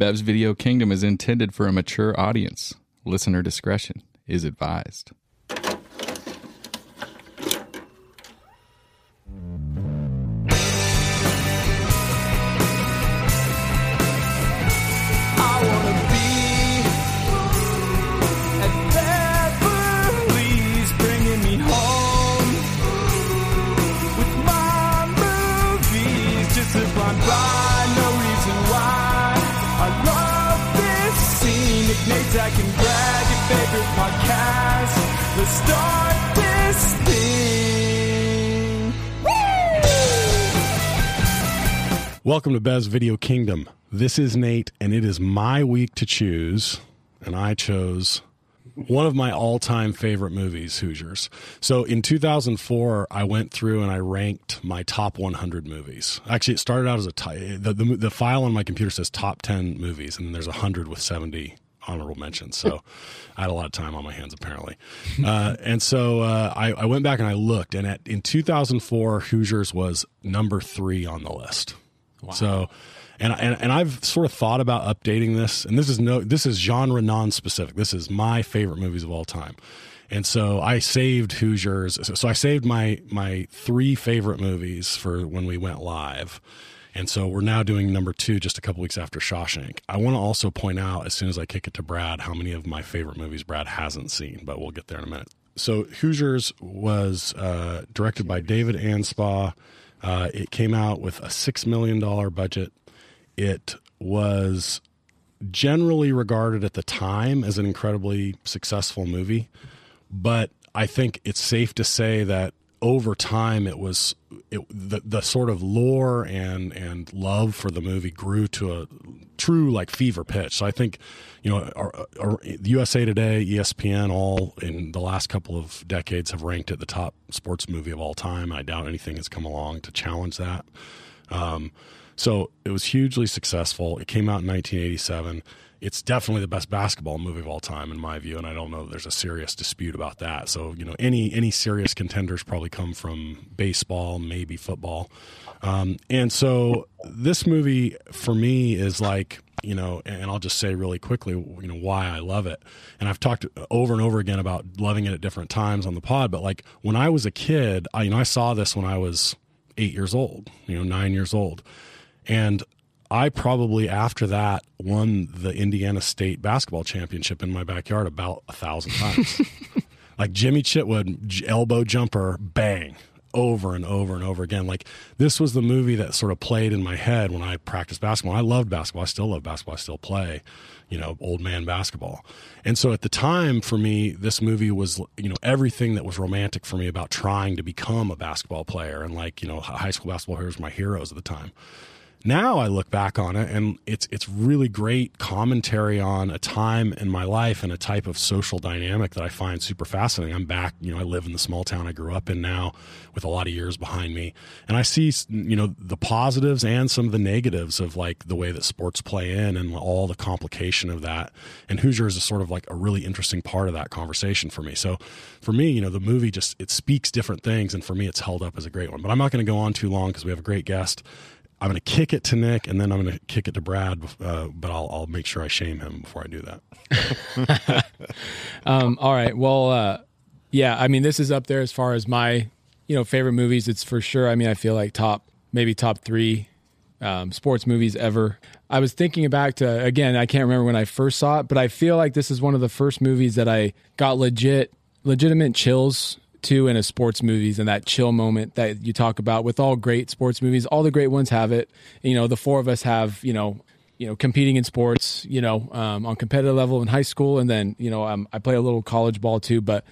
Bev's Video Kingdom is intended for a mature audience. Listener discretion is advised. Welcome to Bev's Video Kingdom. This is Nate, and it is my week to choose, and I chose one of my all-time favorite movies, Hoosiers. So in 2004, I went through and I ranked my top 100 movies. Actually, it started out as a the, the the file on my computer says top 10 movies, and then there's 100 with 70 honorable mentions. So I had a lot of time on my hands apparently. Uh, and so uh, I, I went back and I looked, and at in 2004, Hoosiers was number three on the list. So, and, and and I've sort of thought about updating this, and this is no, this is genre non-specific. This is my favorite movies of all time, and so I saved Hoosiers. So, so I saved my my three favorite movies for when we went live, and so we're now doing number two, just a couple weeks after Shawshank. I want to also point out as soon as I kick it to Brad how many of my favorite movies Brad hasn't seen, but we'll get there in a minute. So Hoosiers was uh, directed by David Anspaugh. Uh, it came out with a six million dollar budget. It was generally regarded at the time as an incredibly successful movie, but I think it's safe to say that over time it was it, the the sort of lore and and love for the movie grew to a true like fever pitch. So I think you know our, our, USA Today, ESPN, all in the last couple of decades have ranked it the top sports movie of all time. I doubt anything has come along to challenge that. Um, so it was hugely successful. It came out in 1987. It's definitely the best basketball movie of all time, in my view, and I don't know that there's a serious dispute about that. So you know, any any serious contenders probably come from baseball, maybe football, um, and so this movie for me is like you know, and I'll just say really quickly, you know, why I love it. And I've talked over and over again about loving it at different times on the pod, but like when I was a kid, I you know I saw this when I was eight years old, you know, nine years old. And I probably after that won the Indiana State basketball championship in my backyard about a thousand times. like Jimmy Chitwood, elbow jumper, bang, over and over and over again. Like this was the movie that sort of played in my head when I practiced basketball. I loved basketball. I still love basketball. I still play, you know, old man basketball. And so at the time for me, this movie was, you know, everything that was romantic for me about trying to become a basketball player. And like, you know, high school basketball heroes were my heroes at the time now I look back on it and it's it's really great commentary on a time in my life and a type of social dynamic that I find super fascinating. I'm back, you know, I live in the small town I grew up in now with a lot of years behind me. And I see, you know, the positives and some of the negatives of like the way that sports play in and all the complication of that. And Hoosiers is sort of like a really interesting part of that conversation for me. So for me, you know, the movie just it speaks different things and for me it's held up as a great one. But I'm not going to go on too long because we have a great guest. I'm going to kick it to Nick, and then I'm going to kick it to Brad. Uh, but I'll, I'll make sure I shame him before I do that. Um, all right. Well, uh, yeah. I mean, this is up there as far as my, you know, favorite movies. It's for sure. I mean, I feel like top, maybe top three um, sports movies ever. I was thinking back to again. I can't remember when I first saw it, but I feel like this is one of the first movies that I got legit, legitimate chills to in a sports movies and that chill moment that you talk about with all great sports movies. All the great ones have it. You know, the four of us have. You know, you know, competing in sports, you know, um, on competitive level in high school, and then you know, um, I play a little college ball too. But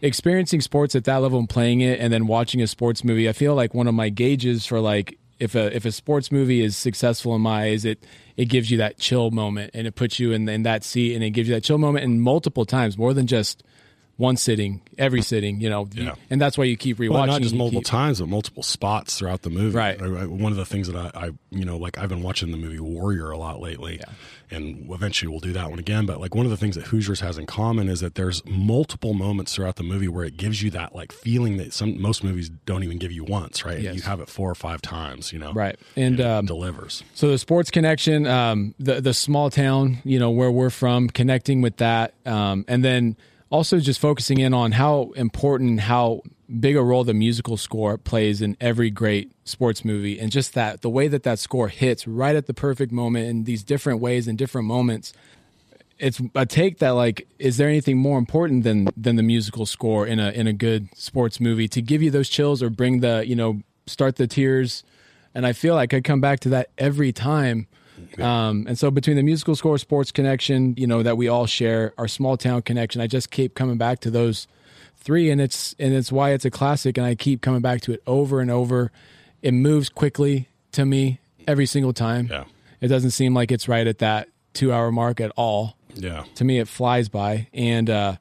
experiencing sports at that level and playing it, and then watching a sports movie, I feel like one of my gauges for like if a if a sports movie is successful in my eyes, it it gives you that chill moment, and it puts you in in that seat, and it gives you that chill moment, and multiple times, more than just one sitting, every sitting, you know, Yeah. and that's why you keep rewatching. Well, not just multiple keep- times, but multiple spots throughout the movie. Right. One of the things that I, I, you know, like I've been watching the movie Warrior a lot lately, and eventually we'll do that one again. But like one of the things that Hoosiers has in common is that there's multiple moments throughout the movie where it gives you that like feeling that some most movies don't even give you once, right? Yes. You have it four or five times, you know, Right. And, it um, delivers. So the sports connection, um, the the small town, you know, where we're from, connecting with that, um, and then also just focusing in on how important, how big a role the musical score plays in every great sports movie, and just that the way that that score hits right at the perfect moment in these different ways and different moments. It's a take that like, is there anything more important than than the musical score in a in a good sports movie to give you those chills or bring the you know start the tears and I feel like I come back to that every time. Um, and so between the musical score, sports connection, you know, that we all share, our small town connection, I just keep coming back to those three, and it's and it's why it's a classic, and I keep coming back to it over and over. It moves quickly to me every single time. Yeah. It doesn't seem like it's right at that two hour mark at all. Yeah. To me, it flies by, and uh,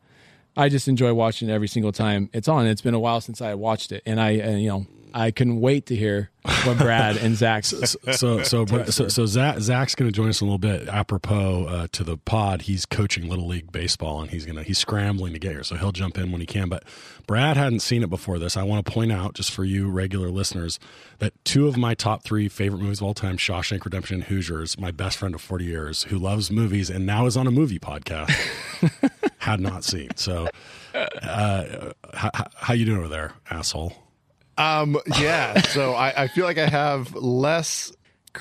I just enjoy watching it every single time it's on. It's been a while since I watched it, and I, and, you know, I can't wait to hear what Brad and Zach. so so so so, so Zach, Zach's going to join us in a little bit. Apropos uh, to the pod, he's coaching little league baseball, and he's gonna he's scrambling to get here, so he'll jump in when he can. But Brad hadn't seen it before this. I want to point out, just for you regular listeners, that two of my top three favorite movies of all time, Shawshank Redemption Hoosiers, my best friend of forty years, who loves movies and now is on a movie podcast, had not seen. So, uh, how, how you doing over there, asshole? Um, yeah. So I, I feel like I have less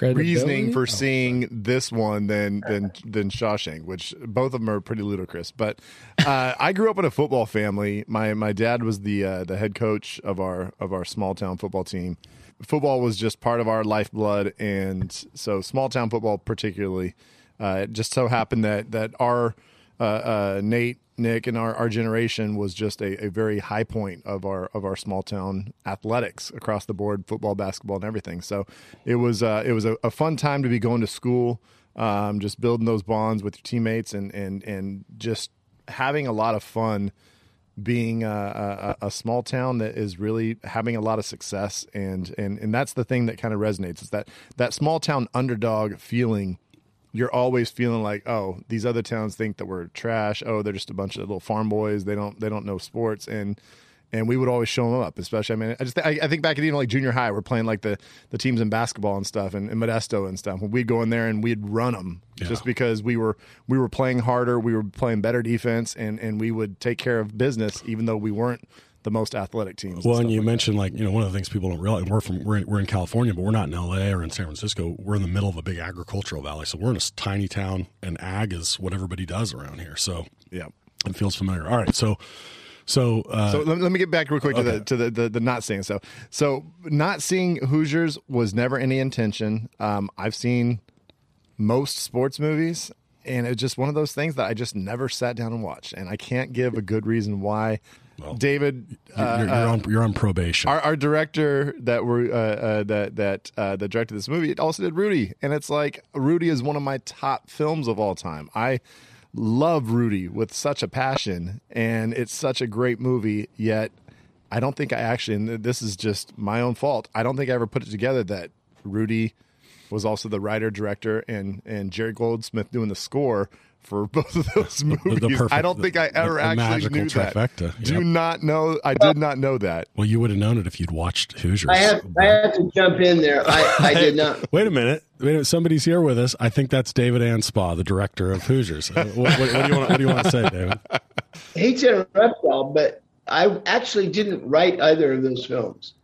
reasoning for seeing this one than than than Shawshank, which both of them are pretty ludicrous. But uh, I grew up in a football family. My my dad was the uh, the head coach of our of our small town football team. Football was just part of our lifeblood, and so small town football particularly. Uh, it just so happened that that our uh, uh, Nate, Nick, and our, our generation was just a, a very high point of our of our small town athletics across the board, football, basketball, and everything. So it was uh, it was a, a fun time to be going to school, um, just building those bonds with your teammates, and and and just having a lot of fun being a, a, a small town that is really having a lot of success and and and that's the thing that kind of resonates is that that small town underdog feeling you're always feeling like oh these other towns think that we're trash. Oh they're just a bunch of little farm boys. They don't they don't know sports. And and we would always show them up especially i mean i just I, I think back at even like junior high we're playing like the the teams in basketball and stuff and, and modesto and stuff. We'd go in there and we'd run them just because we were we were playing harder. We were playing better defense and and we would take care of business even though we weren't the most athletic teams Well, and stuff you like mentioned like you know one of the things people don't realize we're from we're in, we're in California, but we're not in L.A. or in San Francisco. We're in the middle of a big agricultural valley, so we're in a tiny town, and ag is what everybody does around here. So yeah it feels familiar. All right, so so, uh, So let, let me get back real quick to the to the, the the not seeing. So so not seeing Hoosiers was never any intention. Um, I've seen most sports movies, and it's just one of those things that I just never sat down and watched, and I can't give a good reason why. David, you're, uh, you're, you're on you're on probation. our, our director that were uh, uh, that that uh, that directed this movie also did Rudy, and it's like Rudy is one of my top films of all time. I love Rudy with such a passion, and it's such a great movie. Yet, I don't think I actually, and this is just my own fault. I don't think I ever put it together that Rudy was also the writer, director, and and Jerry Goldsmith doing the score for both of those movies. perfect- I don't think I ever the actually magical knew that. trifecta, Do not know. I did not know that. well, you would have known it if you'd watched Hoosiers. I have, I have to jump in there. I, I did not. Wait a minute. Wait a minute. Somebody's here with us. I think that's David Anspaugh, the director of Hoosiers. Uh, what, what, what do you want? What do you want to say, David? I hate to interrupt y'all, but I actually didn't write either of those films.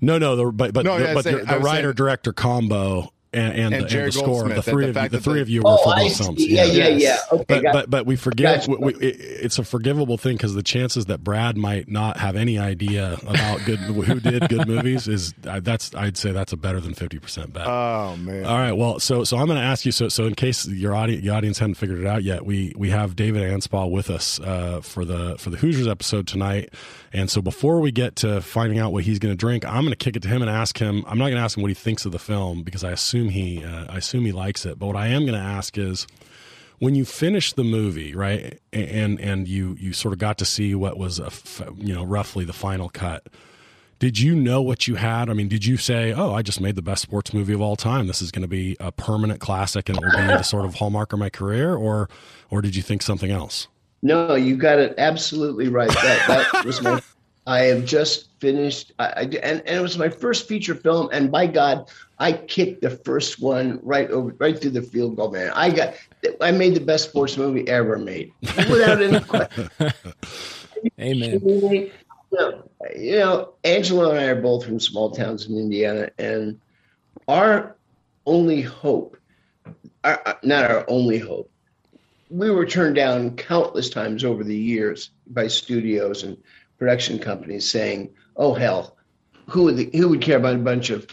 No, no, the, but but No, the, yeah, but say- the, the was saying- writer director combo and and, And the, and the score, the three the of you, the three the- of you were Oh, for I those films. Yeah, yeah, yeah. Okay, But, but but we forget Gotcha. we, we, it's a forgivable thing because the chances that Brad might not have any idea about good who did good movies is uh, that's I'd say that's a better than fifty percent bet. Oh man. All right. Well, so so I'm going to ask you. So so in case your audience, your audience hadn't figured it out yet, we we have David Anspaugh with us uh, for the for the Hoosiers episode tonight. And so before we get to finding out what he's going to drink, I'm going to kick it to him and ask him. I'm not going to ask him what he thinks of the film because I assume he uh, I assume he likes it. But what I am going to ask is. when you finished the movie, right, and and you you sort of got to see what was a you know roughly the final cut. Did you know what you had? I mean, did you say, "Oh, I just made the best sports movie of all time. This is going to be a permanent classic, and it will be the sort of hallmark of my career," or or did you think something else? No, you got it absolutely right. That that was my. I have just finished, I, I, and and it was my first feature film. And by God, I kicked the first one right over, right through the field goal, man. I got, I made the best sports movie ever made, without any question. Amen. You know, you know, Angelo and I are both from small towns in Indiana, and our only hope, our, not our only hope, we were turned down countless times over the years by studios and production companies saying, "Oh hell, who would the, who would care about a bunch of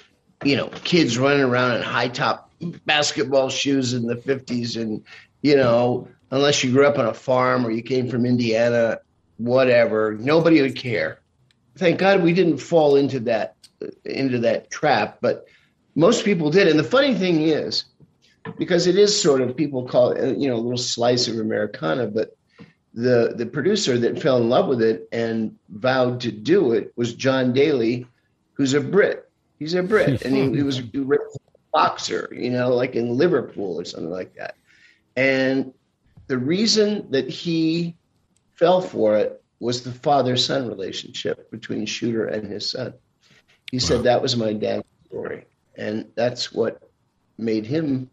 you know kids running around in high top basketball shoes in the '50s and you know unless you grew up on a farm or you came from Indiana, whatever, nobody would care." Thank God we didn't fall into that into that trap, but most people did. And the funny thing is, because it is sort of people call it uh, you know a little slice of Americana, but the the producer that fell in love with it and vowed to do it was John Daly, who's a Brit. He's a Brit, and he, he was a boxer, you know, like in Liverpool or something like that. And the reason that he fell for it was the father son relationship between Shooter and his son. He said that was my dad's story, and that's what made him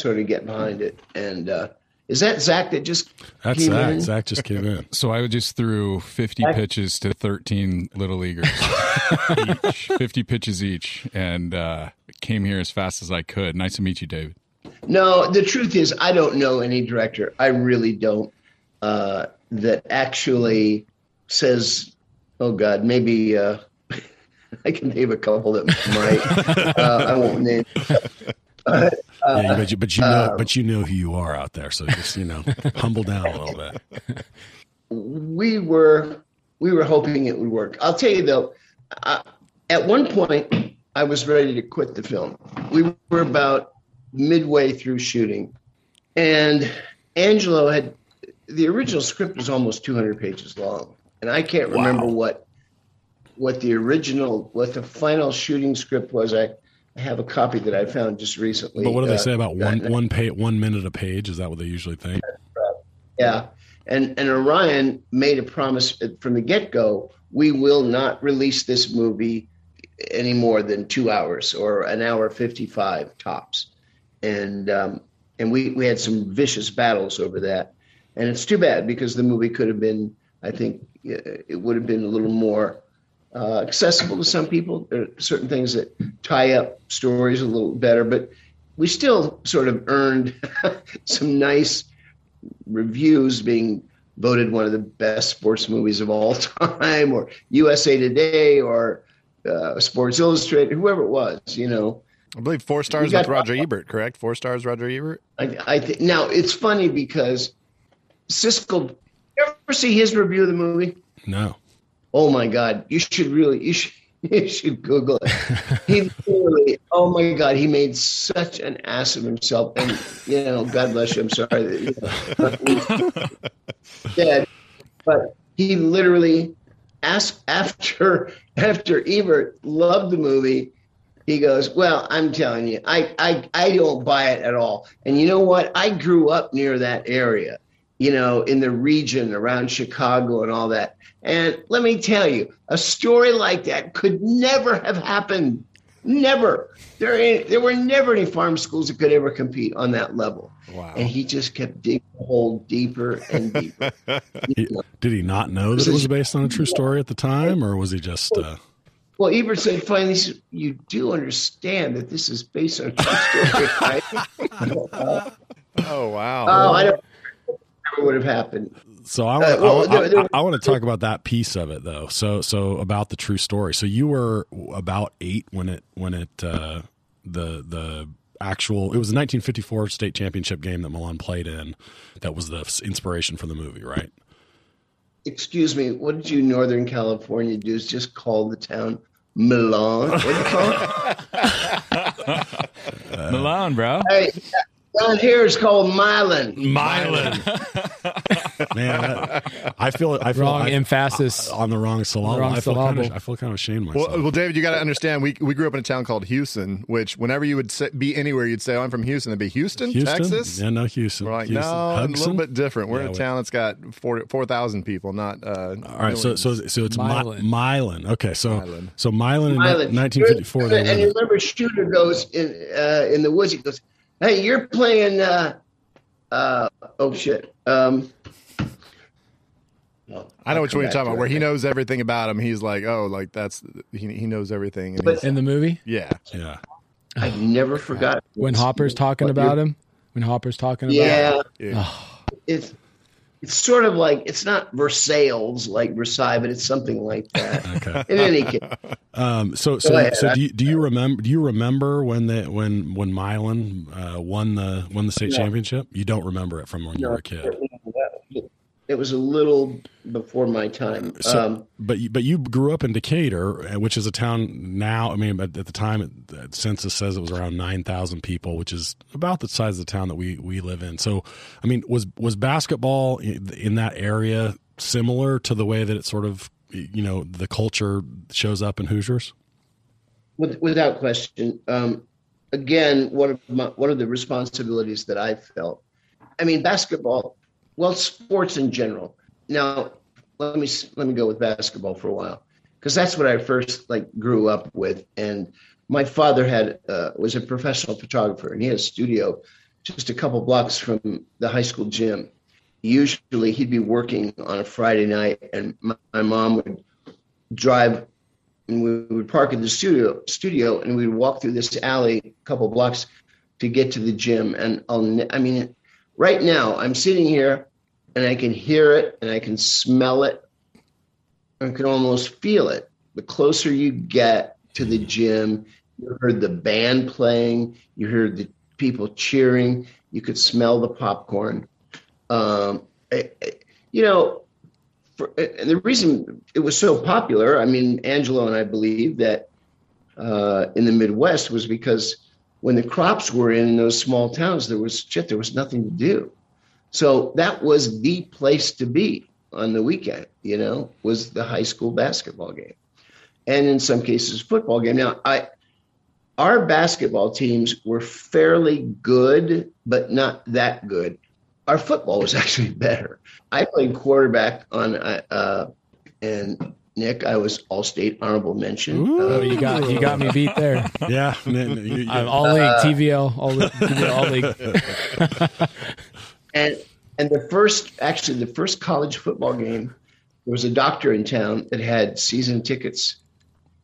sort of get behind it. And uh, is that Zach that just That's came Zach. in? Zach just came in. So I just threw 50 pitches to 13 little leaguers, each, 50 pitches each, and uh, came here as fast as I could. Nice to meet you, David. No, the truth is, I don't know any director. I really don't. Uh, that actually says, "Oh God, maybe uh, I can name a couple that might." uh, I won't name. But, uh, Yeah, but you, but you know, but you know who you are out there. So just you know, humble down a little bit. we were we were hoping it would work. I'll tell you though, I, at one point I was ready to quit the film. We were about midway through shooting, and Angelo had the original script was almost 200 pages long, and I can't remember what what the original what the final shooting script was. I have a copy that I found just recently. But what do they uh, say about one one page, one minute a page? Is that what they usually think? Yeah. And and Orion made a promise from the get go. We will not release this movie any more than two hours or an hour fifty five tops. And um, and we we had some vicious battles over that. And it's too bad because the movie could have been, I think, uh, it would have been a little more uh, accessible to some people. There are certain things that tie up stories a little better, but we still sort of earned some nice reviews being voted one of the best sports movies of all time or USA Today or uh, Sports Illustrated, whoever it was, you know. I believe four stars got- with Roger Ebert, correct? Four stars, Roger Ebert. I, I think now it's funny because Siskel, you ever see his review of the movie? No. Oh my God, you should really, you should, you should Google it. He literally, oh my God, he made such an ass of himself. And, you know, God bless you, I'm sorry that, you know, dead. But he literally asked after, after Ebert loved the movie, he goes, Well, I'm telling you, I, I, I don't buy it at all. And you know what? I grew up near that area, you know, in the region around Chicago and all that. And let me tell you, a story like that could never have happened. Never. There, ain't, there were never any farm schools that could ever compete on that level. Wow. And he just kept digging the hole deeper and deeper. Did he not know that it was based on a true story at the time, or was he just? Uh, Well, Ebert said finally, said, you do understand that this is based on a true story, right? Oh wow. oh, I don't never would have happened. so I want, Uh, well, I, there- there- I, I want to talk about that piece of it though. So so about the true story. So you were about eight when it when it uh, the the actual it was the 1954 state championship game that Milan played in. That was the inspiration for the movie, right? Excuse me, what did you Northern California do? Is just call the town Milan? What do you call it? Milan, bro. Hey, Down here it's called Milan. Milan. Man, that- I feel I feel Wrong I, emphasis. on the wrong syllable. wrong I feel kind of syllable. I feel kind of ashamed myself. Well, well, David, you got to understand. We we grew up in a town called Houston, which whenever you would say, be anywhere, you'd say, "Oh, I'm from Houston." It'd be Houston, Houston, Texas. Yeah, no, Houston. We're like, Houston. no, a little bit different. We're Yeah, in a we- town that's got four four thousand people, not. Uh, All right, so so so it's Milan. Milan. Milan. Okay, so Milan. so Milan in Milan. 1954. They And won you remember Shooter goes in uh, in the woods. He goes, "Hey, you're playing." Uh, uh, oh shit. Um, well, I know I'll which come one you're talking about. Where he knows everything about him. He's like, oh, like that's he, he knows everything. And But- In the movie, yeah, Yeah. I've never forgot when Hopper's talking about him, when Hopper's talking about Yeah, yeah. it's it's sort of like it's not Versailles like Versailles, but it's something like that. Okay. In any case, Um, so so ahead. so do you, do you remember do you remember when the when when Milan uh, won the won the state No. championship? You don't remember it from when you were a kid. It was a little before my time. So, um, but you, but you grew up in Decatur, uh, which is a town now. I mean, at, at the time, it, the census says it was around nine thousand people, which is about the size of the town that we we live in. So, I mean, was was basketball in, in that area similar to the way that it sort of you know the culture shows up in Hoosiers? with, without question. Um, again, one of my, one of the responsibilities that I felt. I mean, basketball. Well, sports in general. Now, let me let me go with basketball for a while because that's what I first like grew up with. And my father had uh, was a professional photographer, and he had a studio just a couple blocks from the high school gym. Usually, he'd be working on a Friday night, and my, my mom would drive and we would park at the studio studio and we'd walk through this alley a couple blocks to get to the gym and I'll I mean right now I'm sitting here and I can hear it and I can smell it I can almost feel it the closer you get to the gym you heard the band playing you heard the people cheering you could smell the popcorn um, you know for, and the reason it was so popular, I mean, Angelo and I believe that uh, in the Midwest was because when the crops were in, in those small towns, there was shit, there was nothing to do. So that was the place to be on the weekend, you know, was the high school basketball game. And in some cases, football game. Now, I, our basketball teams were fairly good, but not that good. Our football was actually better. I played quarterback on, uh, uh, and Nick, I was all state honorable mention. Ooh. Uh, Oh, you got you got me beat there. Yeah, and then you- you- I'm all league TVL, all league, TVL, all league. and and the first, actually, the first college football game, there was a doctor in town that had season tickets,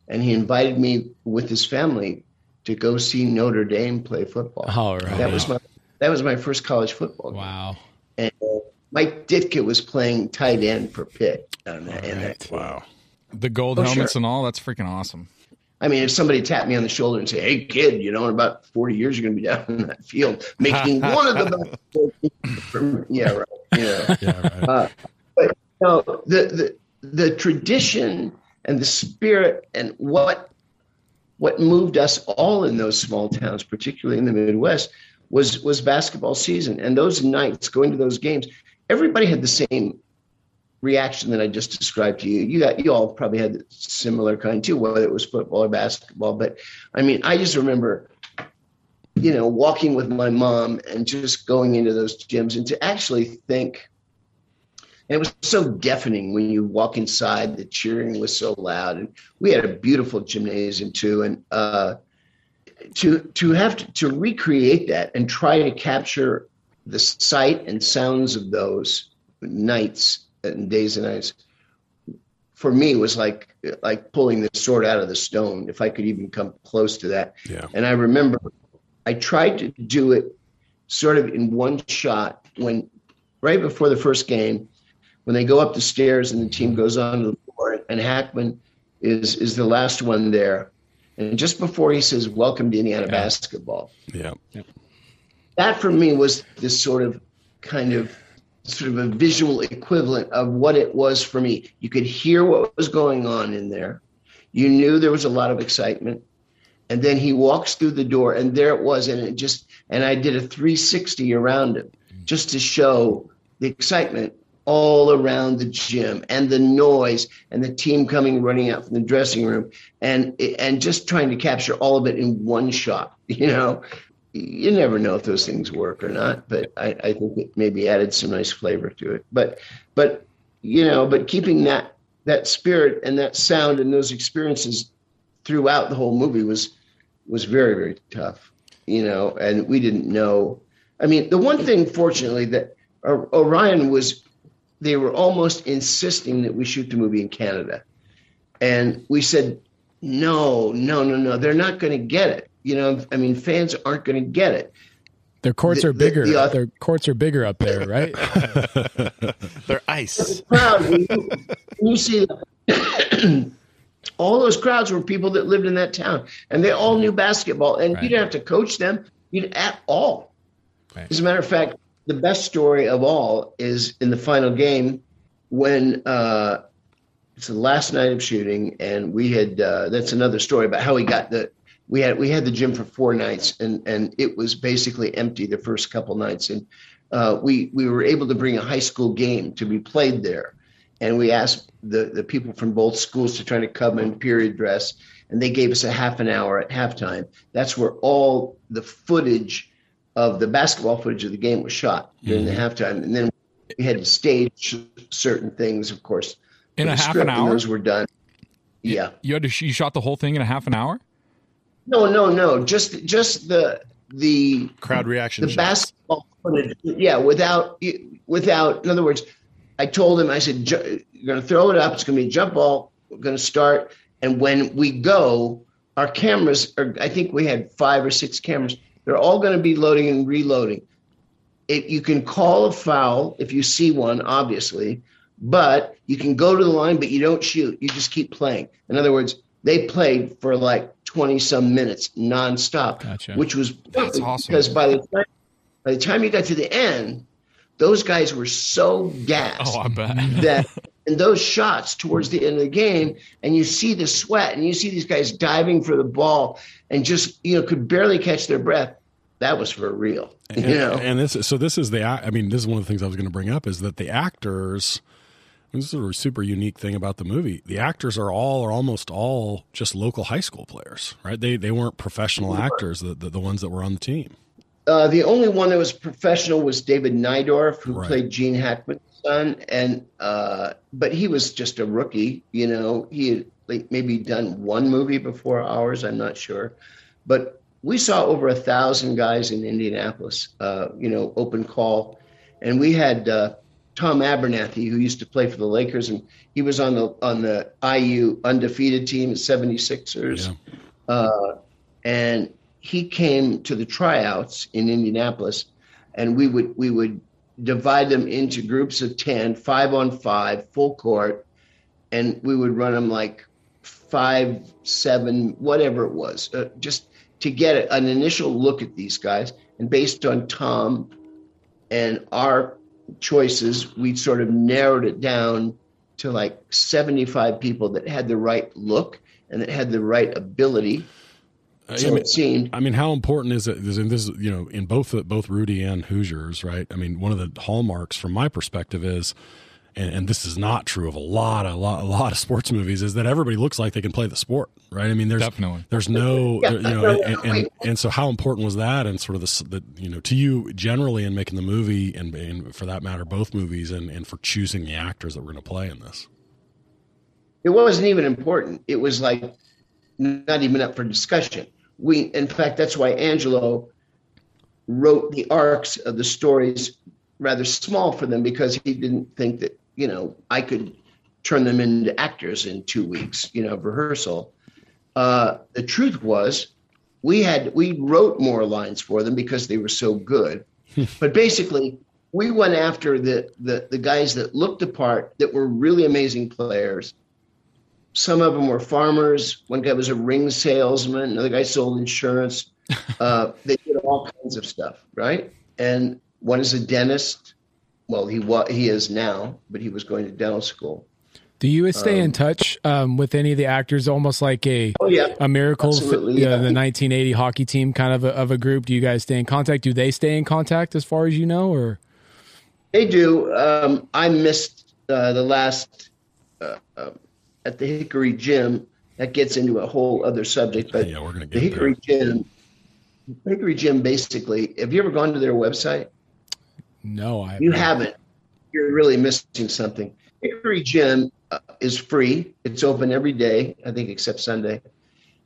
and he invited me with his family to go see Notre Dame play football. All right. That was my that was my first college football game. Wow. And uh, Mike Ditka was playing tight end for Pitt on that. in that wow. The gold Oh, helmets sure. and all, that's freaking awesome. I mean, if somebody tapped me on the shoulder and said, "Hey, kid, you know, in about forty years, you're going to be down in that field making one of the best." yeah, right. Yeah. Yeah, right. Uh, but no, the, the the tradition and the spirit and what what moved us all in those small towns, particularly in the Midwest, was was basketball season. And those nights, going to those games, everybody had the same reaction that I just described to you. You got you all probably had similar kind too, whether it was football or basketball. But I mean, I just remember, you know, walking with my mom and just going into those gyms and to actually think. And it was so deafening when you walk inside. The cheering was so loud, and we had a beautiful gymnasium too. And uh, to to have to, to recreate that and try to capture the sight and sounds of those nights and days and nights for me was like like pulling the sword out of the stone if i could even come close to that Yeah. and i remember i tried to do it sort of in one shot when right before the first game when they go up the stairs and the team goes on to the floor and hackman is is the last one there and just before he says welcome to indiana basketball yeah. Yeah. that for me was this sort of kind of sort of a visual equivalent of what it was for me. You could hear what was going on in there. You knew there was a lot of excitement. And then he walks through the door, and there it was, and it just and I did a 360 around him just to show the excitement all around the gym and the noise and the team coming running out from the dressing room and and just trying to capture all of it in one shot. You know, you never know if those things work or not, but I, I think it maybe added some nice flavor to it. But but you know, but keeping that that spirit and that sound and those experiences throughout the whole movie was was very very tough you know and we didn't know. I mean the one thing fortunately that orion was they were almost insisting that we shoot the movie in canada. And we said no no no no they're not going to get it you know i mean fans aren't going to get it Their courts The- are bigger. the auth- Their courts are bigger up there, right? They're ice. crowd when you, when you see all those crowds were people that lived in that town and they all knew basketball and you didn't have to coach them you didn't at all Right. as a matter of fact the best story of all is in the final game when uh, it's the last night of shooting and we had uh, that's another story about how we got the we had we had the gym for four nights and and it was basically empty the first couple nights. And uh, we we were able to bring a high school game to be played there. And we asked the, the people from both schools to try to come in period dress and they gave us a half an hour at halftime. That's where all the footage of the basketball footage of the game was shot during the halftime. And then we had to stage certain things of course. In a half script, an hour? those were done. Yeah. You had to you shot the whole thing in a half an hour. No no no just just the the Crowd reaction. the shots. basketball footage, yeah, without without. In other words, I told him, I said, "You're going to throw it up. It's going to be a jump ball. We're going to start, and when we go, our cameras are. I think we had five or six cameras. They're all going to be loading and reloading. It, you can call a foul if you see one, obviously, but you can go to the line, but you don't shoot. You just keep playing. In other words, they played for like 20 some minutes nonstop, Gotcha. which was That's awesome. because by the time by the time you got to the end, those guys were so gassed Oh, I bet. that and those shots towards the end of the game, and you see the sweat, and you see these guys diving for the ball, and just you know could barely catch their breath. That was for real, And, you know. and this so this is the I mean this is one of the things I was going to bring up is that the actors this is a super unique thing about the movie. The actors are all or almost all just local high school players, right? They they weren't professional actors, the, the the ones that were on the team. Uh, the only one that was professional was David Neidorf, who Right. played Gene Hackman's son, and uh, but he was just a rookie. You know, he had like maybe done one movie before ours. I'm not sure, but we saw over a thousand guys in Indianapolis. Uh, you know, open call, and we had uh, Tom Abernethy, who used to play for the Lakers, and he was on the on the IU undefeated team, the 76ers Yeah. uh, and he came to the tryouts in Indianapolis, and we would we would divide them into groups of 10, five on five, full court, and we would run them like five, seven, whatever it was, uh, just to get an initial look at these guys. And based on Tom and our choices, we sort of narrowed it down to like 75 people that had the right look and that had the right ability. Uh, I So mean- it seemed. I mean, how important is it? Is in this, you know, in both both Rudy and Hoosiers, right? I mean, one of the hallmarks from my perspective is, and, and this is not true of a lot, a lot, a lot of sports movies, is that everybody looks like they can play the sport, right? I mean, there's Definitely. there's no, Yeah, you know, no, and, and and so how important was that, and sort of the, the you know, to you generally in making the movie, and, and for that matter, both movies, and and for choosing the actors that were going to play in this. it wasn't even important. It was like not even up for discussion. We, in fact, that's why Angelo wrote the arcs of the stories rather small for them because he didn't think that you know I could turn them into actors in two weeks, you know, of rehearsal. Uh, the truth was, we had we wrote more lines for them because they were so good. but basically, we went after the, the the guys that looked the part, that were really amazing players. Some of them were farmers. One guy was a ring salesman. Another guy sold insurance. Uh, they did all kinds of stuff, right? And one is a dentist. Well, he wa- he is now, but he was going to dental school. Do you stay in touch um, with any of the actors? Almost like a Oh yeah, a miracle, Absolutely, yeah, yeah. the 1980 hockey team kind of a, of a group. Do you guys stay in contact? Do they stay in contact as far as you know, or they do. Um, I missed uh, the last uh, um, at the Hickory Gym. That gets into a whole other subject, but Yeah, we're gonna the get there. Hickory Gym. Hickory Gym, basically. Have you ever gone to their website? No? I Have you haven't, you're really missing something. Hickory Gym uh, is free. It's open every day, I think, except Sunday.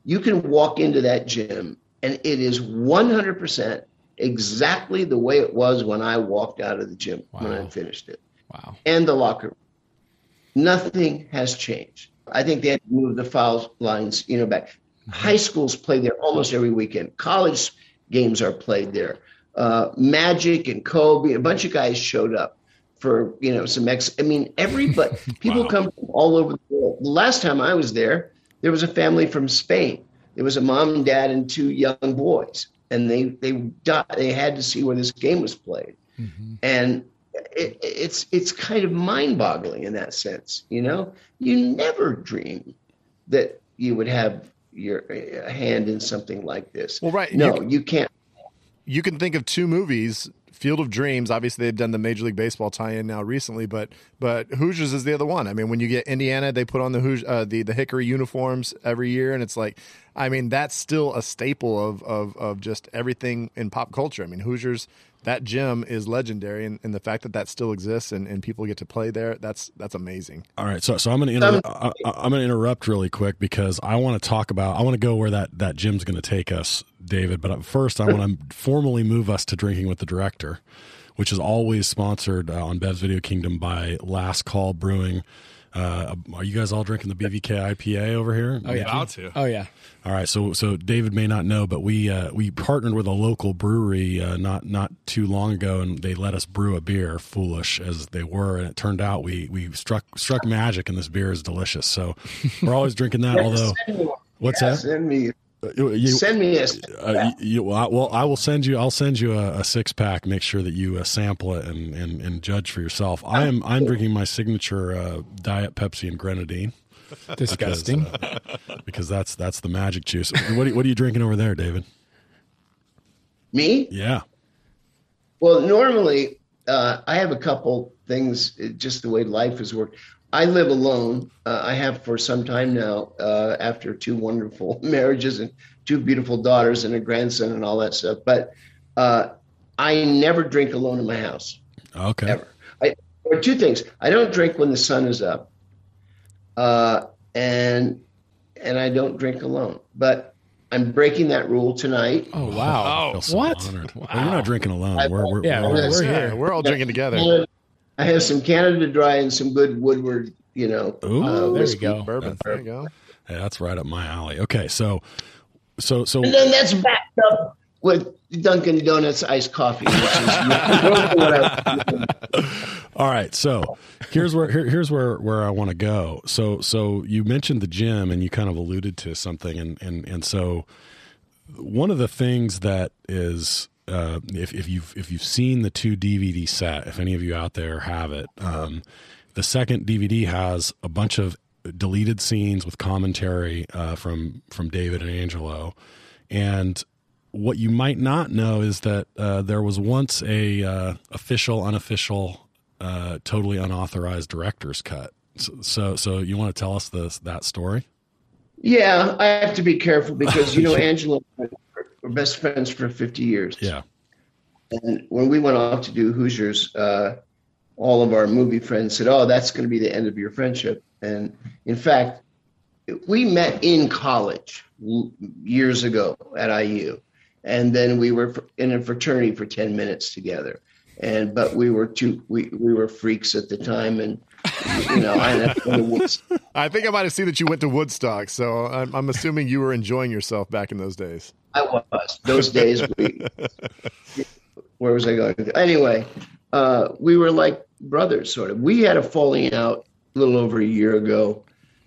You can walk into that gym, and it is 100% exactly the way it was when I walked out of the gym when I finished it, Wow. and the locker room. Nothing has changed. I think they had to move the foul lines, you know, back. High schools play there almost every weekend. College games are played there. Uh, Magic and Kobe, a bunch of guys showed up for you know some ex. I mean, everybody, people Wow. come from all over the world. The last time I was there, there was a family from Spain. There was a mom and dad and two young boys, and they they they had to see where this game was played, and it, it's it's kind of mind-boggling in that sense. You know, you never dream that you would have your hand in something like this. Well, right, No, you- you can't. You can think of two movies field of dreams obviously they've done the major league baseball tie-in now recently but but hoosiers is the other one. I mean when you get indiana they put on the Hoos- uh, the the hickory uniforms every year and it's like i mean that's still a staple of of of just everything in pop culture. I mean hoosiers that gym is legendary and, and the fact that that still exists and, and people get to play there that's that's amazing All right, so so I'm gonna inter- I, I- I'm gonna interrupt really quick because I want to talk about I want to go where that that gym's gonna take us, David. But first, I want to formally move us to drinking with the director, which is always sponsored uh, on Bev's Video Kingdom by Last Call Brewing. Uh, are you guys all drinking the BVK IPA over here? Oh yeah. About to. Oh yeah. All right, so so David may not know, but we uh, we partnered with a local brewery uh, not not too long ago, and they let us brew a beer. Foolish as they were, and it turned out we we struck struck magic, and this beer is delicious. So we're always drinking that. although, Send me one. what's Yeah, that? Send me. You- you- send me a. uh, you, you- well, I- well, I will send you. I'll send you a, a six pack. Make sure that you uh, sample it and, and, and judge for yourself. I am I'm drinking my signature uh, diet Pepsi and grenadine. Disgusting. because, uh, because that's that's the magic juice. What are, what are you drinking over there, David? me? Yeah. Well, normally uh, I have a couple things, uh, just the way life has worked. I live alone. Uh, I have for some time now, uh, after two wonderful marriages and two beautiful daughters and a grandson and all that stuff. But uh, I never drink alone in my house. Okay. ever. I, there are two things. I don't drink when the sun is up, uh, and and I don't drink alone. But I'm breaking that rule tonight. Oh wow. I feel so what? honored. Well, you're not drinking alone. We're, we're, Yeah, we're, we're- all- here. we're all drinking together And I have some Canada Dry and some good Woodford. You know, Ooh, uh, there whiskey. go. bourbon there you go Hey, that's right up my alley. Okay, so so so And then that's backed up with Dunkin' Donuts iced coffee, which is All right, so here's where here, here's where where I want to go. So so you mentioned the gym and you kind of alluded to something, and and and so one of the things that is uh, if if you've if you've seen the two DVD set, if any of you out there have it, um, the second DVD has a bunch of deleted scenes with commentary uh, from from David and Angelo, and what you might not know is that uh, there was once a uh, official, unofficial, uh, totally unauthorized director's cut. So, so, so you want to tell us this that story? yeah, I have to be careful because you know Angelo and I were best friends for 50 years. Yeah. And when we went off to do Hoosiers, uh, all of our movie friends said, "Oh, that's going to be the end of your friendship." And in fact, we met in college years ago at IU, and then we were in a fraternity for ten minutes together. And but we were two we, we were freaks at the time, and you know I ended up in the woods. i think i might have seen that you went to woodstock so i'm, I'm assuming you were enjoying yourself back in those days I was those days. We, where was I going? Anyway, uh, we were like brothers, sort of. We had a falling out a little over a year ago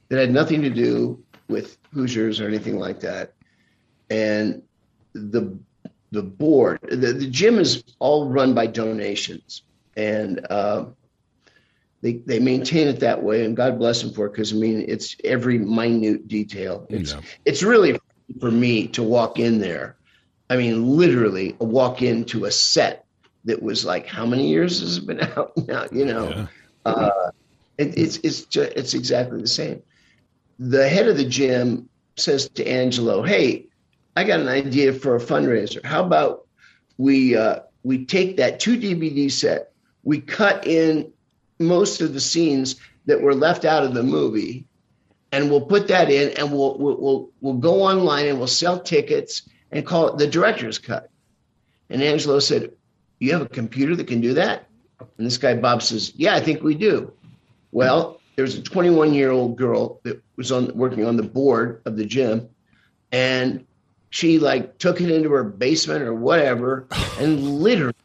that had nothing to do with Hoosiers or anything like that. And the the board, the, the gym is all run by donations, and uh, they they maintain it that way, and God bless them for it. Because I mean, it's every minute detail. It's Yeah. it's really for me to walk in there. I mean, literally walk into a set that was like, how many years has it been out now? You know, Yeah. uh, it, it's it's ju- it's exactly the same. The head of the gym says to Angelo, "Hey, I got an idea for a fundraiser. How about we uh, we take that two DVD set, we cut in most of the scenes that were left out of the movie, and we'll put that in, and we'll we'll we'll, we'll go online and we'll sell tickets and call it the director's cut." And Angelo said, "You have a computer that can do that?" And this guy Bob says, "Yeah, I think we do." Well, there was a 21 year old girl that was on working on the board of the gym, and she like took it into her basement or whatever, and literally,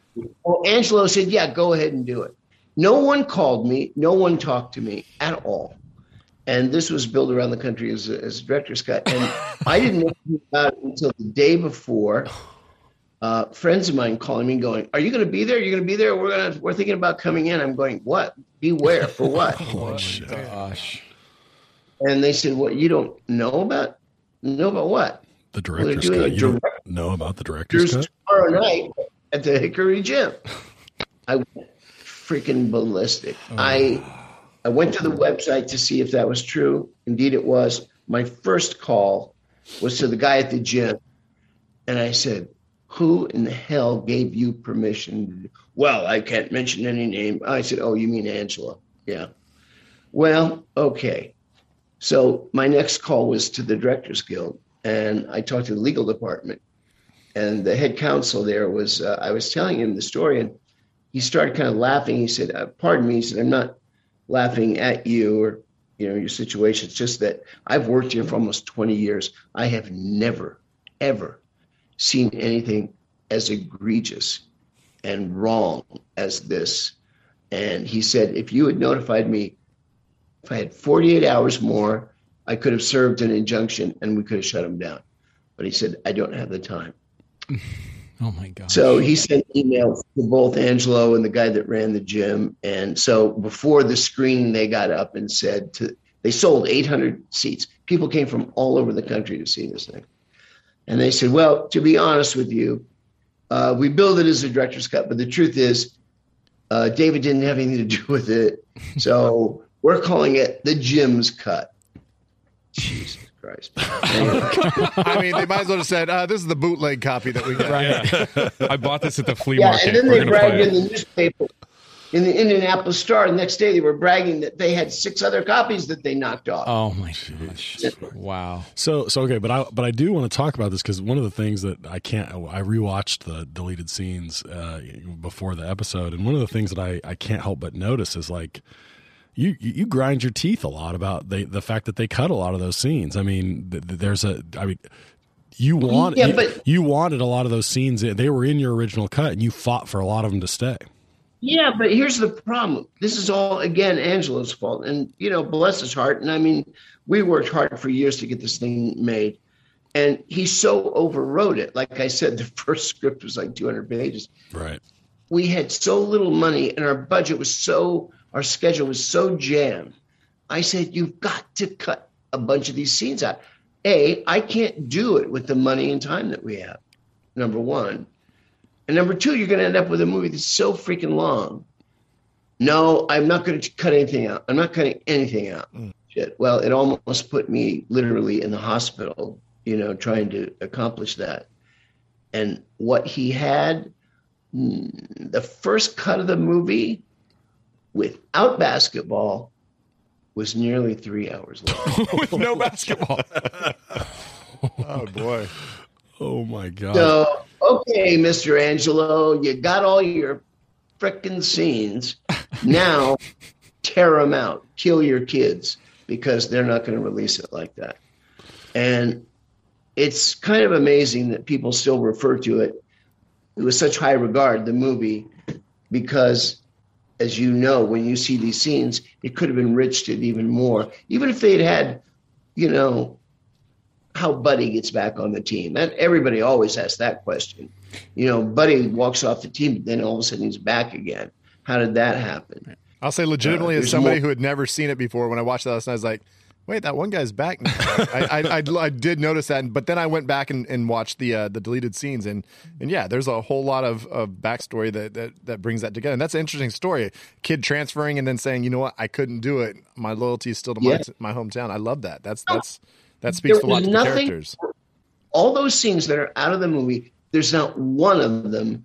well, Angelo said, "Yeah, go ahead and do it." No one called me, no one talked to me at all, and this was billed around the country as a, as a director's cut, and I didn't know about it until the day before. Uh, friends of mine calling me, going, "Are you going to be there? You're going to be there? We're gonna we're thinking about coming in." I'm going, "What? Beware for what?" Oh gosh. And they said, "What? You don't know about know about what? The director's doing cut. You don't know about the director's cut? tomorrow night at the Hickory Gym." I went freaking ballistic. Oh. I I went to the website to see if that was true. Indeed, it was. My first call was to the guy at the gym, and I said, "Who in the hell gave you permission?" Well, I can't mention any name. I said, "Oh, you mean Angelo?" Yeah. Well, okay. So my next call was to the Directors Guild, and I talked to the legal department, and the head counsel there was. Uh, I was telling him the story, and he started kind of laughing. He said, uh, "Pardon me," he said, "I'm not laughing at you or you know your situation. It's just that I've worked here for almost 20 years. I have never, ever seen anything as egregious and wrong as this." And he said, "If you had notified me, if I had 48 hours more, I could have served an injunction and we could have shut him down." But he said, "I don't have the time." Oh my god. So he sent emails to both Angelo and the guy that ran the gym. And so before the screening, they got up and said to they sold 800 seats. People came from all over the country to see this thing. And they said, well, to be honest with you, uh, we billed it as a director's cut, but the truth is, uh, David didn't have anything to do with it. So we're calling it the gym's cut. Jesus Christ. I mean, they might as well have said, uh, "This is the bootleg copy that we got." right. I bought this at the flea Yeah, market. and then We're they bragged in the newspaper, in the Indianapolis Star. The next day, they were bragging that they had six other copies that they knocked off. Oh my gosh. Wow. So so okay, but I but I do want to talk about this because one of the things that I can't I rewatched the deleted scenes uh, before the episode, and one of the things that I I can't help but notice is like. You, you grind your teeth a lot about the the fact that they cut a lot of those scenes. I mean, th- th- there's a I mean, you want Yeah, you, but- you wanted a lot of those scenes. They were in your original cut, and you fought for a lot of them to stay. Yeah, but here's the problem. This is all again Angelo's fault, and you know, bless his heart. And I mean, we worked hard for years to get this thing made, and he so overwrote it. Like I said, the first script was like 200 pages. Right. we had so little money and our budget was so our schedule was so jammed. I said you've got to cut a bunch of these scenes out. A i can't do it with the money and time that we have number one. And number two you're going to end up with a movie that's so freaking long. No i'm not going to cut anything out. I'm not cutting anything out. Shit. well it almost put me literally in the hospital you know trying to accomplish that. And what he had mm, the first cut of the movie without basketball was nearly three hours long. with no basketball. Oh boy. Oh my god. so, okay, Mr. Angelo, you got all your frickin' scenes. Now, tear them out, kill your kids because they're not going to release it like that. And it's kind of amazing that people still refer to it with such high regard, the movie, because as you know, when you see these scenes, it could have enriched it even more. Even if they'd had, you know, how Buddy gets back on the team. That everybody always asks that question. You know, Buddy walks off the team, but then all of a sudden he's back again. How did that happen? I'll say legitimately, Uh, as somebody more- who had never seen it before, when I watched that last night, I was like, "Wait, that one guy's back." Now. I, I, I, I did notice that, but then I went back and, and watched the uh, the deleted scenes, and and yeah, there's a whole lot of, of backstory that, that that brings that together, and that's an interesting story. Kid transferring and then saying, "You know what? I couldn't do it. My loyalty is still to my, Yeah. my hometown." I love that. That's that's that speaks There a lot to the nothing- characters. all those scenes that are out of the movie, there's not one of them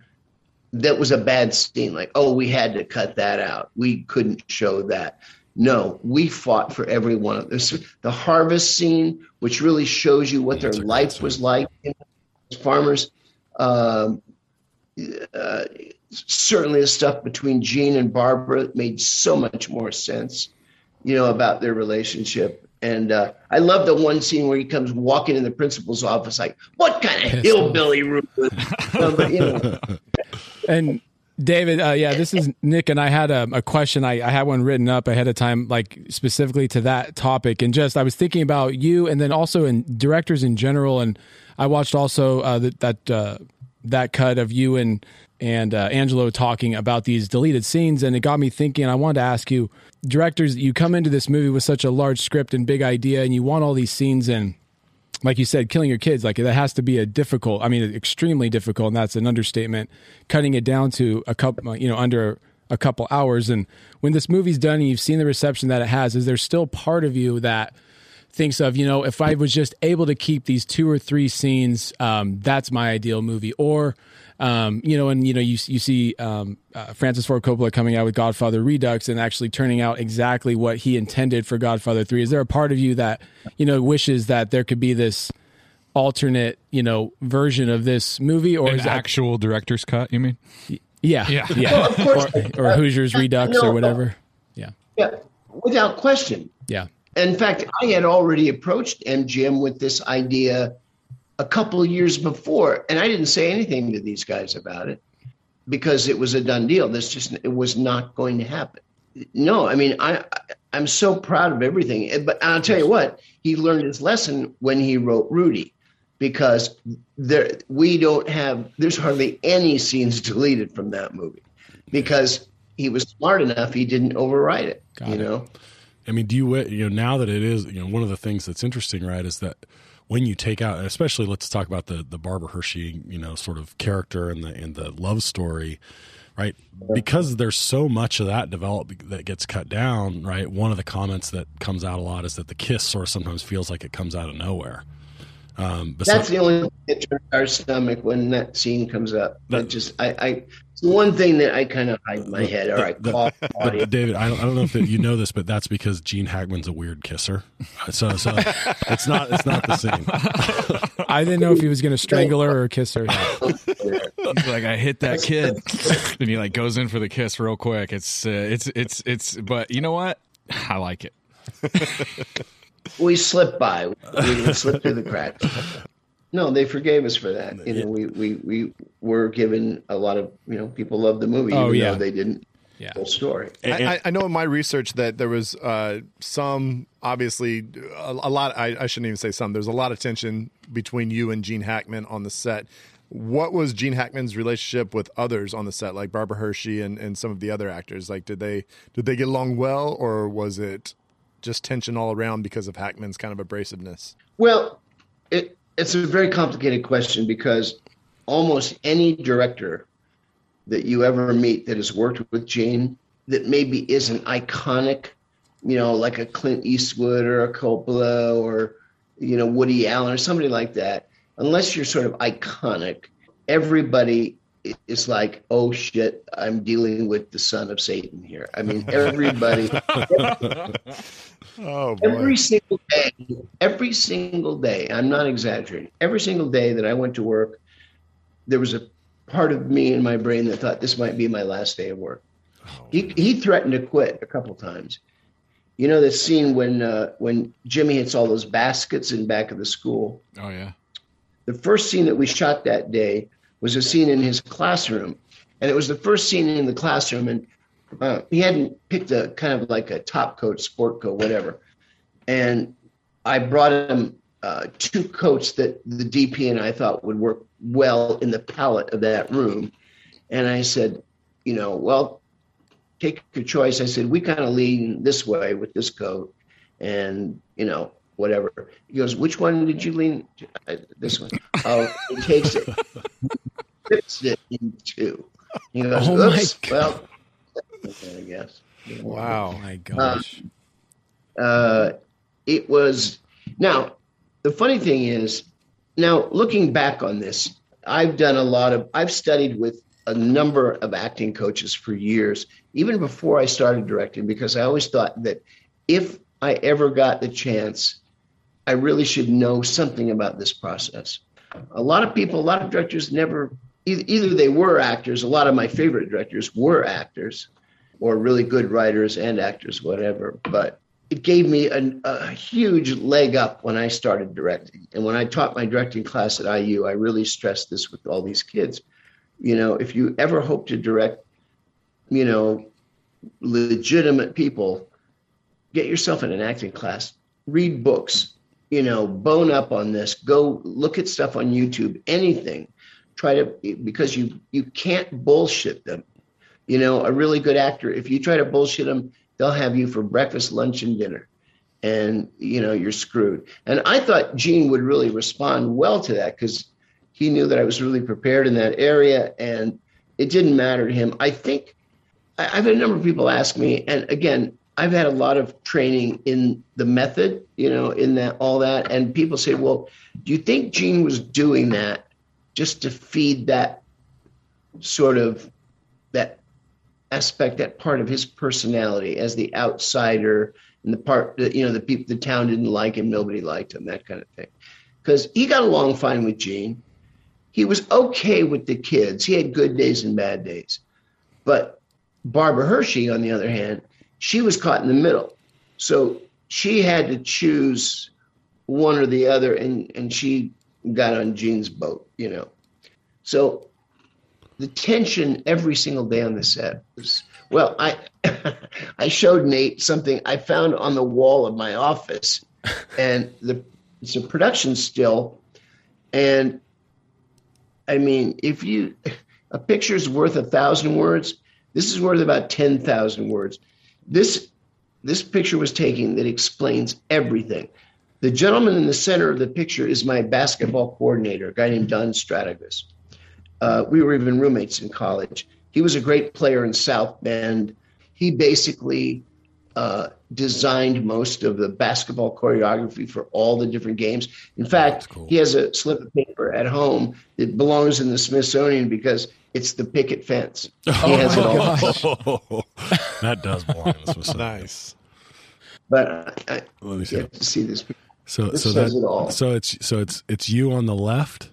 that was a bad scene. Like, oh, we had to cut that out. We couldn't show that. No, we fought for every one of this. The harvest scene, which really shows you what their That's life scene. was like as farmers. Um, uh, certainly, the stuff between Gene and Barbara made so much more sense. You know about their relationship, and uh, I love the one scene where he comes walking in the principal's office, like, "What kind of hillbilly room?" is this?" But, you know, And David, uh, yeah, this is Nick, and I had a, a question. I, I had one written up ahead of time, like specifically to that topic. And just I was thinking about you, and then also in directors in general. And I watched also uh, that that uh, that cut of you and and uh, Angelo talking about these deleted scenes, and it got me thinking. I wanted to ask you, directors, you come into this movie with such a large script and big idea, and you want all these scenes in like you said, killing your kids, like that has to be a difficult, I mean, extremely difficult. And that's an understatement, cutting it down to a couple, you know, under a couple hours. And when this movie's done and you've seen the reception that it has, is there still part of you that thinks of, you know, if I was just able to keep these two or three scenes, um, that's my ideal movie. Or, um, you know, and you know, you you see um, uh, Francis Ford Coppola coming out with Godfather Redux and actually turning out exactly what he intended for Godfather Three. Is there a part of you that you know wishes that there could be this alternate, you know, version of this movie, or An is that actual director's cut, you mean? yeah, Yeah. yeah, Well, of course. or, or Hoosiers Redux No, or whatever? Yeah, yeah, without question. yeah, In fact, I had already approached MGM with this idea a couple of years before, and I didn't say anything to these guys about it because it was a done deal. This just it was not going to happen. No, I mean I I'm so proud of everything. But I'll tell you what, he learned his lesson when he wrote Rudy, because there we don't have there's hardly any scenes deleted from that movie because he was smart enough he didn't overwrite it. Got you it. know. I mean, do you you know now that it is you know one of the things that's interesting, right, is that when you take out, especially let's talk about the the Barbara Hershey, you know, sort of character and the and the love story, right? Because there's so much of that developed that gets cut down, right? One of the comments that comes out a lot is that the kiss sort of sometimes feels like it comes out of nowhere. Um, That's the only thing that turns our stomach when that scene comes up. That- That just I, I it's the one thing that I kind of hide in my head. All right, the- call but. David, I don't, I don't know if you know this, but that's because Gene Hackman's a weird kisser. So, so it's not it's not the same. I didn't know if he was going to strangle her or kiss her. He's like, I hit that kid, and he like goes in for the kiss real quick. It's uh, it's it's it's. But you know what? I like it. We slipped by. We slipped through the cracks. No, they forgave us for that. You know, we we we were given a lot of you know people loved the movie. Oh, even yeah. though they didn't. Yeah. Full story. I, I- I know in my research that there was uh, some, obviously, a, a lot. I, I shouldn't even say some. There's a lot of tension between you and Gene Hackman on the set. What was Gene Hackman's relationship with others on the set, like Barbara Hershey and, and some of the other actors? Like, did they did they get along well, or was it just tension all around because of Hackman's kind of abrasiveness? Well, it, it's a very complicated question because almost any director that you ever meet that has worked with Gene that maybe isn't iconic, you know, like a Clint Eastwood or a Coppola or, you know, Woody Allen or somebody like that, unless you're sort of iconic, everybody is like, oh shit, I'm dealing with the son of Satan here. I mean, everybody. Oh boy! Every single day, every single day, I'm not exaggerating. Every single day that I went to work, there was a part of me in my brain that thought this might be my last day of work. He he threatened to quit a couple times. You know the scene when uh, when Jimmy hits all those baskets in back of the school. Oh yeah. The first scene that we shot that day was a scene in his classroom, and it was the first scene in the classroom, and uh, he hadn't picked a kind of like a top coat, sport coat, whatever. And I brought him uh, two coats that the DP and I thought would work well in the palette of that room. And I said, you know, well, take your choice. I said, we kind of lean this way with this coat, and you know, whatever. He goes, which one did you lean? To? I, this one. Oh, he takes it, rips it in two. He goes, Oh my oops. Well, I guess. Wow. My gosh. uh, it was now the funny thing is now looking back on this i've done a lot of i've studied with a number of acting coaches for years even before i started directing because i always thought that if i ever got the chance i really should know something about this process a lot of people a lot of directors never either, either they were actors a lot of my favorite directors were actors or really good writers and actors whatever but it gave me a, a huge leg up when I started directing. And when I taught my directing class at IU, I really stressed this with all these kids. You know, if you ever hope to direct, you know, legitimate people, get yourself in an acting class, read books, you know, bone up on this, go look at stuff on YouTube, anything. Try to because you you can't bullshit them. You know, a really good actor, if you try to bullshit them, they'll have you for breakfast, lunch, and dinner. And, you know, you're screwed. And I thought Gene would really respond well to that because he knew that I was really prepared in that area and it didn't matter to him. I think I've had a number of people ask me, and again, I've had a lot of training in the method, you know, in that all that. And people say, well, do you think Gene was doing that just to feed that sort of that aspect, that part of his personality as the outsider and the part that, you know, the people, the town didn't like him, nobody liked him, that kind of thing. Because he got along fine with Gene. He was okay with the kids. He had good days and bad days. But Barbara Hershey, on the other hand, she was caught in the middle. So she had to choose one or the other, and, and she got on Gene's boat, you know. So the tension every single day on the set was well i i showed nate something i found on the wall of my office and the it's a production still and i mean if you a picture's worth a thousand words this is worth about 10,000 words. This this picture was taken that explains everything. The gentleman in the center of the picture is my basketball coordinator a guy named don stratagus uh, we were even roommates in college. He was a great player in South Bend. He basically uh, designed most of the basketball choreography for all the different games. In fact, he has a slip of paper at home that belongs in the Smithsonian because it's the picket fence. He has it all. that does belong in the Smithsonian. Nice. But I, I Let me see. get to see this. So This so says that it all. so it's so it's it's you on the left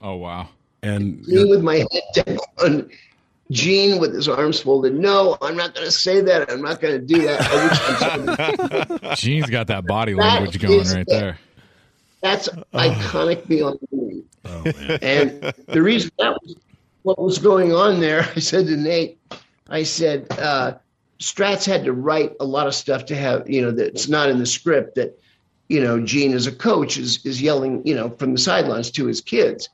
Oh wow. And Me with my head down. Gene with his arms folded. No, I'm not going to say that. I'm not going to do that. I wish I'm saying Gene's got that body That language going right there. That's iconic beyond belief. oh man. And the reason that was what was going on there, I said to Nate, I said, uh, Strats had to write a lot of stuff to have, you know, that's not in the script that, you know, Gene as a coach is is yelling, you know, from the sidelines to his kids.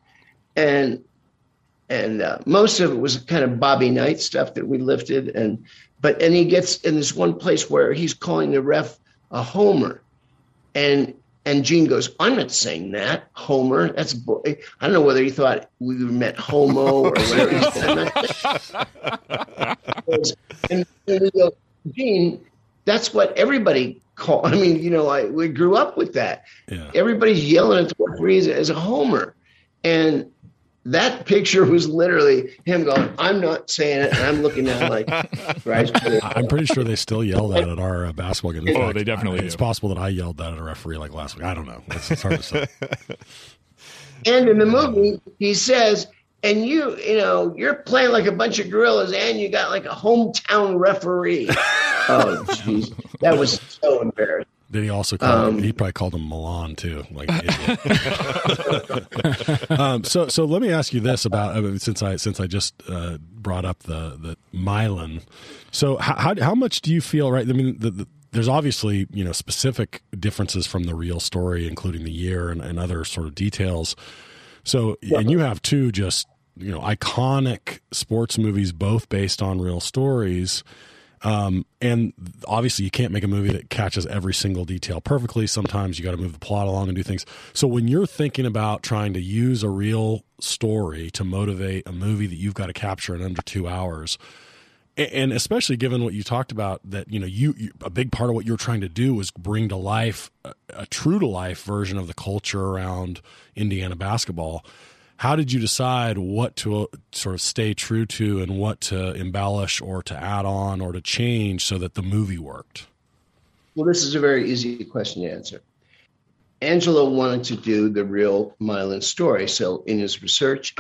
And and uh, most of it was kind of Bobby Knight stuff that we lifted. And but and he gets in this one place where he's calling the ref a homer, and and Gene goes, "I'm not saying that homer. That's bo-. I don't know whether he thought we meant homo or whatever." He said. And, and we go, Gene, that's what everybody call. I mean, you know, I we grew up with that Yeah. everybody's yelling at the referee as, as a homer. And that picture was literally him going, I'm not saying it. And I'm looking down like, right. I'm pretty sure they still yell that at our uh, basketball game. In Oh, fact, they definitely I- It's possible that I yelled that at a referee like last week. I don't know. It's, it's hard to say. And in the movie, he says, and you, you know, you're playing like a bunch of gorillas and you got like a hometown referee. oh, jeez. That was so embarrassing. Did he also call? Um, he probably called him Milan too. Like, um, so so let me ask you this about I mean, since I since I just uh, brought up the the Milan. So how how, how much do you feel? Right. I mean, the, the, there's obviously you know specific differences from the real story, including the year and, and other sort of details. So and you have two just you know iconic sports movies, both based on real stories. Um, and obviously, you can't make a movie that catches every single detail perfectly. Sometimes you got to move the plot along and do things. So, when you're thinking about trying to use a real story to motivate a movie that you've got to capture in under two hours, and especially given what you talked about, that you know, you, you a big part of what you're trying to do was bring to life a, a true to life version of the culture around Indiana basketball how did you decide what to uh, sort of stay true to and what to embellish or to add on or to change so that the movie worked? Well, this is a very easy question to answer. Angelo wanted to do the real Milan story. So, in his research,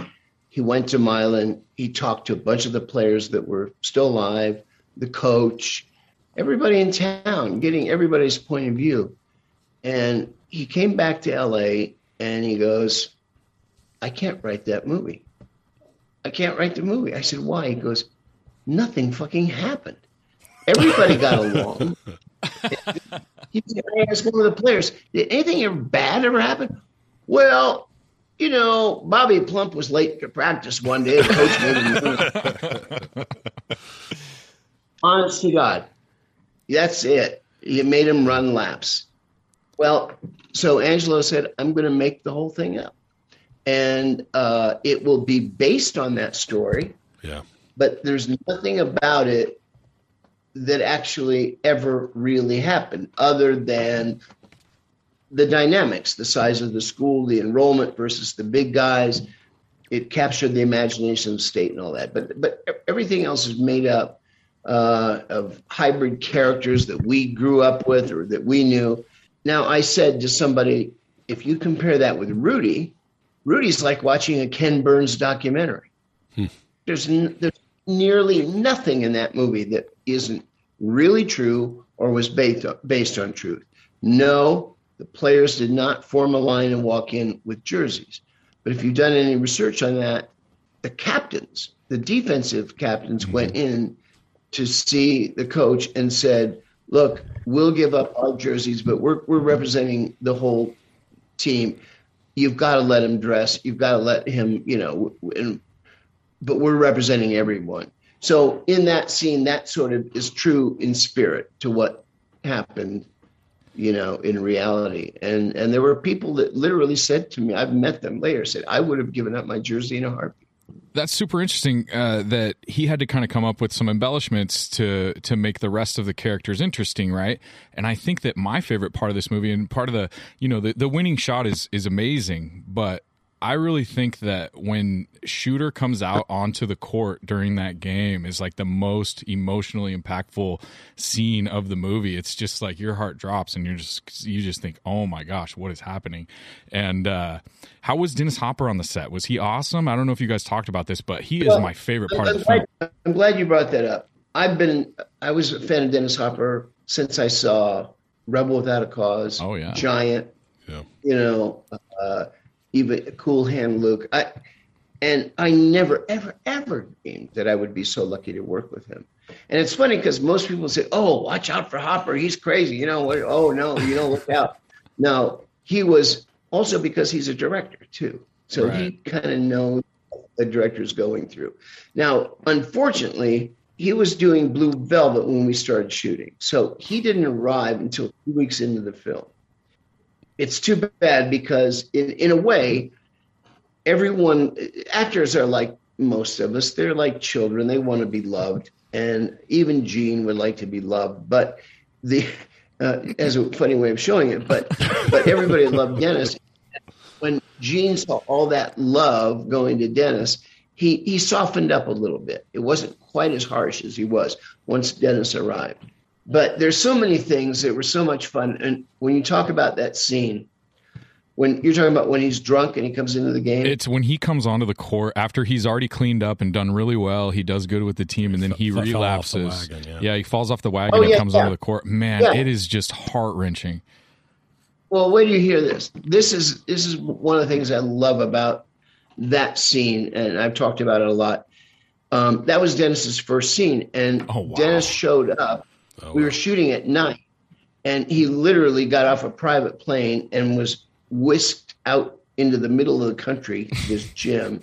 he went to Milan. He talked to a bunch of the players that were still alive, the coach, everybody in town, getting everybody's point of view. And he came back to LA and he goes, I can't write that movie. I can't write the movie. I said, why? He goes, nothing fucking happened. Everybody got along. he said, I asked one of the players, did anything ever bad ever happen? Well, you know, Bobby Plump was late to practice one day. Coach made him Honest to God, that's it. You made him run laps. Well, so Angelo said, I'm going to make the whole thing up and uh, it will be based on that story. Yeah. But there's nothing about it that actually ever really happened, other than the dynamics, the size of the school, the enrollment versus the big guys. It captured the imagination of the state and all that. But but everything else is made up uh, of hybrid characters that we grew up with or that we knew. Now I said to somebody, if you compare that with Rudy, Rudy's like watching a Ken Burns documentary. Hmm. There's, n- there's nearly nothing in that movie that isn't really true or was based on, based on truth. No, the players did not form a line and walk in with jerseys. But if you've done any research on that, the captains, the defensive captains, mm-hmm. went in to see the coach and said, "Look, we'll give up our jerseys, but we're we're representing the whole team." You've got to let him dress. You've got to let him, you know, and, but we're representing everyone. So in that scene, that sort of is true in spirit to what happened, you know, in reality. And and there were people that literally said to me, I've met them later, said I would have given up my jersey in a heartbeat that's super interesting uh, that he had to kind of come up with some embellishments to to make the rest of the characters interesting right? And i think that my favorite part of this movie and part of the you know the, the winning shot is is amazing but I really think that when Shooter comes out onto the court during that game is like the most emotionally impactful scene of the movie. It's just like your heart drops and you're just you just think, "Oh my gosh, what is happening?" And uh, how was Dennis Hopper on the set? Was he awesome? I don't know if you guys talked about this, but he well, is my favorite part I'm of the film. Glad, I'm glad you brought that up. I've been I was a fan of Dennis Hopper since I saw Rebel Without a Cause. Oh yeah, Giant. Yeah. You know. Uh, even Cool Hand Luke. I, and I never, ever, ever dreamed that I would be so lucky to work with him. And it's funny because most people say, "Oh, watch out for Hopper. He's crazy." You know, what? oh no, you know, look out. No, he was also because he's a director too, so right. he kind of knows what the director's going through. Now, unfortunately, he was doing Blue Velvet when we started shooting, so he didn't arrive until two weeks into the film it's too bad because in, in a way everyone actors are like most of us. They're like children. They want to be loved. And even gene would like to be loved but the uh, as a funny way of showing it but but everybody loved dennis. When gene saw all that love going to dennis he he softened up a little bit. It wasn't quite as harsh as he was once dennis arrived but there's so many things that were so much fun. And when you talk about that scene, when you're talking about when he's drunk and he comes into the game, it's when he comes onto the court after he's already cleaned up and done really well. He does good with the team, and then he F- relapses. The wagon, yeah. yeah. he falls off the wagon oh, and yeah, comes yeah. onto the court. Man, it is just heart wrenching. Well, wait do you hear this? This is this is one of the things I love about that scene, and I've talked about it a lot. Um, that was Dennis's first scene, and oh, wow. Dennis showed up Oh, we were shooting at night, and he literally got off a private plane and was whisked out into the middle of the country, this gym,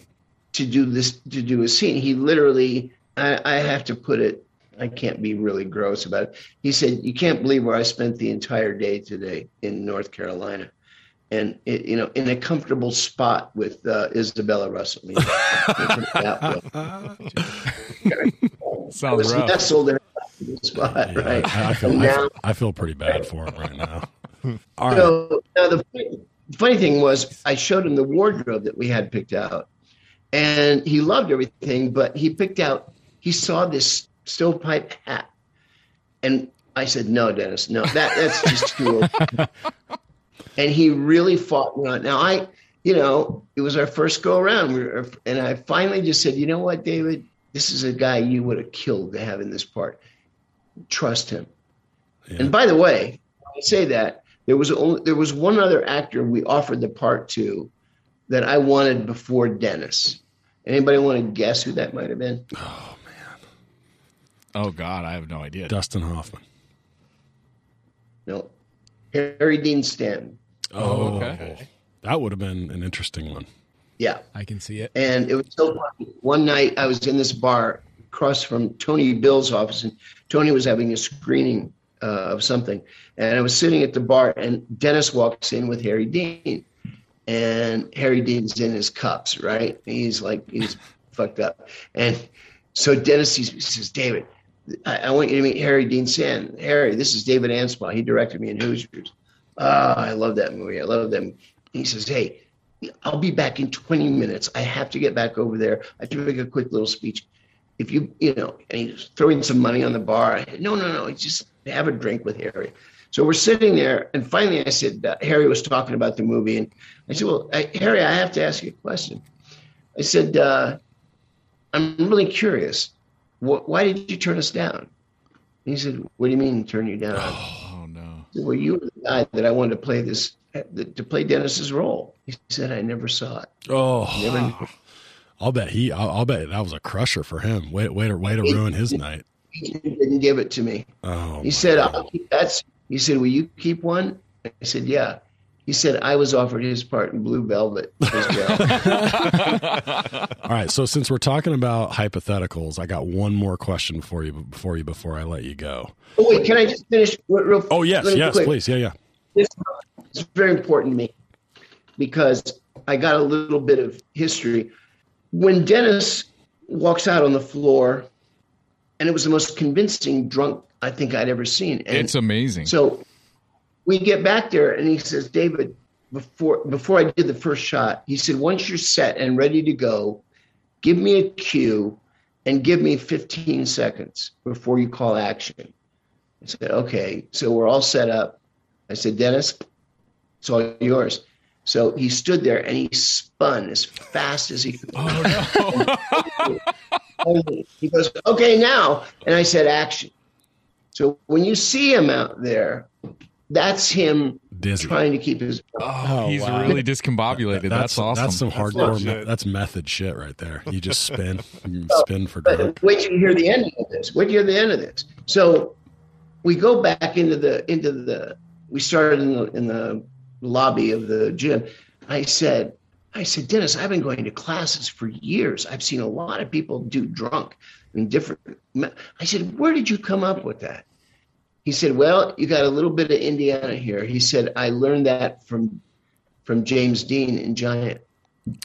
to do this to do a scene. He literally, I, I have to put it. I can't be really gross about it. He said, "You can't believe where I spent the entire day today in North Carolina." And it, you know, in a comfortable spot with uh, Isabella Rossellini. You know. Sounds rough. nestled in comfortable spot, Yeah, right? I, I feel, And I, now- feel, I feel pretty bad for him right now. All right. So now the funny- funny thing was, I showed him the wardrobe that we had picked out, and he loved everything. But he picked out, he saw this stovepipe hat, and I said, "No, Dennis, no, that that's just too." old." and he really fought me on. Now I, you know, it was our first go around, we were, and I finally just said, "You know what, David." This is a guy you would have killed to have in this part. Trust him. And by the way, I say that there was only there was one other actor we offered the part to that I wanted before Dennis. Anybody want to guess who that might have been? Oh man. Oh God, I have no idea. Dustin Hoffman. No, Harry Dean Stanton. Oh, oh okay. That would have been an interesting one. Yeah, I can see it. and it was so funny. One night I was in this bar across from Tony Bill's office, and Tony was having a screening uh, of something, and I was sitting at the bar, and Dennis walks in with Harry Dean, and Harry Dean's in his cups, right? He's like he's fucked up, and so Dennis he says, David. I, I want you to meet Harry Dean Stanton. Harry, this is David Anspaugh. He directed me in Hoosiers. Ah, I love that movie. I love them. He says, "Hey, I'll be back in 20 minutes. I have to get back over there. I have to make a quick little speech. If you, you know, and he's throwing some money on the bar. Said, no, no, no. Just have a drink with Harry. So we're sitting there, and finally I said, uh, Harry was talking about the movie, and I said, well, I, Harry, I have to ask you a question. I said, uh, I'm really curious. Wh- why did you turn us down? He said, what do you mean turn you down? Oh no. Well, you were the guy that I wanted to play this to play Dennis's role. He said, I never saw it. Oh, Never, I'll bet he. I'll, I'll bet that was a crusher for him. Way, way to, way to ruin his night. he didn't give it to me. Oh, He said, I'll keep that. He said, Will you keep one? I said, Yeah. He said, I was offered his part in Blue Velvet as well. all right. So since we're talking about hypotheticals, I got one more question for you before you before I let you go. oh, wait, can I just finish real, real Oh yes, really yes, quick? please. Yeah, yeah. This is very important to me because I got a little bit of history. When Dennis walks out on the floor, and it was the most convincing drunk I think I'd ever seen. And It's amazing. So we get back there, and he says, David, before before I did the first shot, he said, once you're set and ready to go, give me a cue and give me 15 seconds before you call action. I said, okay. So we're all set up. I said, Dennis, it's all yours. So he stood there and he spun as fast as he could. Oh, no. he goes, okay, now. And I said, action. So when you see him out there, that's him Dizzy. trying to keep his. oh, he's wow. really discombobulated. that's, awesome. That's some hardcore. legit. me- that's method shit right there. You just spin, you spin for drunk. Wait till you hear the end of this. Wait till you hear the end of this. So we go back into the into the. We started in the in the lobby of the gym. I said, I said, Dennis, I've been going to classes for years. I've seen a lot of people do drunk in different. I said, where did you come up with that? He said, well, you got a little bit of Indiana here. He said, I learned that from from James Dean in Giant,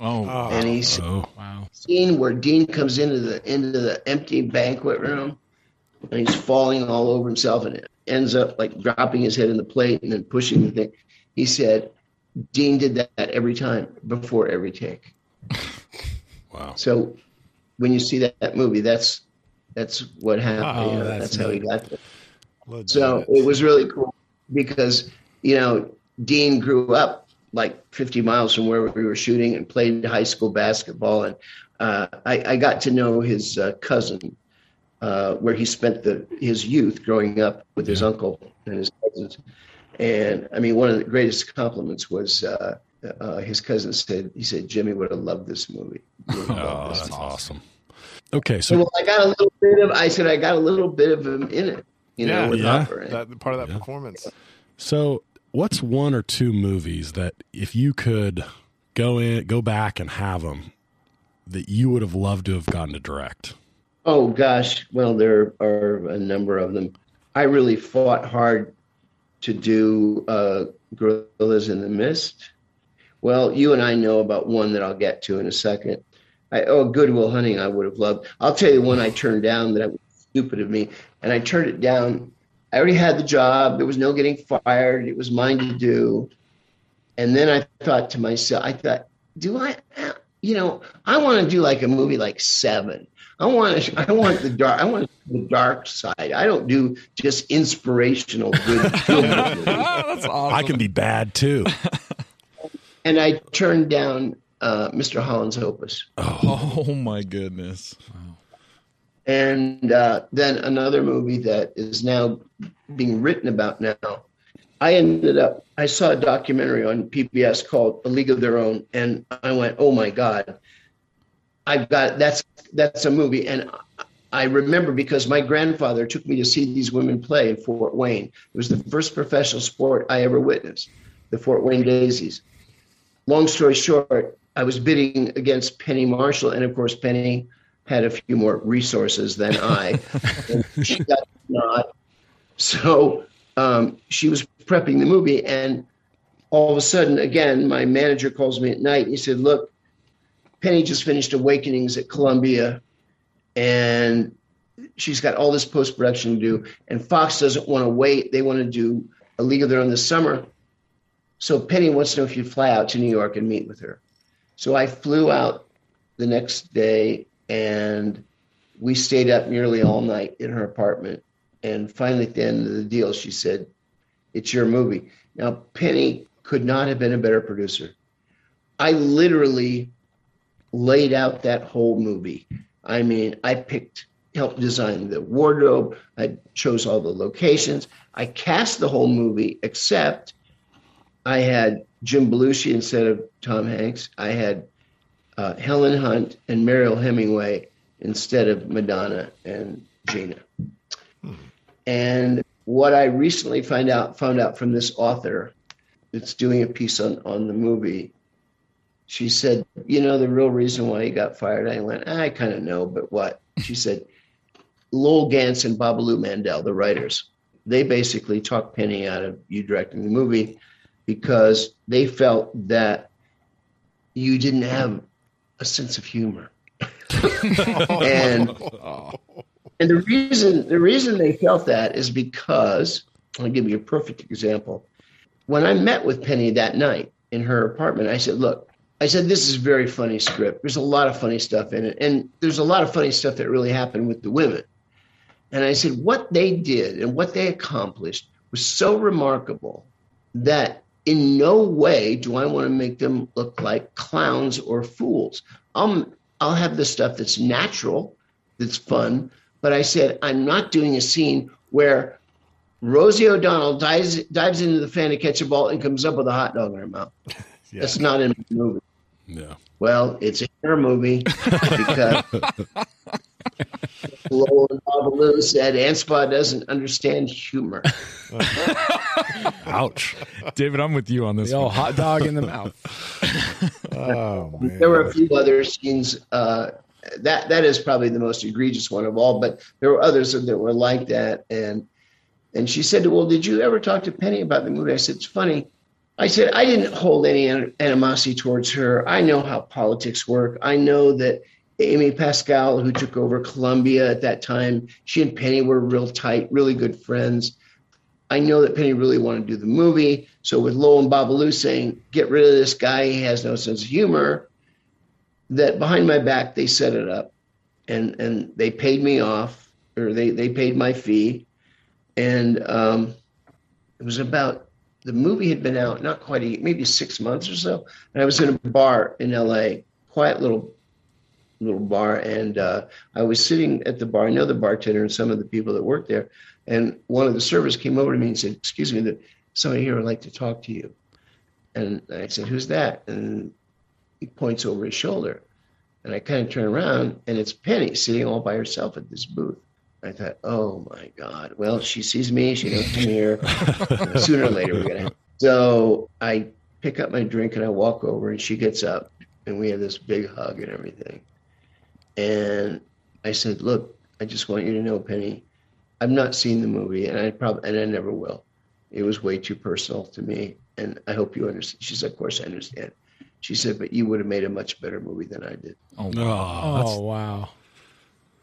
oh, oh. and he said Oh, Wow. scene where Dean comes into the into the empty banquet room and he's falling all over himself and ends up like dropping his head in the plate and then pushing the thing. He said Dean did that every time before every take. wow. So when you see that, that movie, that's that's what happened. Oh, you know, that's that's how he got there. Legit. So it was really cool because, you know, Dean grew up like 50 miles from where we were shooting and played high school basketball. And uh, I, I got to know his uh, cousin, uh, where he spent the, his youth growing up with his uncle and his cousins. And I mean, one of the greatest compliments was uh, uh, his cousin said, he said, Jimmy would have loved this movie. He Oh, this that's awesome. Okay, so so well, I got a little bit of. I said I got a little bit of him in it, you know, with yeah. Hopper. that part of that Yeah. performance. so what's one or two movies that if you could go in, go back and have them, that you would have loved to have gotten to direct? Oh gosh, well there are a number of them. I really fought hard to do uh, Gorillas in the Mist. Well, you and I know about one that I'll get to in a second. I, oh, Good Will Hunting, I would have loved. I'll tell you one I turned down that was stupid of me, and I turned it down. I already had the job. There was no getting fired. It was mine to do. And then I thought to myself, I thought, do I, you know, I want to do like a movie like Seven. I want I want the dark, I want the dark side. I don't do just inspirational good film. That's awesome. I can be bad too. And I turned down uh, Mr. Holland's Opus. Oh my goodness. And uh, then another movie that is now being written about now. I ended up, I saw a documentary on PBS called A League of Their Own, and I went, oh my God, I've got, that's, that's a movie. And I remember because my grandfather took me to see these women play in Fort Wayne. It was the first professional sport I ever witnessed, the Fort Wayne Daisies. Long story short, I was bidding against Penny Marshall, and of course, Penny had a few more resources than I. she got nod. So um, she was prepping the movie, and all of a sudden, again, my manager calls me at night. And he said, "Look, Penny just finished Awakenings at Columbia, and she's got all this post production to do, and Fox doesn't want to wait. They want to do a League of Their Own this summer. So Penny wants to know if you'd fly out to New York and meet with her. So I flew out the next day, and we stayed up nearly all night in her apartment. And finally, at the end of the deal, she said, It's your movie. Now, Penny could not have been a better producer. I literally laid out that whole movie. I mean, I picked, helped design the wardrobe, I chose all the locations, I cast the whole movie, except I had Jim Belushi instead of Tom Hanks. I had uh, Helen Hunt and Mariel Hemingway instead of Madonna and Geena. And what I recently find out found out from this author that's doing a piece on, on the movie, she said, you know, the real reason why he got fired. I went, I kind of know, but what? She said, Lowell Ganz and Babaloo Mandel, the writers, they basically talked Penny out of you directing the movie because they felt that you didn't have a sense of humor. and and the reason the reason they felt that is because I'll give you a perfect example. When I met with Penny that night in her apartment, I said, "Look, I said this is a very funny script. There's a lot of funny stuff in it, and there's a lot of funny stuff that really happened with the women." And I said, "What they did and what they accomplished was so remarkable that in no way do I want to make them look like clowns or fools. Um, I'll have the stuff that's natural, that's fun, but I said I'm not doing a scene where Rosie O'Donnell dives dives into the fan to catch a ball and comes up with a hot dog in her mouth. That's not in the movie. Yeah. Well, it's in her movie because Lowell and Babaloo said Anspaugh doesn't understand humor. Ouch. David, I'm with you on this. Oh, hot dog in the mouth. Oh man. There were a few other scenes. Uh, that that is probably the most egregious one of all, but there were others that were like that. And and she said, "Well, did you ever talk to Penny about the movie?" I said, "It's funny." I said, "I didn't hold any animosity towards her. I know how politics work. I know that Amy Pascal, who took over Columbia at that time, she and Penny were real tight, really good friends. I know that Penny really wanted to do the movie. So with Lowell and Babaloo saying, get rid of this guy, he has no sense of humor, that behind my back they set it up and and they paid me off or they, they paid my fee. And um, it was about the movie had been out not quite a maybe six months or so. And I was in a bar in LA, quiet little little bar, and uh, I was sitting at the bar. I know the bartender and some of the people that work there, and one of the servers came over to me and said, "Excuse me, that somebody here would like to talk to you." And I said, "Who's that?" And he points over his shoulder, and I kind of turn around, and it's Penny sitting all by herself at this booth. I thought, "Oh my God!" Well, she sees me. She knows I'm here. Sooner or later, we're gonna. So I pick up my drink and I walk over, and she gets up, and we have this big hug and everything. And I said, "Look, I just want you to know, Penny, I've not seen the movie, and I probably and I never will. It was way too personal to me, and I hope you understand." She said, "Of course I understand." She said, "But you would have made a much better movie than I did." Oh, Oh that's, oh, wow.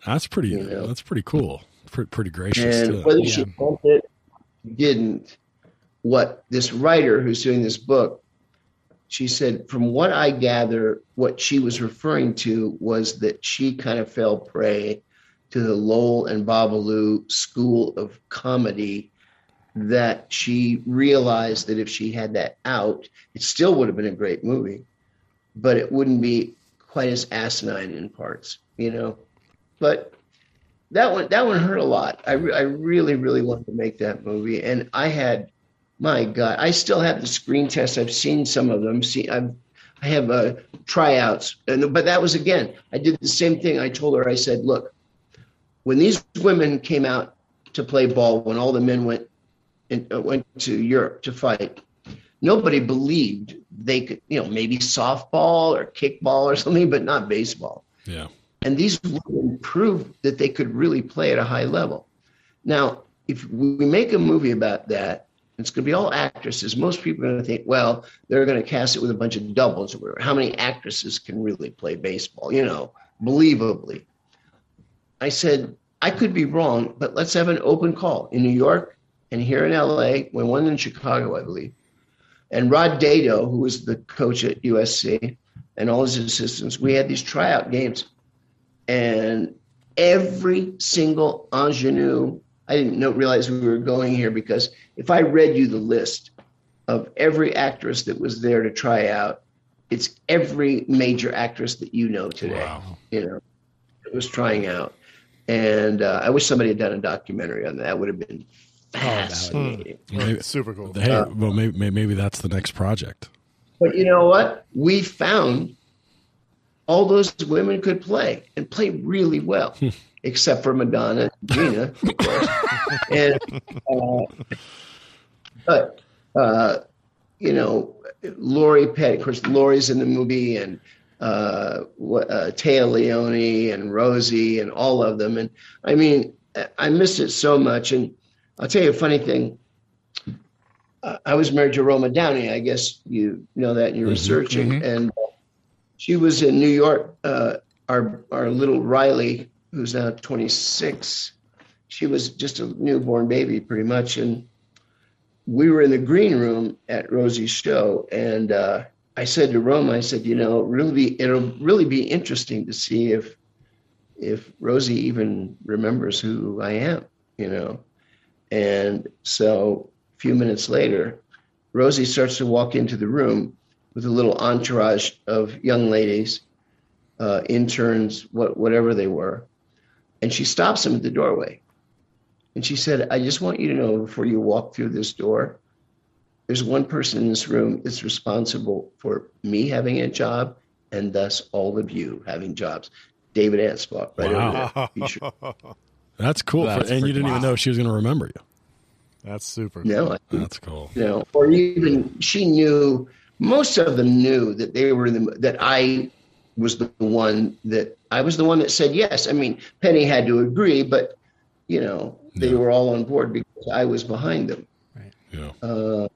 That's pretty. You know. That's pretty cool. Pretty, pretty gracious And too. whether she meant it, didn't, what this writer who's doing this book, she said, from what I gather, what she was referring to was that she kind of fell prey to the Lowell and Babaloo school of comedy. That she realized that if she had that out, it still would have been a great movie, but it wouldn't be quite as asinine in parts, you know. But that one that one hurt a lot. I, re- I really really wanted to make that movie, and I had, my God, I still have the screen tests. I've seen some of them. See, I've I have uh, tryouts, and but that was again. I did the same thing. I told her. I said, look, when these women came out to play ball, when all the men went and uh, went to Europe to fight, nobody believed they could, you know, maybe softball or kickball or something, but not baseball. yeah. And these women proved that they could really play at a high level. Now, if we make a movie about that, it's going to be all actresses. Most people are going to think, well, they're going to cast it with a bunch of doubles. Or how many actresses can really play baseball? You know, believably. I said, I could be wrong, but let's have an open call in New York and here in LA, when one in Chicago, I believe. And Rod Dedeaux, who was the coach at USC, and all his assistants, we had these tryout games and every single ingenue i didn't know realize we were going here because if i read you the list of every actress that was there to try out it's every major actress that you know today Wow. you know that was trying out and uh, i wish somebody had done a documentary on that that would have been fascinating Maybe, Super cool. hey, Uh, well, maybe, maybe maybe that's the next project. But you know what? We found all those women could play and play really well, except for Madonna and Geena, and uh, but uh, you know, Lori Petty, of course, Lori's in the movie, and uh, uh, Téa Leoni and Rosie and all of them. And I mean, I- missed it so much. And I'll tell you a funny thing. I was married to Roma Downey. I guess you know that and you're researching. And uh, she was in New York. Uh, our our little Riley, who's now 26, she was just a newborn baby, pretty much. And we were in the green room at Rosie's show, and uh, I said to Rome, I said, you know, really, it'll really be interesting to see if if Rosie even remembers who I am, you know. And so a few minutes later, Rosie starts to walk into the room with a little entourage of young ladies, uh, interns, what, whatever they were. And she stops them at the doorway. And she said, I just want you to know before you walk through this door, there's one person in this room that's responsible for me having a job and thus all of you having jobs. David Anspaugh, right Wow. over there. Be That's cool. That's and you didn't even know she was going to remember you. That's super. No, I That's cool. you know, or even she knew. Most of them knew that they were in the that I was the one that I was the one that said yes. I mean, Penny had to agree, but you know, they Yeah. were all on board because I was behind them. Right. Yeah. Uh,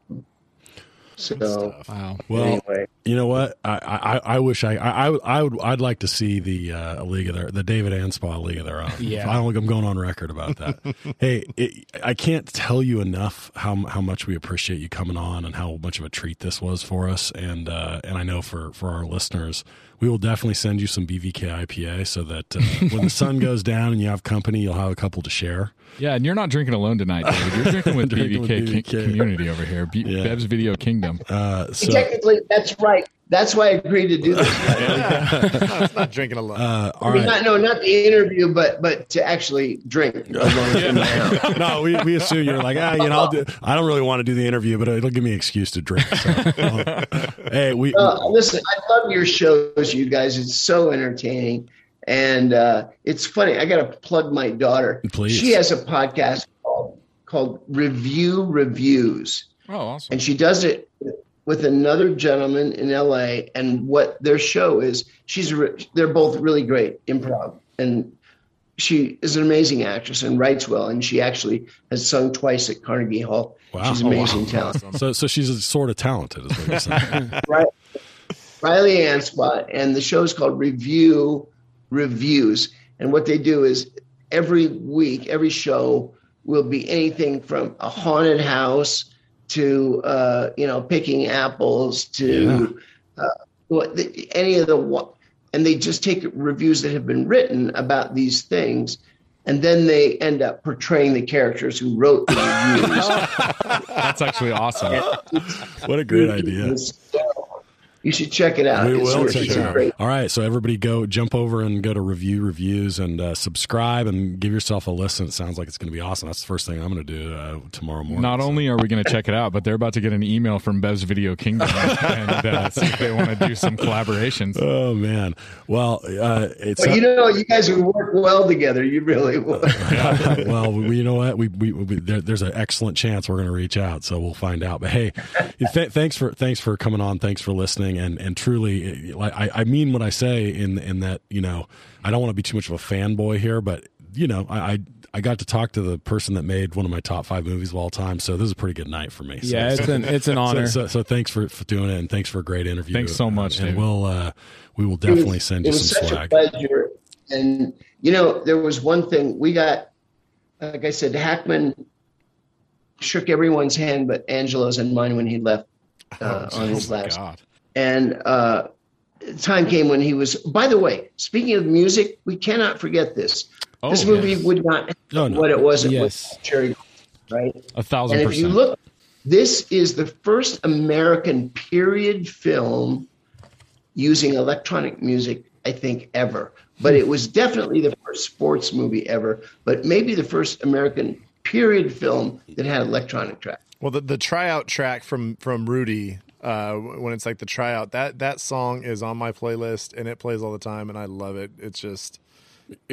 so Wow. Well, anyway, you know what? I, I, I wish I, I, I would, I would, like to see the uh, league of their, the David Anspaugh league of their own. Yeah. I don't think I'm going on record about that. hey, it, I can't tell you enough how how much we appreciate you coming on and how much of a treat this was for us. And uh, and I know for for our listeners, we will definitely send you some BVK IPA so that uh, when the sun goes down and you have company, you'll have a couple to share. Yeah, and you're not drinking alone tonight, David. You're drinking with Drinking with BVK, BVK. ki- community over here. B- Yeah. Bev's Video Kingdom. Uh, so. technically, that's right. That's why I agreed to do this. no, it's not drinking alone. Uh, all I mean, right. not, no, not the interview, but but to actually drink alone in the house. no, we, we assume you're like, ah, you know, I'll do, I don't really want to do the interview, but it'll give me an excuse to drink. So, hey, we, Uh, listen, I love your shows, you guys. It's so entertaining. And uh, it's funny. I got to plug my daughter. Please. She has a podcast called, called Review Reviews. Oh, awesome. And she does it with with another gentleman in LA, and what their show is. She's re- they're both really great improv, and she is an amazing actress and writes well. And she actually has sung twice at Carnegie Hall. Wow. She's Oh, amazing talent. So, so she's sort of talented, is what you're saying. Right. Riley Anspaugh, and the show is called Review Reviews. And what they do is every week, every show will be anything from a haunted house to uh, you know picking apples to uh, any of the wa- and they just take reviews that have been written about these things. And then they end up portraying the characters who wrote the reviews. That's actually awesome. What a great idea. You should check it out. We It's will really- check it out. great- All right, so everybody go jump over and go to review reviews and uh, subscribe and give yourself a listen. It sounds like it's going to be awesome. That's the first thing I'm going to do uh, tomorrow morning. Not So- only are we going to check it out, but they're about to get an email from Bev's Video Kingdom and uh, see if they want to do some collaborations. Oh man. Well, uh, it's But you know, you guys would work well together. You really would. well, we, you know what? We, we, we there, there's an excellent chance we're going to reach out, so we'll find out. But hey, th- thanks for thanks for coming on. Thanks for listening, and and truly, I, I mean what I say in in that you know I don't want to be too much of a fanboy here, but you know I. I I got to talk to the person that made one of my top five movies of all time, so this is a pretty good night for me. So- Yeah, it's an it's an honor. So, so, so thanks for, for doing it, and thanks for a great interview. Thanks so much, and David. we'll uh, we will definitely send it you was some such swag. a pleasure. And you know, there was one thing we got. Like I said, Hackman shook everyone's hand, but Angelo's and mine when he left uh, on his Oh last. God. And uh, time came when he was. By the way, speaking of music, we cannot forget this. Oh, this movie yes. would not have Oh, no. what it was. It Yes. was Jerry, right? A thousand And if you look, this is the first American period film using electronic music, I think, ever. But it was definitely the first sports movie ever, but maybe the first American period film that had electronic track. Well, the, the tryout track from from Rudy, uh, when it's like the tryout, that that song is on my playlist and it plays all the time, and I love it. It's just,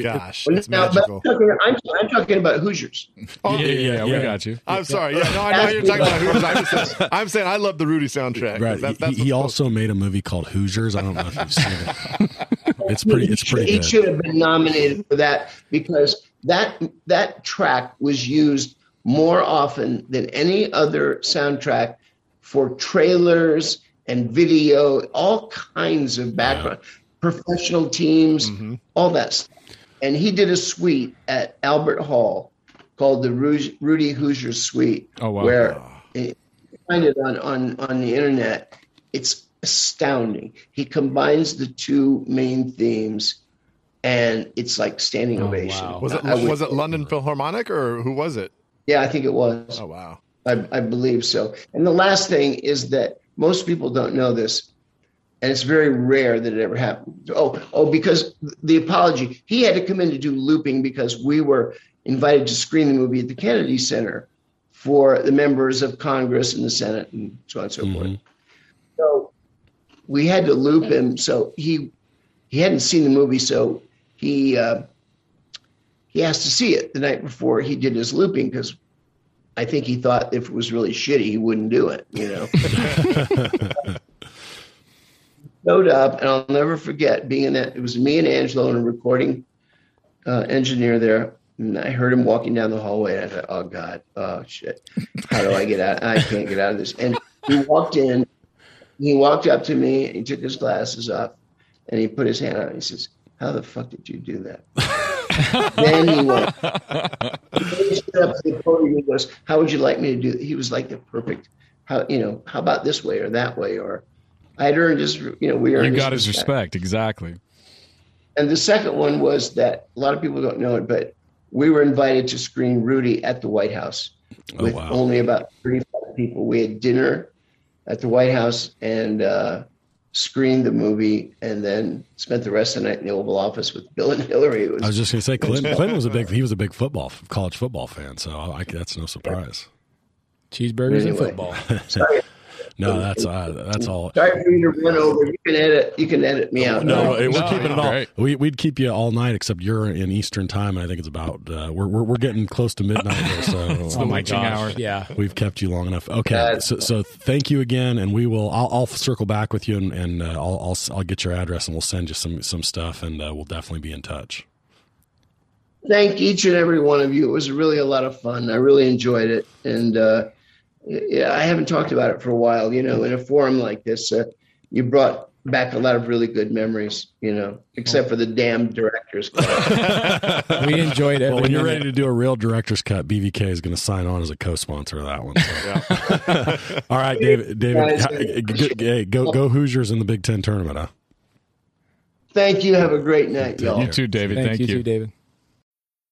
gosh, it's Now, magical. I'm, talking, I'm, I'm talking about Hoosiers. Oh, yeah, yeah, yeah, we yeah. got you. I'm sorry. Yeah, no, I know you're talking about Hoosiers. I'm, saying, I'm saying I love the Rudy soundtrack. Right. That- he that's he what's- also made a movie called Hoosiers. I don't know if you've seen it. It's pretty. It's should- pretty he good. should have been nominated for that because that that track was used more often than any other soundtrack for trailers and video, all kinds of background, professional teams, Mm-hmm. all that stuff. And he did a suite at Albert Hall called the Rudy Hoosier Suite, Oh, wow. where it, find it on, on, on the internet. It's astounding. He combines the two main themes, and it's like standing Oh, ovation. wow. Was it I would- was it London Philharmonic or who was it? Yeah, I think it was. Oh wow. I, I believe so. And the last thing is that most people don't know this, and it's very rare that it ever happened. Oh, oh, because the apology, he had to come in to do looping because we were invited to screen the movie at the Kennedy Center for the members of Congress and the Senate and so on and so forth. So we had to loop him. So he he hadn't seen the movie, so he uh, he asked to see it the night before he did his looping because I think he thought if it was really shitty, he wouldn't do it. You know. Showed up, and I'll never forget being in that. It was me and Angelo and a recording uh, engineer there. And I heard him walking down the hallway, and I thought, "Oh God, oh shit, how do I get out? I can't get out of this." And he walked in. He walked up to me, and he took his glasses off, and he put his hand out. And he says, "How the fuck did you do that?" then he went. He stood up to the podium. He goes, "How would you like me to do?" He was like the perfect. How you know? How about this way or that way? Or I'd earned his. You know, we earned You got his respect, exactly. And the second one was that a lot of people don't know it, but we were invited to screen Rudy at the White House Oh, with wow. only about 35 people. We had dinner at the White House and uh, screened the movie and then spent the rest of the night in the Oval Office with Bill and Hillary. It was, I was just going to say, Clinton, Clinton was a big. He was a big football, college football fan. So I, that's no surprise. Cheeseburgers and Anyway. football. sorry, No, that's uh, that's all. Sorry for you to run over. You can edit. You can edit me out. No, now. we're No, keeping it all. great. We, we'd keep you all night, except you're in Eastern time, and I think it's about uh, we're, we're we're getting close to midnight here, so oh my witching gosh. hour. Yeah. we've kept you long enough. Okay, That's- so, so thank you again, and we will. I'll, I'll circle back with you, and, and uh, I'll, I'll I'll get your address, and we'll send you some some stuff, and uh, we'll definitely be in touch. Thank each and every one of you. It was really a lot of fun. I really enjoyed it, and uh, yeah, I haven't talked about it for a while. You know, in a forum like this, uh, you brought back a lot of really good memories. You know, except for the damn directors. Club. We enjoyed it. Well, when you're ready to do a real director's cut, BVK is going to sign on as a co-sponsor of that one. so. all right, David. David, go, hey, go go Hoosiers in the Big Ten tournament. Huh? Thank you. Have a great night, y'all. You too, David. Thanks, Thank you, you. too, David.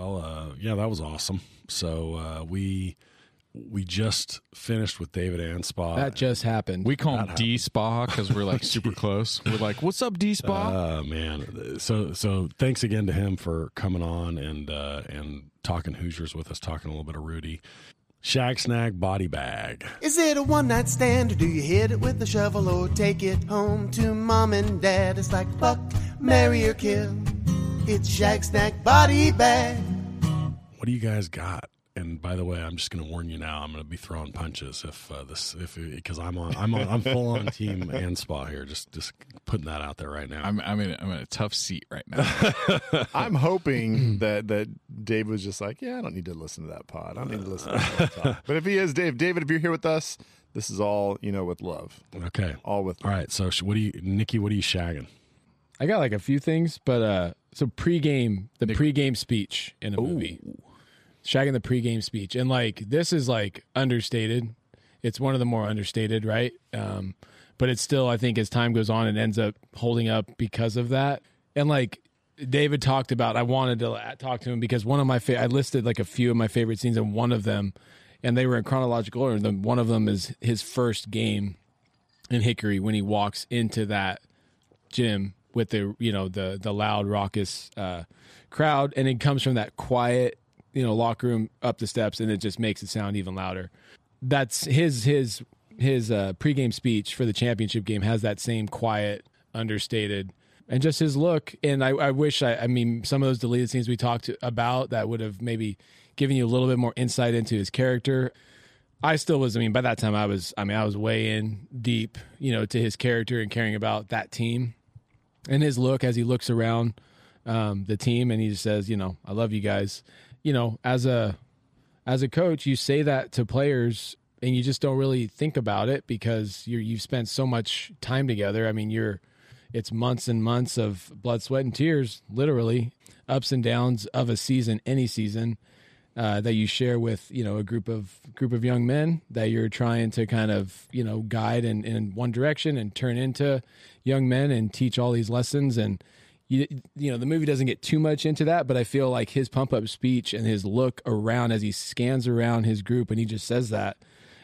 Well, uh, yeah, that was awesome. So uh, we we just finished with David Anspaugh. That just happened. We call him D Spa because we're like super close. We're like, "What's up, D Spa?" Oh man! So so thanks again to him for coming on and uh, and talking Hoosiers with us, talking a little bit of Rudy. Shag snag body bag. Is it a one night stand or do you hit it with a shovel or take it home to mom and dad? It's like fuck, marry or kill. It's Shag Snag Body Bag. What do you guys got? And by the way, I'm just going to warn you now. I'm going to be throwing punches if uh, this if because I'm on I'm on I'm full on team Anspaugh here. Just just putting that out there right now. I'm I'm in I'm in a tough seat right now. I'm hoping that that Dave was just like, yeah, I don't need to listen to that pod. I don't need to listen to that talk. But if he is, Dave, David, if you're here with us, this is all you know with love, okay. all with. All right. So what do you, Nikki? What are you shagging? I got like a few things, but uh so pregame the pregame speech in a movie. Shagging the pregame speech. And like this is like understated. It's one of the more understated, right? Um but it's still I think as time goes on it ends up holding up because of that. And like David talked about I wanted to talk to him because one of my fa- I listed like a few of my favorite scenes and one of them and they were in chronological order. One of them is his first game in Hickory when he walks into that gym with the you know the the loud raucous uh, crowd, and it comes from that quiet you know locker room up the steps, and it just makes it sound even louder. That's his his his uh, pregame speech for the championship game has that same quiet, understated, and just his look. And I, I wish I I mean some of those deleted scenes we talked about that would have maybe given you a little bit more insight into his character. I still was. I mean, by that time, I was. I mean, I was way in deep, you know, to his character and caring about that team, and his look as he looks around um, the team and he just says, you know, I love you guys. You know, as a as a coach, you say that to players, and you just don't really think about it because you're you've spent so much time together. I mean, you're it's months and months of blood, sweat, and tears, literally ups and downs of a season, any season uh, that you share with you know a group of group of young men that you're trying to kind of you know guide in, in one direction and turn into young men and teach all these lessons. And you you know the movie doesn't get too much into that but I feel like his pump up speech and his look around as he scans around his group and he just says that.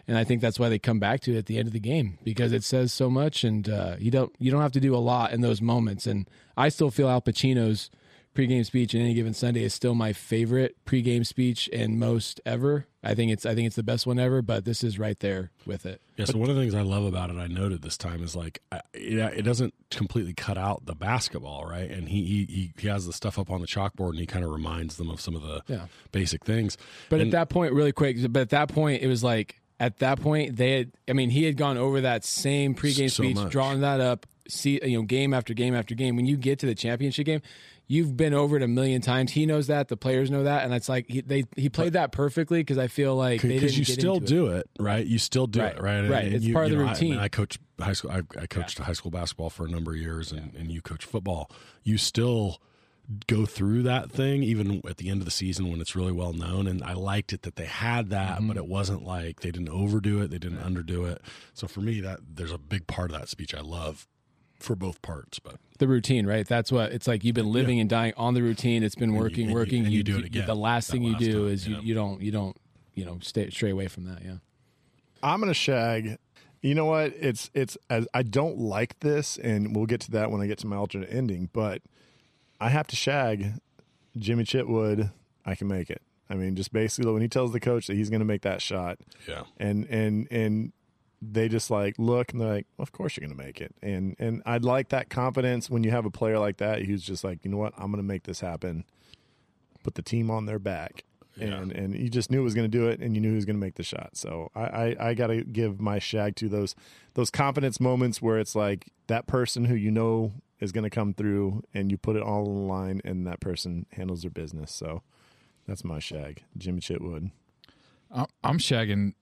And I think that's why they come back to it at the end of the game because it says so much and uh, you don't you don't have to do a lot in those moments. And I still feel Al Pacino's pregame speech in any given Sunday is still my favorite pregame speech and most ever. I think it's I think it's the best one ever, but this is right there with it. Yeah, so one of the things I love about it, I noted this time, is like I- it, it doesn't completely cut out the basketball, right? And he, he he has the stuff up on the chalkboard, and he kind of reminds them of some of the Yeah. basic things. But And- at that point, really quick, but at that point, it was like at that point they had. I mean, he had gone over that same pregame So speech, much. drawn that up, see you know, game after game after game. When you get to the championship game. You've been over it a million times. He knows that. The players know that, and it's like he they he played that perfectly because I feel like they because you still into it. do it. right? You still do Right, it, right? right. And It's you- part of the know, I- I, mean, routine. I coach high school. I, I coached high school basketball for a number of years, and, and you coach football. You still go through that thing even at the end of the season when it's really well known and I liked it that they had that Mm-hmm. but it wasn't like they didn't overdo it they didn't underdo it so for me that there's a big part of that speech I love for both parts but the routine, right? That's what it's like. You've been living and dying on the routine. It's been working, and you- working. and you do it again The last that thing you last do time, is you, you don't you don't you know stay stray away from that. Yeah. I'm gonna shag. You know what? It's it's as I don't like this, and we'll get to that when I get to my alternate ending. But I have to shag Jimmy Chitwood. I can make it. I mean, just basically when he tells the coach that he's going to make that shot, yeah and and and they just like look and they're like, of course you're going to make it. And and I'd like that confidence when you have a player like that who's just like, you know what, I'm going to make this happen. Put the team on their back. And and you just knew it was going to do it, and you knew he was going to make the shot. So I I, I got to give my shag to those those confidence moments where it's like that person who you know is going to come through, and you put it all on the line, and that person handles their business. So that's my shag, Jimmy Chitwood. I'm shagging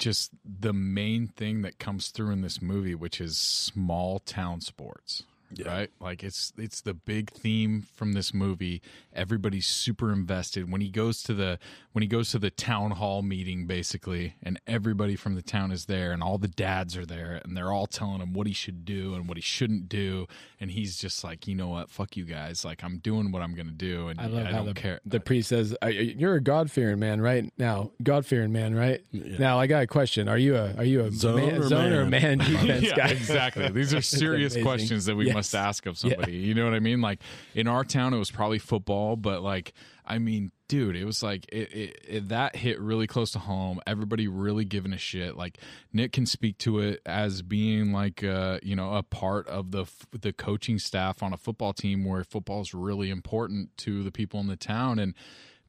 just the main thing that comes through in this movie, which is small town sports. Right, like it's it's the big theme from this movie. Everybody's super invested when he goes to the when he goes to the town hall meeting, basically, and everybody from the town is there, and all the dads are there, and they're all telling him what he should do and what he shouldn't do, and he's just like, you know what, fuck you guys, like I'm doing what I'm gonna do, and I love how don't the, care. the priest says, "I- "You're a God fearing man, right now. God fearing man, right now." I got a question. Are you a are you a Zone man, or zone or man? man defense yeah, guy? exactly. These are serious questions that we Yes. Must ask of somebody. You know what I mean? Like in our town, it was probably football, but like, I mean, dude, it was like it, it, it, that hit really close to home. Everybody really giving a shit. Like Nick can speak to it as being like, uh, you know, a part of the the coaching staff on a football team where football is really important to the people in the town and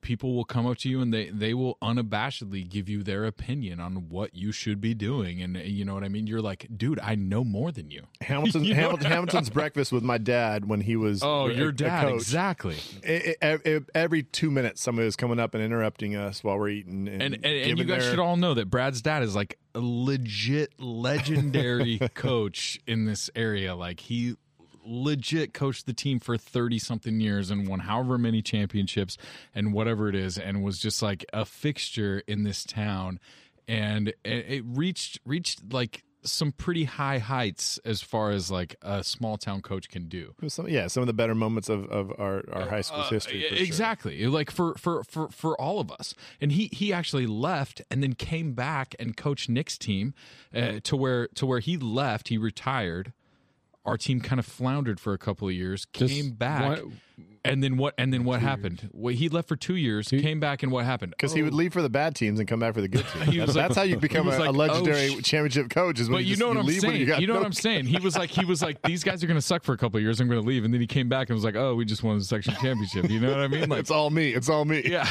people will come up to you and they they will unabashedly give you their opinion on what you should be doing. And uh, you know what i mean? You're like dude i know more than you. Hamilton, You know? Hamilton Hamilton's breakfast with my dad when he was oh a- your dad exactly. I- I- I- every two minutes, somebody was coming up and interrupting us while we're eating, and and and, and you guys their- should all know that brad's dad is like a legit legendary coach in this area. Like he legit coached the team for 30 something years and won however many championships and whatever it is and was just like a fixture in this town and it, reached reached like some pretty high heights as far as like a small town coach can do some, yeah, some of the better moments of, of our, our high school's history. for sure. Uh, exactly like for, for for for all of us and he he actually left and then came back and coached nick's team uh, to where to where he left he retired our team kind of floundered for a couple of years Just came back one- and then what and then what happened well, he left for two years he, came back and what happened Because he would oh. leave for the bad teams and come back for the good teams. That's, like- that's how you become a, a like, oh, legendary sh- championship coach. Is when but you, you just, know what I'm saying. You, You, know no- what I'm saying. He was like, he was like, these guys are going to suck for a couple of years. I'm going to leave, and then he came back and was like, oh, we just won the section championship. You know what I mean? Like, It's all me. It's all me. yeah.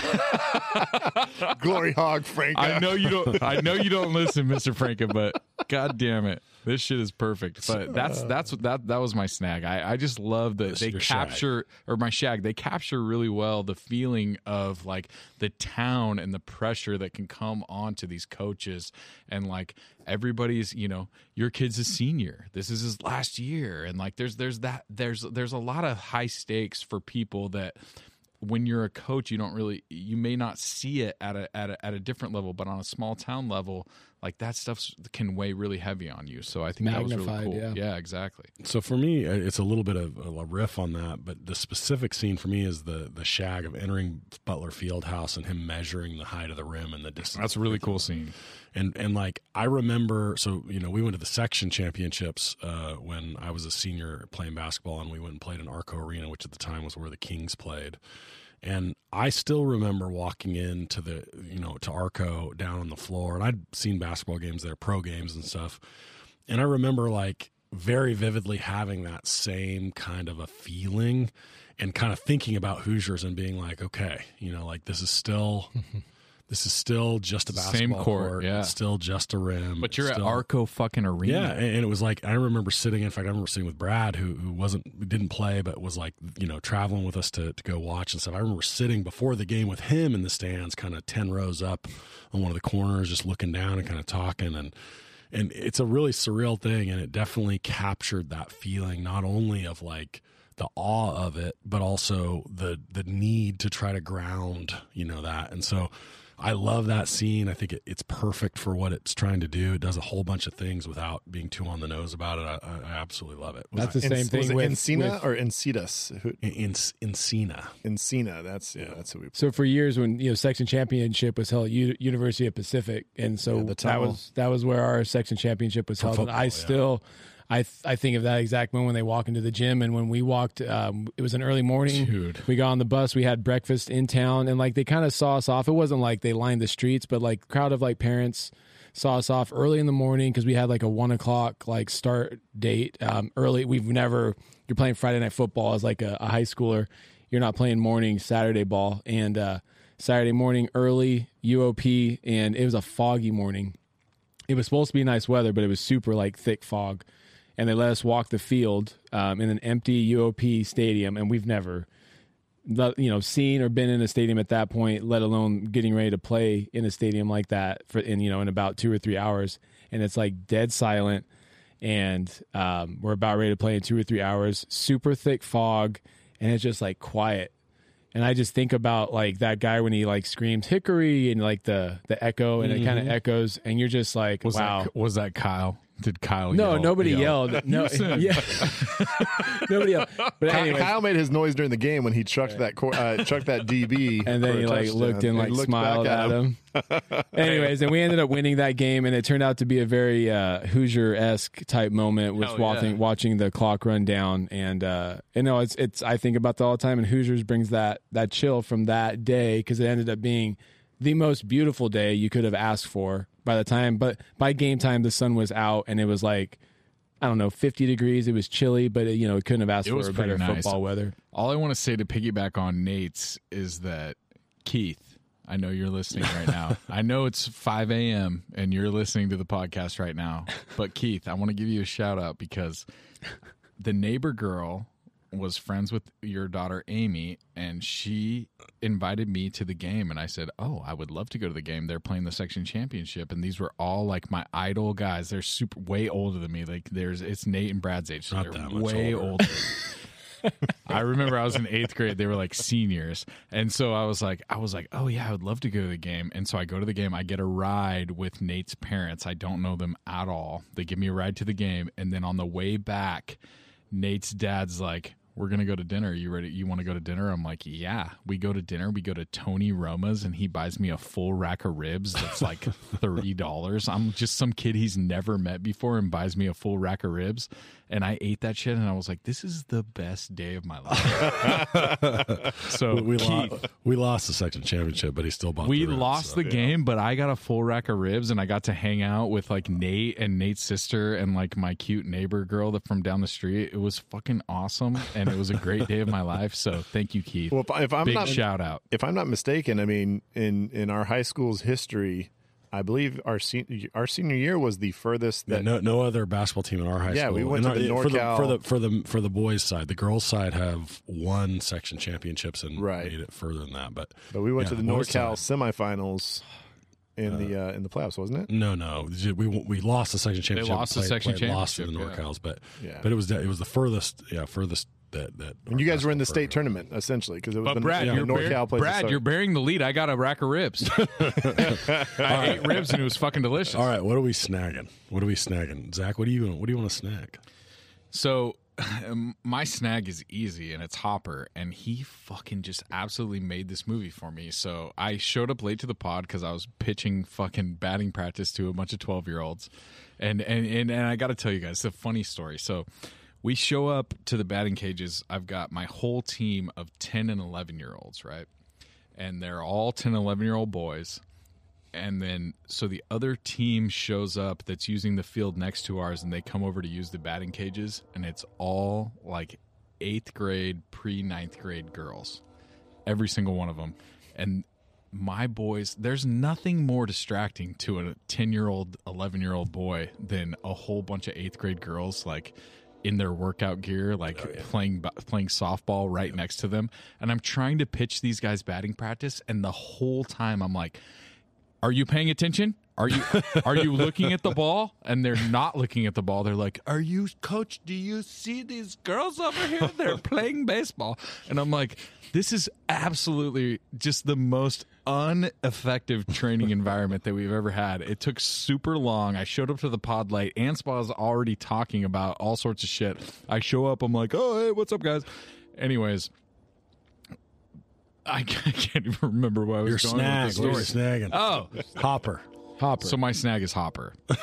Glory hog, Frank. I know you don't. I know you don't listen, Mister Franken, but god damn it, this shit is perfect. But that's that's what that that was my snag. I I just love that they capture or my shag. They capture really well the feeling of like the town and the pressure that can come onto these coaches and like everybody's you know your kid's a senior. This is his last year, and like there's there's that there's there's a lot of high stakes for people that when you're a coach, you don't really, you may not see it at a, at a, at a different level, but on a small town level, like that stuff can weigh really heavy on you. So I think that was really Magnified, cool. yeah. exactly. So for me, uh, it's a little bit of a riff on that, but the specific scene for me is the the shag of entering Butler Fieldhouse and him measuring the height of the rim and the distance. That's a really cool scene. And and like I remember, so you know, we went to the section championships uh, when I was a senior playing basketball, and we went and played in Arco Arena, which at the time was where the Kings played. And I still remember walking into the, you know, to Arco down on the floor, and I'd seen basketball games there, pro games and stuff. And I remember like very vividly having that same kind of a feeling and kind of thinking about Hoosiers and being like, okay, you know, like this is still this is still just a Same basketball court, yeah. It's still just a rim. But you're It's at still- Arco fucking arena. yeah, and, and it was like I remember sitting. In fact, I remember sitting with Brad, who who wasn't didn't play, but was like you know traveling with us to to go watch and stuff. I remember sitting before the game with him in the stands, kind of ten rows up on one of the corners, just looking down and kind of talking and. And it's a really surreal thing, and it definitely captured that feeling not only of like the awe of it, but also the the need to try to ground, you know that. And so I love that scene. I think it, it's perfect for what it's trying to do. It does a whole bunch of things without being too on the nose about it. I, I I absolutely love it. That's the En- same thing was with, Encina with- or Encitas? Who, in, in Encina. Encina. That's yeah. That's who we. So for years, when you know section championship was held at U- University of Pacific, and so Yeah, the that was that was where our section championship was held. and I yeah. still, I th- I think of that exact moment when they walk into the gym, and when we walked, um, it was an early morning. Dude. we got on the bus, we had breakfast in town, and like they kind of saw us off. It wasn't like they lined the streets, but like crowd of like parents saw us off early in the morning because we had like a one o'clock like start date um, early. We've never you're playing Friday night football as like a, a high schooler. You're not playing morning Saturday ball and uh, Saturday morning early UOP and it was a foggy morning. It was supposed to be nice weather, but it was super like thick fog. And they let us walk the field um, in an empty UOP stadium, and we've never you know seen or been in a stadium at that point let alone getting ready to play in a stadium like that for in you know in about two or three hours. And it's like dead silent. And um, we're about ready to play in two or three hours. Super thick fog and it's just like quiet. And i just think about like that guy when he like screams hickory and like the the echo and it kind of echoes and you're just like Was wow. That was that Kyle? Did Kyle? no yell- nobody yell? yelled no yeah nobody yelled but Kyle, anyway Kyle made his noise during the game when he chucked that cor- uh, chucked that DB, and then he like touchdown. looked and like looked smiled back at him. Anyways, and we ended up winning that game, and it turned out to be a very uh, Hoosier esque type moment with Hell watching yeah. watching the clock run down, and uh, you know it's it's I think about that all the time, and Hoosiers brings that that chill from that day because it ended up being the most beautiful day you could have asked for by the time, but by game time the sun was out and it was like. I don't know, 50 degrees. It was chilly, but it, you know, it couldn't have asked It for a better nice. football weather. All I want to say to piggyback on Nate's is that Keith, I know you're listening right now. I know it's 5 a.m. and you're listening to the podcast right now. But Keith, I want to give you a shout out because the neighbor girl was friends with your daughter Amy, and she invited me to the game. And I said, "Oh, I would love to go to the game. They're playing the section championship, and these were all like my idol guys. They're super way older than me. Like there's it's Nate and Brad's age, so Not they're that much way older. older. I remember I was in eighth grade. They were like seniors, and so I was like, I was like, oh yeah, I would love to go to the game. And so I go to the game. I get a ride with Nate's parents. I don't know them at all. They give me a ride to the game, and then on the way back, Nate's dad's like. We're gonna go to dinner. You ready? You want to go to dinner? I'm like, yeah. We go to dinner. We go to Tony Roma's, and he buys me a full rack of ribs. That's like thirty dollars. I'm just some kid he's never met before, and buys me a full rack of ribs. And I ate that shit, and I was like, this is the best day of my life. so We, we, Keith, lo- we lost the section championship, but he still bought. we the ribs, lost so, the yeah. game, but I got a full rack of ribs, and I got to hang out with like Nate and Nate's sister and like my cute neighbor girl that from down the street. It was fucking awesome, and it was a great day of my life. So thank you, Keith. Well, if, if I'm Big not shout out. if I'm not mistaken, I mean, in in our high school's history, I believe our senior our senior year was the furthest Yeah, that. no, no other basketball team in our high Yeah, school. we went And to the our- for NorCal- for the for the for the boys' side. The girls' side have won section championships and Right. made it further than that. But but we went yeah, to the boys' NorCal side. semifinals in the uh, in the playoffs, wasn't it? No, no, we we lost the section championship. They lost the section played- Lost to the championship, yeah. NorCals, but Yeah. but it was it was the furthest, yeah, furthest that that. And you guys were in the basketball state tournament essentially because it was But the, Brad, the you're, NorCal bear- Brad, you're bearing the lead. I got a rack of ribs. I ate ribs and it was fucking delicious. All right, what are we snagging? What are we snagging? Zach, what do you what do you want to snag? So um, my snag is easy and it's Hopper and he fucking just absolutely made this movie for me. So I showed up late to the pod cuz I was pitching fucking batting practice to a bunch of 12-year-olds. And and and, and I got to tell you guys it's a funny story. So we show up to the batting cages. I've got my whole team of 10 and 11 year olds, right? And they're all 10 and 11 year old boys and then so the other team shows up that's using the field next to ours and they come over to use the batting cages and it's all like eighth grade pre ninth grade girls every single one of them and my boys there's nothing more distracting to a 10 year old 11 year old boy than a whole bunch of eighth grade girls like in their workout gear like oh, playing playing softball right next to them and i'm trying to pitch these guys batting practice and the whole time i'm like are you paying attention? Are you are you looking at the ball? And they're not looking at the ball. They're like, "Are you coach? Do you see these girls over here? They're playing baseball." And I'm like, "This is absolutely just the most ineffective training environment that we've ever had. It took super long. I showed up to the pod light. late. Anspaugh's already talking about all sorts of shit. I show up. I'm like, "Oh, hey, what's up, guys?" Anyways, I can't even remember what I was Your going snag. with the What are you story. snagging? Oh, Hopper. Hopper. so my snag is Hopper.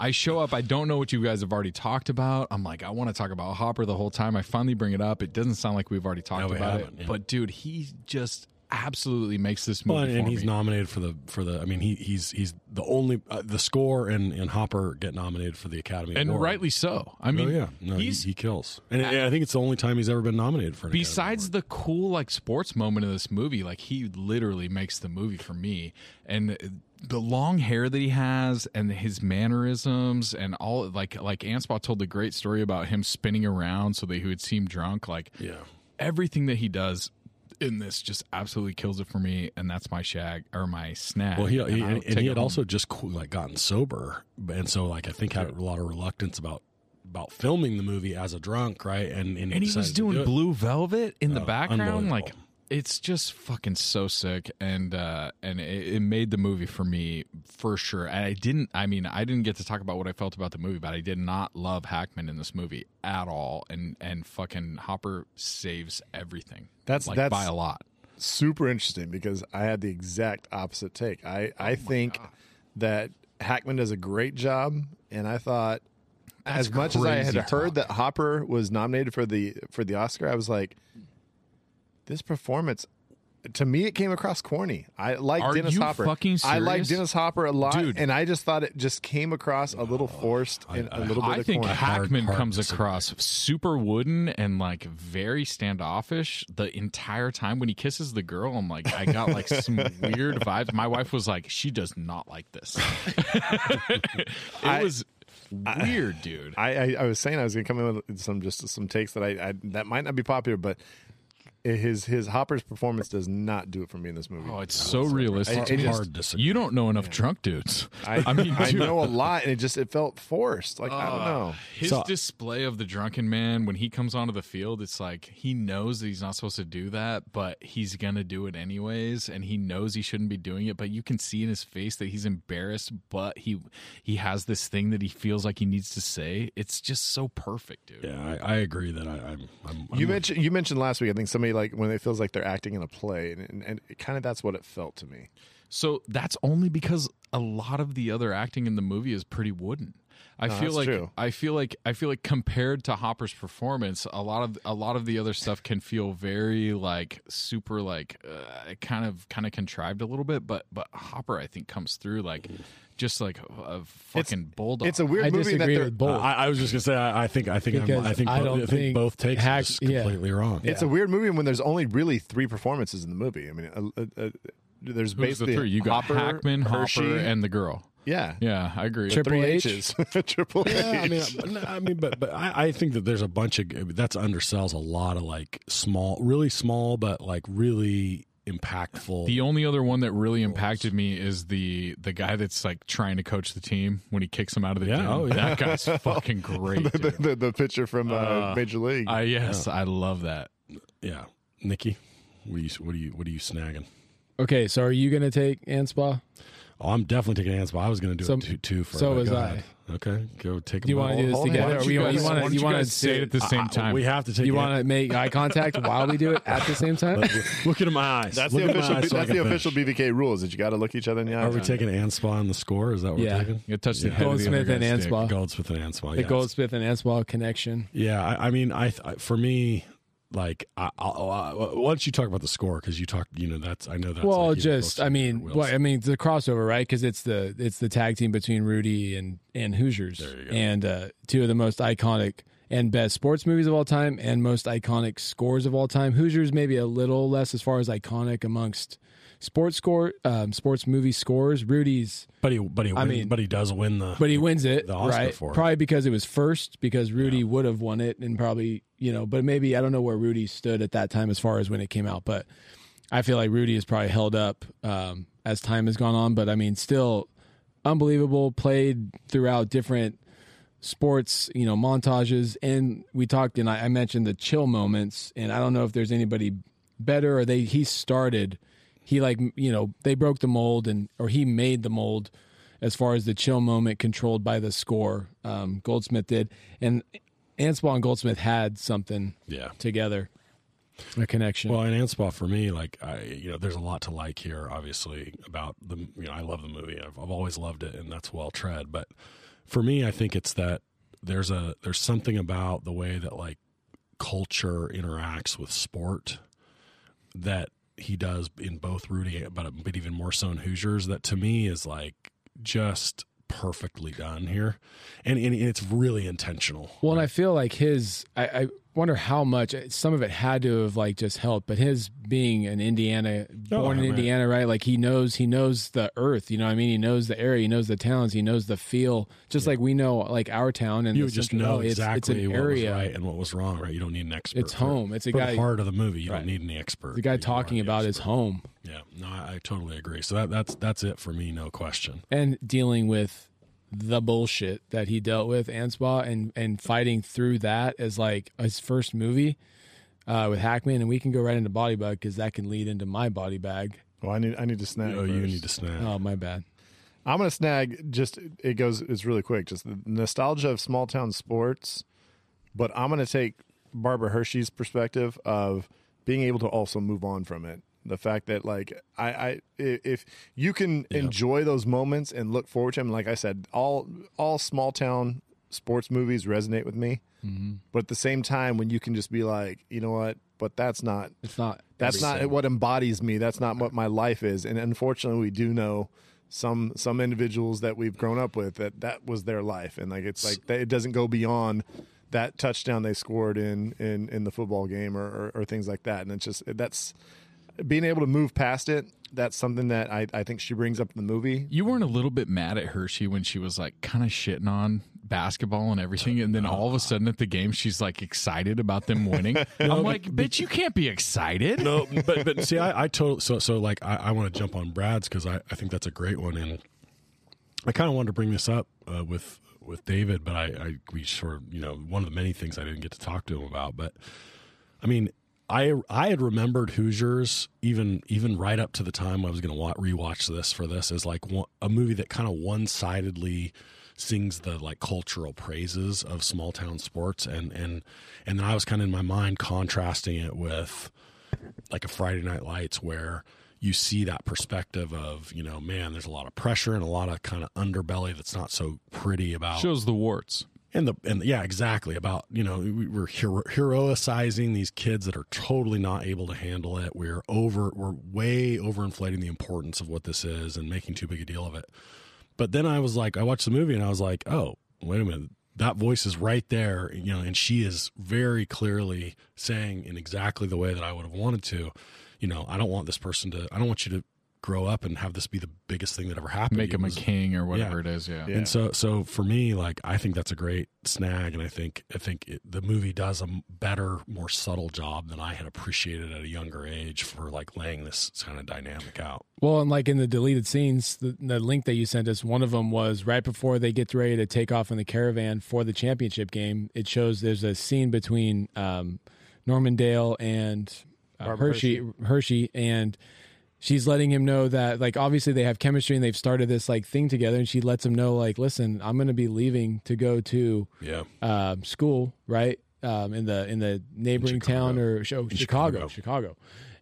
I show up. I don't know what you guys have already talked about. I'm like, I want to talk about Hopper the whole time. I finally bring it up. It doesn't sound like we've already talked No, we about it, yeah. but dude, he just absolutely makes this movie. Well, and, for he's me. nominated for the for the. I mean, he he's he's the only uh, the score and and Hopper get nominated for the Academy and Award. rightly so. I mean, oh yeah, no, he, he's he kills, and I, I think it's the only time he's ever been nominated for. Besides the cool like sports moment of this movie like he literally makes the movie for me and the long hair that he has and his mannerisms and all like like Anspaugh told the great story about him spinning around so that he would seem drunk like yeah. everything that he does in this just absolutely kills it for me and that's my shag or my snag Well, he, and he I'll and, he had home. also just like gotten sober, and so like I think had a lot of reluctance about about filming the movie as a drunk, right? And and, and he was to do doing blue velvet in the Oh, background like it's just fucking so sick and uh and it, it made the movie for me for sure. And i didn't i mean i didn't get to talk about what i felt about the movie but i did not love hackman in this movie at all and and fucking hopper saves everything That's- like that's- by a lot. super interesting because I had the exact opposite take. I, I think that Hackman does a great job, and I thought as much as I had crazy heard that Hopper was nominated for the for the Oscar, I was like, this performance. To me, it came across corny. I like Are Dennis you Hopper. fucking I like? Dennis Hopper a lot, Dude. and I just thought it just came across a little forced and a little bit I of think corny. Hackman hard comes across super wooden and like very standoffish the entire time. When he kisses the girl, I'm like, I got like some weird vibes. My wife was like, she does not like this. it I- was weird, dude. I, I, I was saying I was going to come in with some just some takes that I, I that might not be popular, but his his Hopper's performance does not do it for me in this movie. Oh, it's so realistic. I- to it me. just- hard disagree. you don't know enough drunk dudes. I, I mean, I know a lot, and it just it felt forced. Like I don't uh, know. His So- display of the drunken man when he comes onto the field, it's like he knows that he's not supposed to do that, but he's gonna do it anyways, and he knows he shouldn't be doing it. But you can see in his face that he's embarrassed, but he he has this thing that he feels like he needs to say. It's just so perfect, dude. Yeah, I, I agree that I, I'm. I'm You I'm- mentioned you mentioned last week. I think somebody like when it feels like they're acting in a play, and, and, and kind of that's what it felt to me. So that's only because a lot of the other acting in the movie is pretty wooden. I No, feel like true. I feel like I feel like compared to Hopper's performance, a lot of a lot of the other stuff can feel very like super like uh, kind of kind of contrived a little bit, but but Hopper I think comes through like just like a fucking bulldog. It's a weird I movie that they're. with both. I, I was just gonna say I, I think I think I'm, I think I don't I think, think both takes Hack- is yeah. completely wrong. It's a weird movie when there's only really three performances in the movie. I mean, uh, uh, uh, there's Who's the basically three? You got Hopper, Hackman, Hershey, Hopper, and the girl. yeah, Yeah, I agree. Triple three H? H's, triple H. Yeah, I mean, no, I mean, but but I, I think that there's a bunch of that's undersells a lot of like small, really small, but like really impactful. The only other one that really impacted me is the the guy that's like trying to coach the team when he kicks him out of the Yeah, gym. oh, yeah. That guy's fucking great. the, dude. the, the pitcher from uh, Uh, Major League. I yes, I love that. yeah, Nikki, what are you what are you what are you snagging? Okay, so are you going to take Anspaugh? Oh, I'm definitely taking hands, but I was going to do So- it two, two for so was go I. Okay, go take. Do you want to do this together? Or you, you you want to you you want to say it at the same time? We have to take. you want to make eye contact while we do it at the same time? look into my eyes. that's look the official. eyes so that's the official finish. BVK rules. That you got to look each other in the eye. Are we taking Anspaugh on the score? Is that what Yeah. we're taking? You touch the head of the Goldsmith and guy's dick. Anspaugh. Goldsmith and Anspaugh. the yeah. Goldsmith and Anspaugh connection. Yeah, I, I mean, I, I for me, like, I, I, I, why don't you talk about the score? Because you talk you know, that's I know that's well, like, just I mean, well. I mean the crossover, right? Because it's the it's the tag team between Rudy and and Hoosiers, There you go. and uh, two of the most iconic and best sports movies of all time, and most iconic scores of all time. Hoosiers maybe a little less as far as iconic amongst sports score um, sports movie scores. Rudy's, but he, but he, I mean- but he does win the, but he wins it the Oscar right, for it. probably because it was first. Because Rudy would have won it, and probably you know, but maybe I don't know where Rudy stood at that time as far as when it came out, but. I feel like Rudy is probably held up um, as time has gone on. But I mean, still unbelievable. Played throughout different sports, you know, montages. And we talked, and I, I mentioned the chill moments. And I don't know if there's anybody better or they he started. He like you know they broke the mold and or he made the mold as far as the chill moment controlled by the score. Um, Goldsmith did, and Anspaugh and Goldsmith had something Yeah. together, a connection. Well, and Anspaugh for me, like I, you know, there's a lot to like here. Obviously, about the, you know, I love the movie. I've, I've always loved it, and that's well tread. But for me, I think it's that there's a there's something about the way that like culture interacts with sport that he does in both Rudy, but but even more so in Hoosiers. That to me is like just perfectly done here, and and it's really intentional. Well, and I feel like his, I, I wonder how much uh, some of it had to have like just helped, but his being an Indiana, oh, born in man. Indiana, right? Like he knows, he knows the earth, you know what I mean? He knows the area, he knows the towns, he knows the feel, just like we know like our town and you just know It's- exactly it's, an what area. was right and what was wrong, right? You don't need an expert. It's home. It's a guy- heart of the movie. You Right. don't need any expert. The guy You talking about his home Yeah, no, I, I totally agree. So that, that's that's it for me, no question. and dealing with the bullshit that he dealt with Anspaugh and and fighting through that as like his first movie uh, with Hackman, and we can go right into Body Bag because that can lead into my body bag. Well, I need I need to snag. Oh, you need to snag. Oh, my bad. I'm gonna snag. Just it goes. It's really quick. Just the nostalgia of small town sports, but I'm gonna take Barbara Hershey's perspective of being able to also move on from it. The fact that like I, I if you can enjoy those moments and look forward to them, like I said, all all small town sports movies resonate with me. Mm-hmm. But at the same time, when you can just be like, you know what, but that's not It's not. that's not what embodies me. That's not what my life is. And unfortunately we do know some some individuals that we've grown up with that that was their life. And like it's like it doesn't go beyond that touchdown they scored in in in the football game or, or or things like that. And it's just that's being able to move past it that's something that I, I think she brings up in the movie You weren't a little bit mad at Hershey when she was like kind of shitting on basketball and everything, and then all of a sudden at the game she's like excited about them winning. I'm like, bitch, you can't be excited. No, but but see, I, I totally so so like I, I want to jump on Brad's because I, I think that's a great one, and I kind of wanted to bring this up uh, with with David, but I, I we sort of you know one of the many things I didn't get to talk to him about, but I mean. I I had remembered Hoosiers even even right up to the time I was going to wa- rewatch this for this as like one, a movie that kind of one sidedly sings the like cultural praises of small town sports and and and then I was kind of in my mind contrasting it with like a Friday Night Lights where you see that perspective of you know man there's a lot of pressure and a lot of kind of underbelly that's not so pretty about Shows the warts. And the and yeah exactly about you know we- we're hero, heroicizing these kids that are totally not able to handle it. We're over we're way overinflating the importance of what this is and making too big a deal of it. But then i was like i watched the movie and i was like oh wait a minute. That voice is right there you know and she is very clearly saying in exactly the way that i would have wanted to you know i don't want this person to i don't want you to grow up and have this be the biggest thing that ever happened Make to you. him a king or whatever Yeah. it is. Yeah. Yeah. and so, so for me, like I think that's a great snag, and I think I think it, the movie does a better, more subtle job than I had appreciated at a younger age for like laying this kind of dynamic out. Well, and like in the deleted scenes, the, the link that you sent us, one of them was right before they get ready to take off in the caravan for the championship game. It shows there's a scene between um, Norman Dale and uh, Barbara Hershey, Hershey, and she's letting him know that like obviously they have chemistry and they've started this like thing together. And she lets him know like, listen, I'm going to be leaving to go to Yeah, um, school, right? Um, in the in the neighboring town or oh, Chicago, Chicago,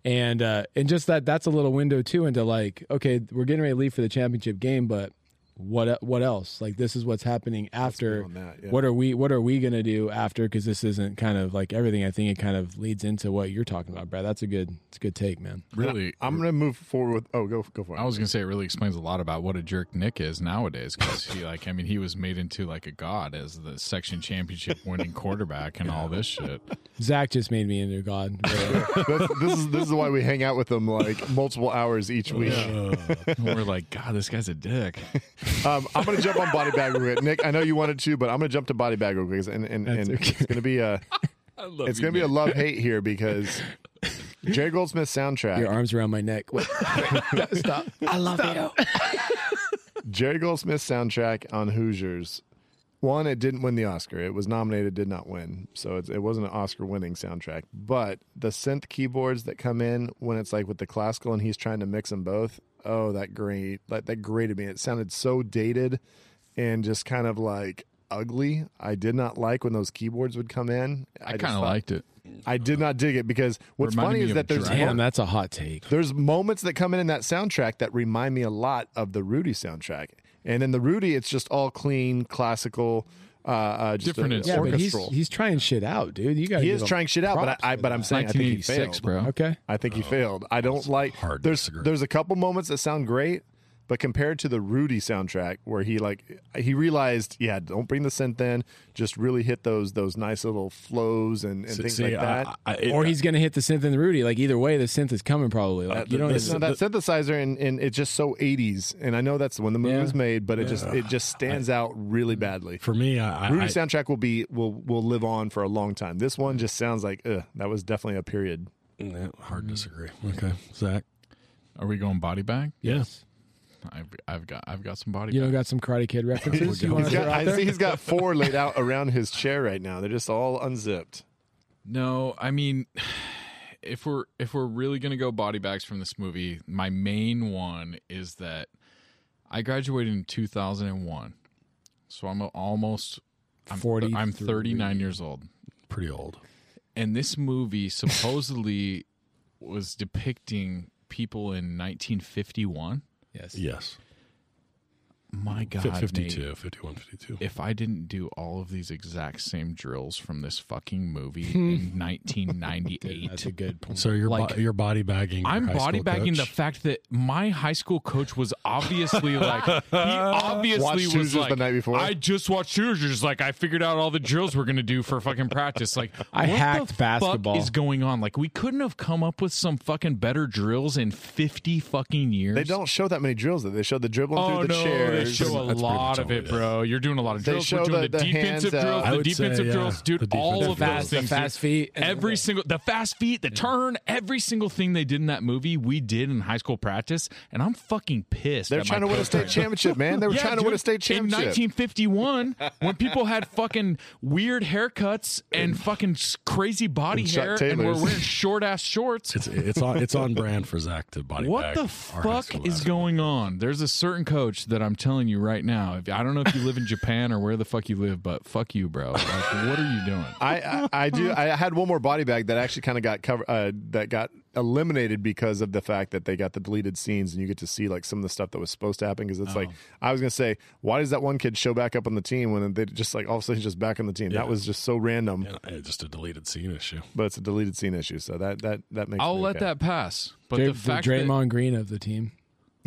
and uh, and just that that's a little window too into like okay, we're getting ready to leave for the championship game, but what what else? Like this is what's happening after. that, yeah. What are we What are we gonna do after? Because this isn't kind of like everything. I think it kind of leads into what you're talking about, Brad. That's a good. It's a good take, man. Really, i'm gonna move forward with oh go go for it I was gonna say it really explains a lot about what a jerk Nick is nowadays because he like I mean he was made into like a god as the section championship winning quarterback and all this shit. Zach just made me into a God. This is this is why we hang out with them like multiple hours each week And we're like, God, this guy's a dick. Um, I'm going to jump on body bag real quick. Nick, I know you wanted to, but I'm going to jump to body bag real quick, and and, and okay. it's going to be a I love it's you, going to be a love hate here because Jerry Goldsmith soundtrack. Your arms around my neck. Wait. Stop. I love you. Jerry Goldsmith soundtrack on Hoosiers. One, it didn't win the Oscar. It was nominated, did not win. So it, it wasn't an Oscar winning soundtrack. But the synth keyboards that come in when it's like with the classical and he's trying to mix them both, oh, that great, that, that grated me. It sounded so dated and just kind of like ugly. I did not like when those keyboards would come in. I just kind of liked it. I did not dig it because what's Reminded funny is that there's Dragon. Damn, that's a hot take. there's moments that come in in that soundtrack that remind me a lot of the Rudy soundtrack. And in the Rudy, it's just all clean, classical, uh, uh, just Different a- instruments. Yeah, but he's orchestral. he's trying shit out, dude. You got he is trying shit out, but I, I but I'm saying I think he 1986, failed. bro. okay. I think he failed. I don't like. hard there's disagree. there's a couple moments that sound great, but compared to the Rudy soundtrack, where he like he realized, yeah, don't bring the synth in, just really hit those those nice little flows and, and things See, like that. I- it- Or he's gonna hit the synth and the Rudy. Like either way, the synth is coming probably. Like you don't. It's even- that synthesizer and, and it's just so 80s and i know that's when the movie Yeah. was made but it just it just stands out really badly for me, I, I, Rudy I- soundtrack will be will will live on for a long time this one just sounds like ugh, that was definitely a period yeah, hard to disagree. Okay, Zach. Are we going body bag? Yes. I've, I've got I've got some body you know, got some Karate Kid references. you want He's got, i see he's got four laid out around his chair right now they're just all unzipped No, I mean, if we're if we're really gonna go body bags from this movie, my main one is that I graduated in 2001, so I'm almost I'm, 43. I'm 39 years old, Pretty old. and this movie supposedly was depicting people in 1951. Yes. Yes. My God, Fi- Nate, 52, 51, 52. if I didn't do all of these exact same drills from this fucking movie in 1998, That's a good point. So you're Like- bo- you're body bagging. I'm high body school bagging the fact that my high school coach was obviously like he obviously Watched was Hoosiers the like night before? I just watched Hoosiers like I figured out all the drills we're gonna do for fucking practice like I what hacked the basketball. fuck is going on like we couldn't have come up with some fucking better drills in 50 fucking years they don't show that many drills though. they show the dribbling Oh through the no! chairs They show a That's lot of it, it is. bro. You're doing a lot of They drills. We're show doing the- the, the defensive hands drills. I The would say, defensive yeah, drills, dude. the all defensive of drills. those Fast, the things, fast dude. feet. and- Every single the fast feet, the turn, every single thing they did in that movie, we did in high school practice, and I'm fucking pissed. they're at trying to win a coach state now. championship man they were Yeah, trying to win a dude, state in 1951 when people had fucking weird haircuts and fucking s- crazy body And Chuck hair and were Taylors. wearing short ass shorts. It's it's on it's on brand for Zach to body What bag the our high fuck school is basketball. going on? There's a certain coach that I'm telling you right now. If I don't know if you live in Japan or where the fuck you live, but fuck you, bro. Like, what are you doing? I, I I do. I had one more body bag that actually kind of got covered. Uh, that got eliminated because of the fact that they got the deleted scenes, and you get to see like some of the stuff that was supposed to happen. Because it's like I was gonna say, why does that one kid show back up on the team when they just like all of a sudden he's just back on the team? Yeah. That was just so random. Yeah, yeah, just a deleted scene issue. But it's a deleted scene issue, so that that that makes. I'll me let okay. that pass. But Dra- the fact that Draymond Green of the team.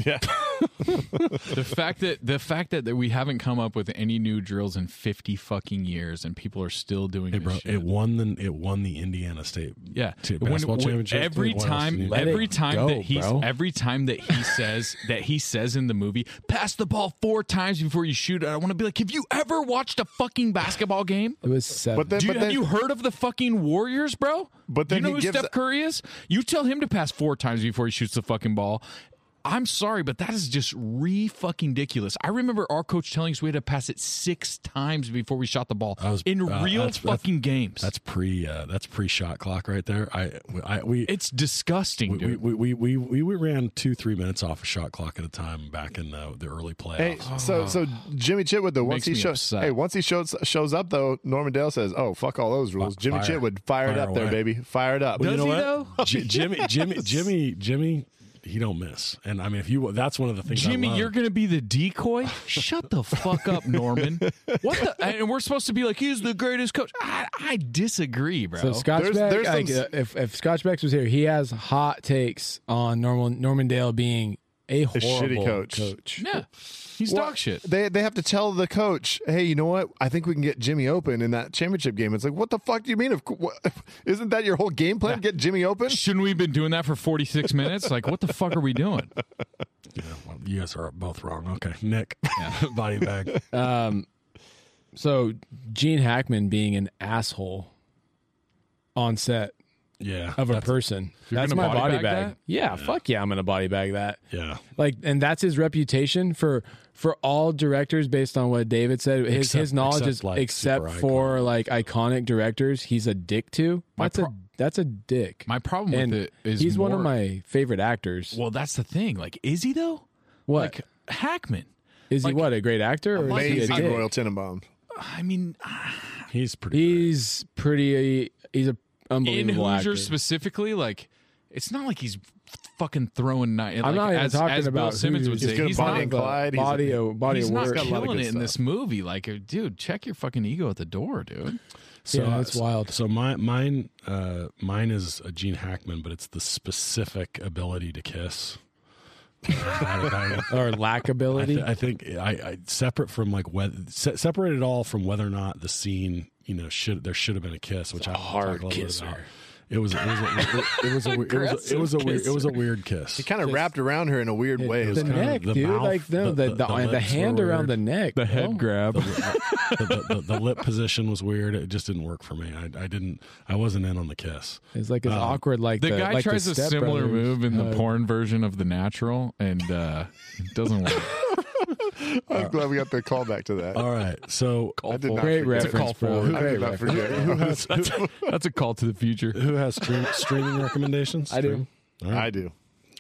Yeah, the fact that the fact that, that we haven't come up with any new drills in 50 fucking years and people are still doing Hey, this bro, shit. it won the it won the Indiana State. Yeah, basketball when- championship. Every What else do time, you need? Let every time go, that he's bro. every time that he says that he says in the movie, pass the ball four times before you shoot it. I want to be like, have you ever watched a fucking basketball game? It was seven. but then Do you, but have then you heard of the fucking Warriors, bro? But then you know he who Steph Curry is. You tell him to pass four times before he shoots the fucking ball. I'm sorry, but that is just re fucking ridiculous. I remember our coach telling us we had to pass it six times before we shot the ball was- in uh, real that's- fucking games. That's pre uh, that's pre shot clock right there. I I we it's disgusting, we, dude. we, we, we, we, we ran two three minutes off a shot clock at a time back in the, the early playoffs. Hey, playoffs. so so Jimmy Chitwood though once Makes he shows upset. hey once he shows shows up though Norman Dale says oh fuck all those rules Jimmy Fire. Chitwood fire, it Fire up there baby fire it up Does you know he, what? though? J- Jimmy Jimmy Jimmy Jimmy he don't miss. And I mean if you that's one of the things I Jimmy, love. you're going to be the decoy? Shut the fuck up, Norman. What the? And we're supposed to be like, he's the greatest coach. I, I disagree, bro. So Scotchback, There's- there's some- uh, if if Scotchbacks was here, he has hot takes on Norman Normandale being a horrible shitty coach. coach. yeah, he's Well, dog shit. They they have to tell the coach, hey, you know what? I think we can get Jimmy open in that championship game. It's like, what the fuck do you mean? Of cou- what, isn't that your whole game plan? Get Jimmy open? Shouldn't we have been doing that for 46 minutes? Like, what the fuck are we doing? Yeah, well, you guys are both wrong. Okay. Nick. Body bag. Um, So Gene Hackman being an asshole on set Yeah, of a person. That's my body body bag bag. that? Yeah, fuck yeah, I'm gonna body bag that. Yeah, Like, and that's his reputation for for all directors. Based on what David said, his Except- his knowledge except, is like, except super for like iconic directors, he's a dick to. That's pro- a that's a dick. My problem and with it is he's one of my favorite actors. Well, that's the thing. Like, is he though? what Like Hackman. is like- he? What a great actor? Or is he a Amazing dick? Royal Tenenbaum. I mean, he's pretty. great. He's pretty. He's a in unbelievable Hoosiers actor. specifically, like, it's not like he's fucking throwing. Ni- like, I'm not even as, talking as Bill about Simmons would Hoosiers. say. He's good He's Bonnie not. and Clyde. He's body a- of body He's of not work. got a lot of killing it in this movie. Like, uh, dude, check your fucking ego at the door, dude. So, Yeah, that's so- wild. So my, mine, uh, mine is a Gene Hackman, but it's the specific ability to kiss. I, I- or lack I, ability. th- I think I, I separate from like whether se- separate it all from whether or not the scene you know should there should have been a kiss, which I will hard talk a kisser. about. It was it was a, it was a, weird- it was a, it was a weird it was a weird kiss. He kind of wrapped around her in a weird way. the kind of neck, the dude. mouth, like the- the the- the, the the, hand around the neck, The head bro. grab. the, the, the, the lip position was weird. It just didn't work for me. I, I didn't. I wasn't in on the kiss. It's like it's Um, awkward. Like The the, guy like tries the a similar Brothers move in the hug. porn version of The Natural, and uh, it doesn't work. I'm glad we got the callback to that. All right. So I did not Great forget. reference, bro. I did not forget. who has who, That's a call to the future. who has stream, streaming recommendations? I do. Stream? All right. I do.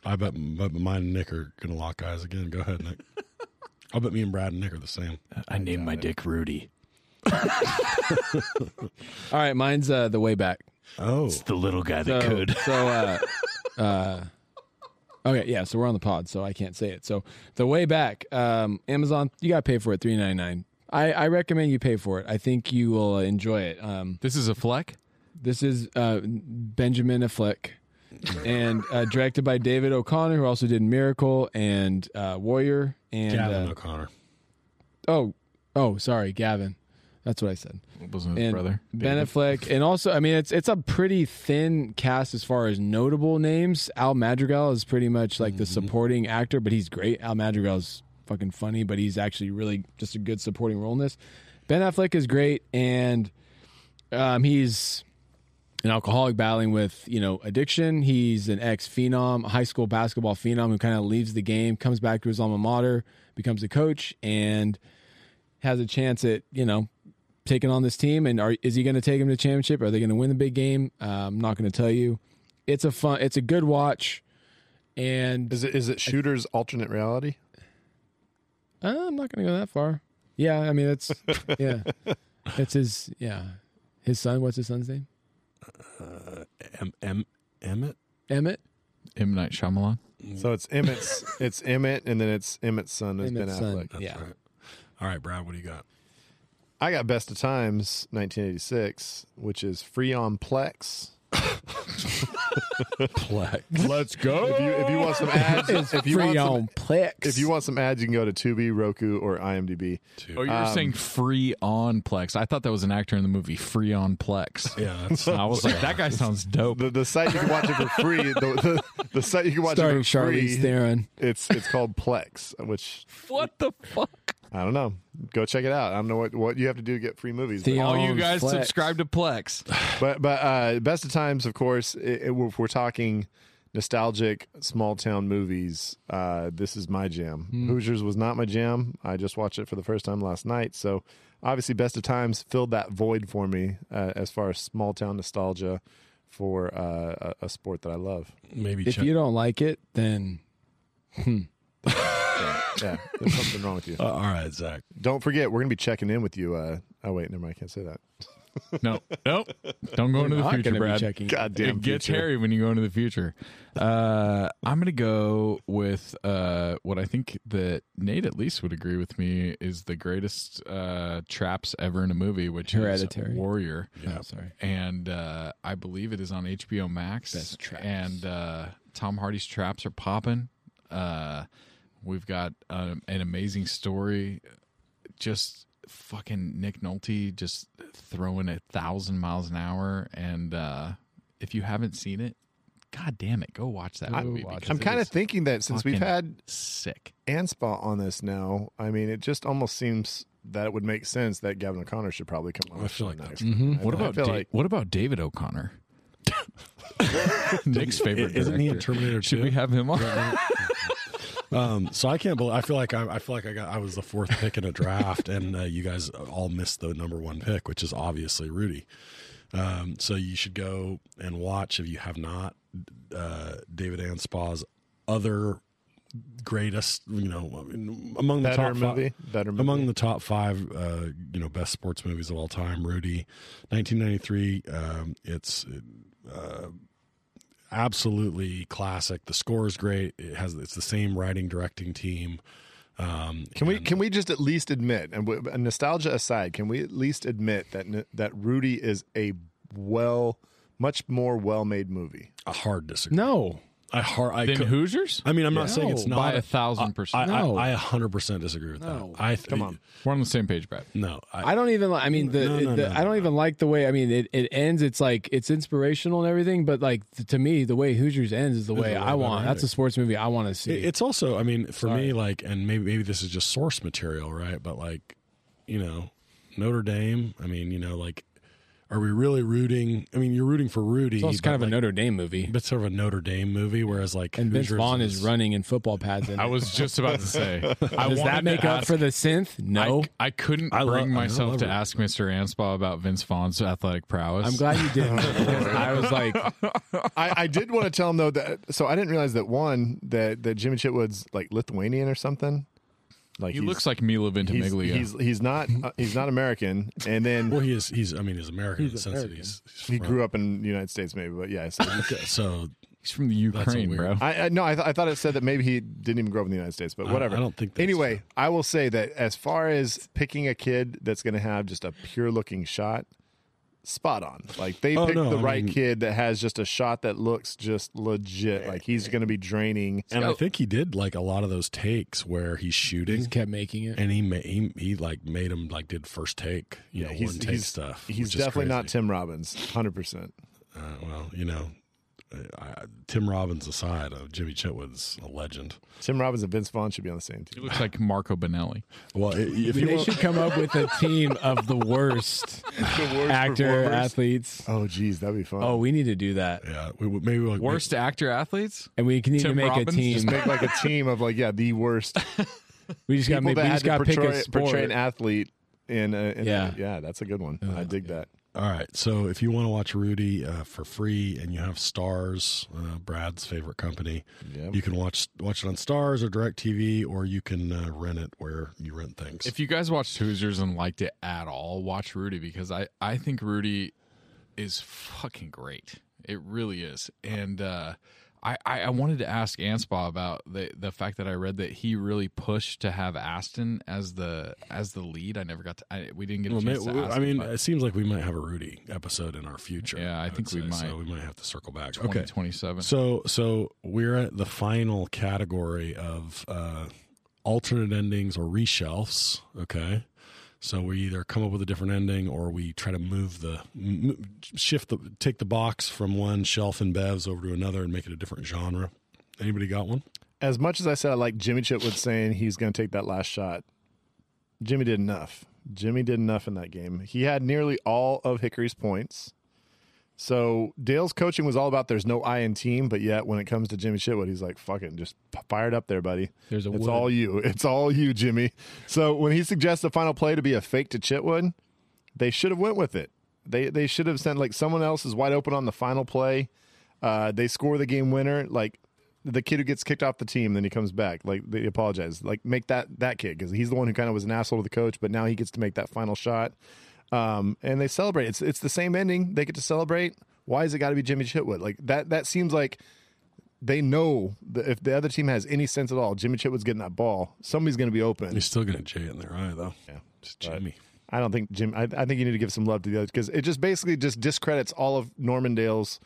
I bet, bet mine and Nick are gonna lock eyes again. Go ahead, Nick. I'll bet me and Brad and Nick are the same. I named my dick Rudy. All right, mine's uh, the way back. Oh, It's The little guy that So, could. so uh, uh, okay, yeah. So we're on the pod, so I can't say it. So the way back, um, Amazon, you got to pay for it, three ninety nine. I, I recommend you pay for it. I think you will uh, enjoy it. Um, This is a fleck. This is uh, Benjamin Affleck, and uh, directed by David O'Connor, who also did Miracle and uh, Warrior. And Gavin uh, O'Connor. oh, oh, sorry, Gavin. That's what I said. Wasn't his And brother? Ben? Affleck, and also, I mean, it's it's a pretty thin cast as far as notable names. Al Madrigal is pretty much like the supporting actor, but he's great. Al Madrigal's fucking funny, but he's actually really just a good supporting role in this. Ben Affleck is great, and um, he's an alcoholic battling with you know addiction. He's an ex phenom, high school basketball phenom who kind of leaves the game, comes back to his alma mater, becomes a coach, and has a chance at you know taking on this team. And are, is he going to take him to championship? Are they going to win the big game? Uh, I'm not going to tell you. It's a fun. It's a good watch, and Is it is it Shooter's alternate reality? uh, I'm not going to go that far. Yeah, I mean it's yeah, it's his yeah his son. What's his son's name? M- M- Emmett. Emmett. M Night Shyamalan. So it's Emmett's. it's Emmett, and then it's Emmett's son is Ben Emmett's son. Affleck. Yeah. Right. All right, Brad. What do you got? I got Best of Times, 1986, which is free on Plex. Plex. Let's go. If you if you want some ads, It's if you free want some, on Plex. if you want some ads, you can go to Tubi, Roku, or IMDb. Oh, you're Um, saying free on Plex. I thought that was an actor in the movie Free on Plex. Yeah, that's, I was like, that guy sounds dope. The the site you can watch it for free. The, the, the site you can watch starring it for free. Charlize Theron. It's it's called Plex, which What the fuck? I don't know. Go check it out. I don't know what, what you have to do to get free movies. but- Theo- All you guys Plex. subscribe to Plex. But but uh, best of times, of course. It, it- if we're talking nostalgic small town movies, uh, this is my jam. Hoosiers was not my jam. I just watched it for the first time last night. So obviously, best of times filled that void for me uh, as far as small town nostalgia for uh, a, a sport that I love. maybe If check. you don't like it, then Yeah, there's something wrong with you. Uh, all right, Zach. Don't forget, we're gonna be checking in with you. Uh, oh wait, never mind. I can't say that. No, nope. Don't go into the future, Brad. checking. Goddamn it gets future. hairy when you go into the future. Uh, I'm going to go with uh, what I think that Nate at least would agree with me is the greatest uh, traps ever in a movie, which Hereditary. is Warrior. Oh, sorry. And uh, I believe it is on HBO Max. Best traps. And uh, Tom Hardy's traps are popping. We've got um, an amazing story. Just fucking Nick Nolte just throwing a thousand miles an hour. And uh, if you haven't seen it, god damn it, go watch that movie. watch I'm kind of thinking that since we've had sick. Anspaugh on this now, I mean, it just almost seems that it would make sense that Gavin O'Connor should probably come on. I the feel show like next. that's- I- What I about feel Da- like what about David O'Connor? Nick's favorite. Isn't he in director. Terminator Should 2? we have him on? Um, so I can't believe. I feel like I, I feel like I got. I was the fourth pick in a draft, and uh, you guys all missed the number one pick, which is obviously Rudy. Um, so you should go and watch if you have not uh, David Anspaugh's other greatest. You know, among the Better top movie? Five, Better movie? among the top five. Uh, you know, best sports movies of all time. Rudy, 1993. Um, it's absolutely classic. The score is great. It has it's the same writing directing team. Um, Can we can we just at least admit, and w- nostalgia aside, can we at least admit that n- that Rudy is a well, much more well made movie? a hard disagree? No. I hard. I Then could- Hoosiers? I mean, I'm not saying it's not by a thousand percent. I, No. I, I 100% disagree with No. that. I th- Come on. We're on the same page, Brad. No, I, I don't even. li- I mean, the, No, no, the no, I don't no. even like the way. I mean, it, it ends. It's like it's inspirational and everything, but like t- to me, the way Hoosiers ends is the way way I want. better That's a sports movie I want to see. It- It's also, I mean, for Sorry. me, like, and maybe maybe this is just source material, right? But like, you know, Notre Dame. I mean, you know, like, are we really rooting? I mean, you're rooting for Rudy. It's kind of a Notre Dame movie, but sort of a Notre Dame movie, whereas like and Vince Vaughn is running in football pads. In I was just about to say. I Does that make up ask- for the synth? No. I, I couldn't I bring love- myself love to it. ask Mr. Anspaugh about Vince Vaughn's athletic prowess. I'm glad you didn't. I was like, I, I did want to tell him though that so I didn't realize that one that that Jimmy Chitwood's like Lithuanian or something. Like He looks like Milo he's, Ventimiglia. he's he's not uh, he's not American, and then Well, he is. He's. I mean, he's American in He's the sense that he's. he's he from- grew up in the United States, maybe, but yeah. So he's- so He's from the Ukraine, bro. I, I no, I, th- I thought it said that maybe he didn't even grow up in the United States, but I- whatever. I don't think that's Anyway, true. I will say that as far as picking a kid that's going to have just a pure looking shot, spot on. Like they Oh, picked no, the I right mean- kid that has just a shot that looks just legit. Like he's going to be draining. and I think he did like a lot of those takes where he's shooting, just kept making it. and he made he, he like made him like did first take, you know, he's one take he's, stuff. He's definitely not. Tim Robbins, hundred percent. Uh, well, you know, I, Tim Robbins aside, uh, Jimmy Chitwood's a legend. Tim Robbins and Vince Vaughn should be on the same He team. looks like Marco Belinelli. Well, if they you should come up with a team of the worst actor performers. athletes. Oh, geez, that'd be fun. Oh, we need to do that, yeah, we, would- maybe like Worst actor athletes? and we can need to make Robbins? a team. just make like a team of like yeah, the worst we just got people maybe that we just to got to pick portray, a sport. portray an athlete. In, a, in Yeah. a, yeah, that's a good one. I dig that. All right. So if you want to watch Rudy uh, for free and you have Starz, uh, Brad's favorite company, Yep. you can watch watch it on Starz or Direct TV, or you can uh, rent it where you rent things. If you guys watched Hoosiers and liked it at all, watch Rudy because I, I think Rudy is fucking great. It really is. And uh, I, I, I wanted to ask Anspaugh about the the fact that I read that he really pushed to have Astin as the as the lead. I never got to. I, we didn't get well, may-. I mean, him, it seems like we might have a Rudy episode in our future. Yeah, I would think we say. might. So we might have to circle back. Okay. 2027. So so we're at the final category of uh, alternate endings or reshelves. Okay. So we either come up with a different ending or we try to move the shift the take the box from one shelf in Bevs over to another and make it a different genre. Anybody got one? As much as I said I like Jimmy Chitwood saying he's going to take that last shot, Jimmy did enough. Jimmy did enough in that game. He had nearly all of Hickory's points. So Dale's coaching was all about there's no I in team, but yet when it comes to Jimmy Chitwood, he's like, fucking just p- fired up there, buddy. There's a It's wood. all you. It's all you, Jimmy. So when he suggests the final play to be a fake to Chitwood, they should have went with it. They they should have sent like someone else is wide open on the final play. Uh, they score the game winner. Like the kid who gets kicked off the team, then he comes back. Like they apologize. Like make that that kid because he's the one who kind of was an asshole to the coach, but now he gets to make that final shot. Um, and they celebrate. It's it's the same ending. They get to celebrate. Why has it got to be Jimmy Chitwood? Like that that seems like they know that if the other team has any sense at all, Jimmy Chitwood's getting that ball. Somebody's going to be open. You're still going to J in their eye though. Yeah, Just Jimmy. I don't think Jim. I, I think you need to give some love to the others because it just basically just discredits all of Norman Dale's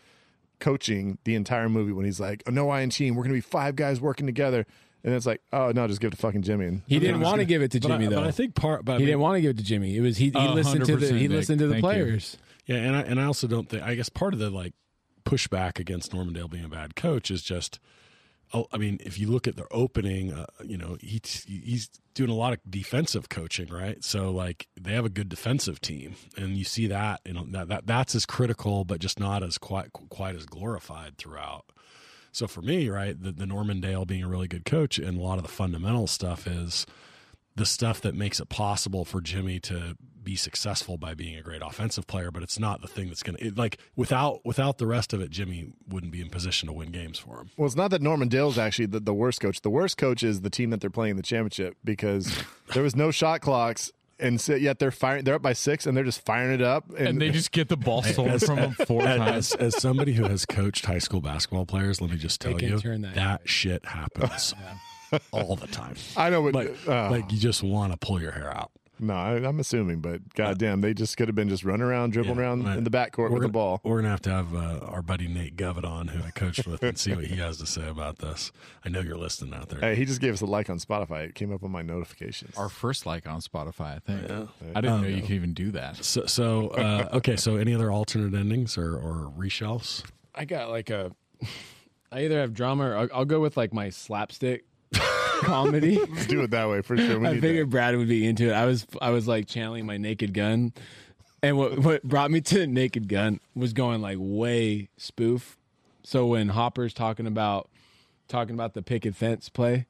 coaching the entire movie when he's like, oh, "No, I and team, we're going to be five guys working together," and it's like, "Oh no, just give it to fucking Jimmy." And He didn't want to give it to But Jimmy I, though. but I think part. But I he mean- didn't want to give it to Jimmy. It was he. He A listened to the. He percent, listened to the Nick. Thank you. players. Yeah, and I and I also don't think. I guess part of the like pushback against Norman Dale being a bad coach is just oh, I mean, if you look at their opening, uh, you know, he, he's doing a lot of defensive coaching, right? So like they have a good defensive team, and you see that, you know, that, that that's as critical, but just not as quite quite as glorified throughout. So for me, right, the, the Norman Dale being a really good coach and a lot of the fundamental stuff is the stuff that makes it possible for Jimmy to be successful by being a great offensive player, but it's not the thing that's going to like without without the rest of it, Jimmy wouldn't be in position to win games for him. Well, it's not that Norman Dale's actually the, the worst coach. The worst coach is the team that they're playing in the championship because there was no shot clocks, and so, yet they're firing. They're up by six, and they're just firing it up, and, and they just get the ball stolen from them four times. As, as somebody who has coached high school basketball players, let me just tell you turn that. that, shit happens all the time. I know, but Like, uh, like you just want to pull your hair out. No, I, I'm assuming, but goddamn, they just could have been just running around, dribbling Yeah, around right. in the backcourt We're with the ball. We're gonna have to have uh, our buddy Nate Govett on, who I coached with, and see what he has to say about this. I know you're listening out there. Hey, he just gave us a like on Spotify. It came up on my notifications. Our first like on Spotify, I think. I didn't know you could even do that. So, so uh, okay. So, any other alternate endings or, or reshelves? I got like a. I either have drama or I'll, I'll go with like my slapstick comedy. Let's do it that way for sure. We I figured that. Brad would be into it. I was I was like channeling my Naked Gun, and what what brought me to Naked Gun was going like way spoof. So when Hopper's talking about talking about the picket fence play,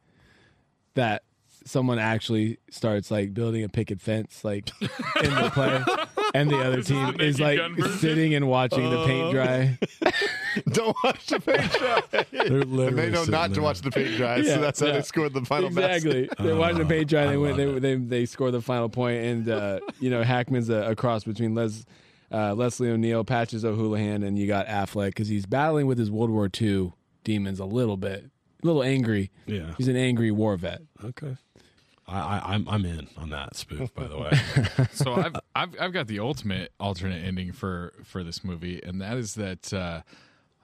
that someone actually starts like building a picket fence like in the play. And the other team is like sitting and watching the paint dry. Don't watch the paint dry. They're and they know not to watch the paint dry, Yeah, so that's how they scored the final exactly. basket. They're watching the paint dry. They win. They, they they score the final point, and uh, you know Hackman's a, a cross between Les, uh, Leslie Nielsen, Patches O'Houlihan, and you got Affleck because he's battling with his World War II demons a little bit, a little angry. Yeah. he's an angry war vet. Okay. I, I, I'm I'm in on that spoof. By the way, so I've, I've I've got the ultimate alternate ending for for this movie, and that is that uh,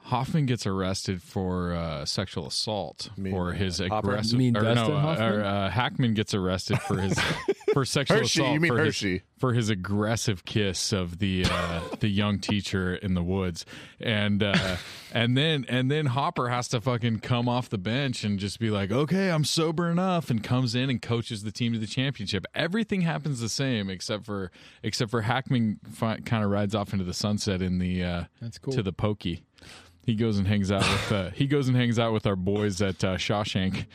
Hoffman gets arrested for uh, sexual assault mean, for his Hopper? aggressive. You mean or Dustin no, uh, Hoffman? or, uh, Hackman gets arrested for his for sexual Hershey, assault. you mean for Hershey. His, for his aggressive kiss of the uh, the young teacher in the woods, and uh, and then and then Hopper has to fucking come off the bench and just be like, okay, I'm sober enough, and comes in and coaches the team to the championship. Everything happens the same except for except for Hackman fi- kind of rides off into the sunset in the uh, That's cool. to the pokey. He goes and hangs out with uh, he goes and hangs out with our boys at uh, Shawshank.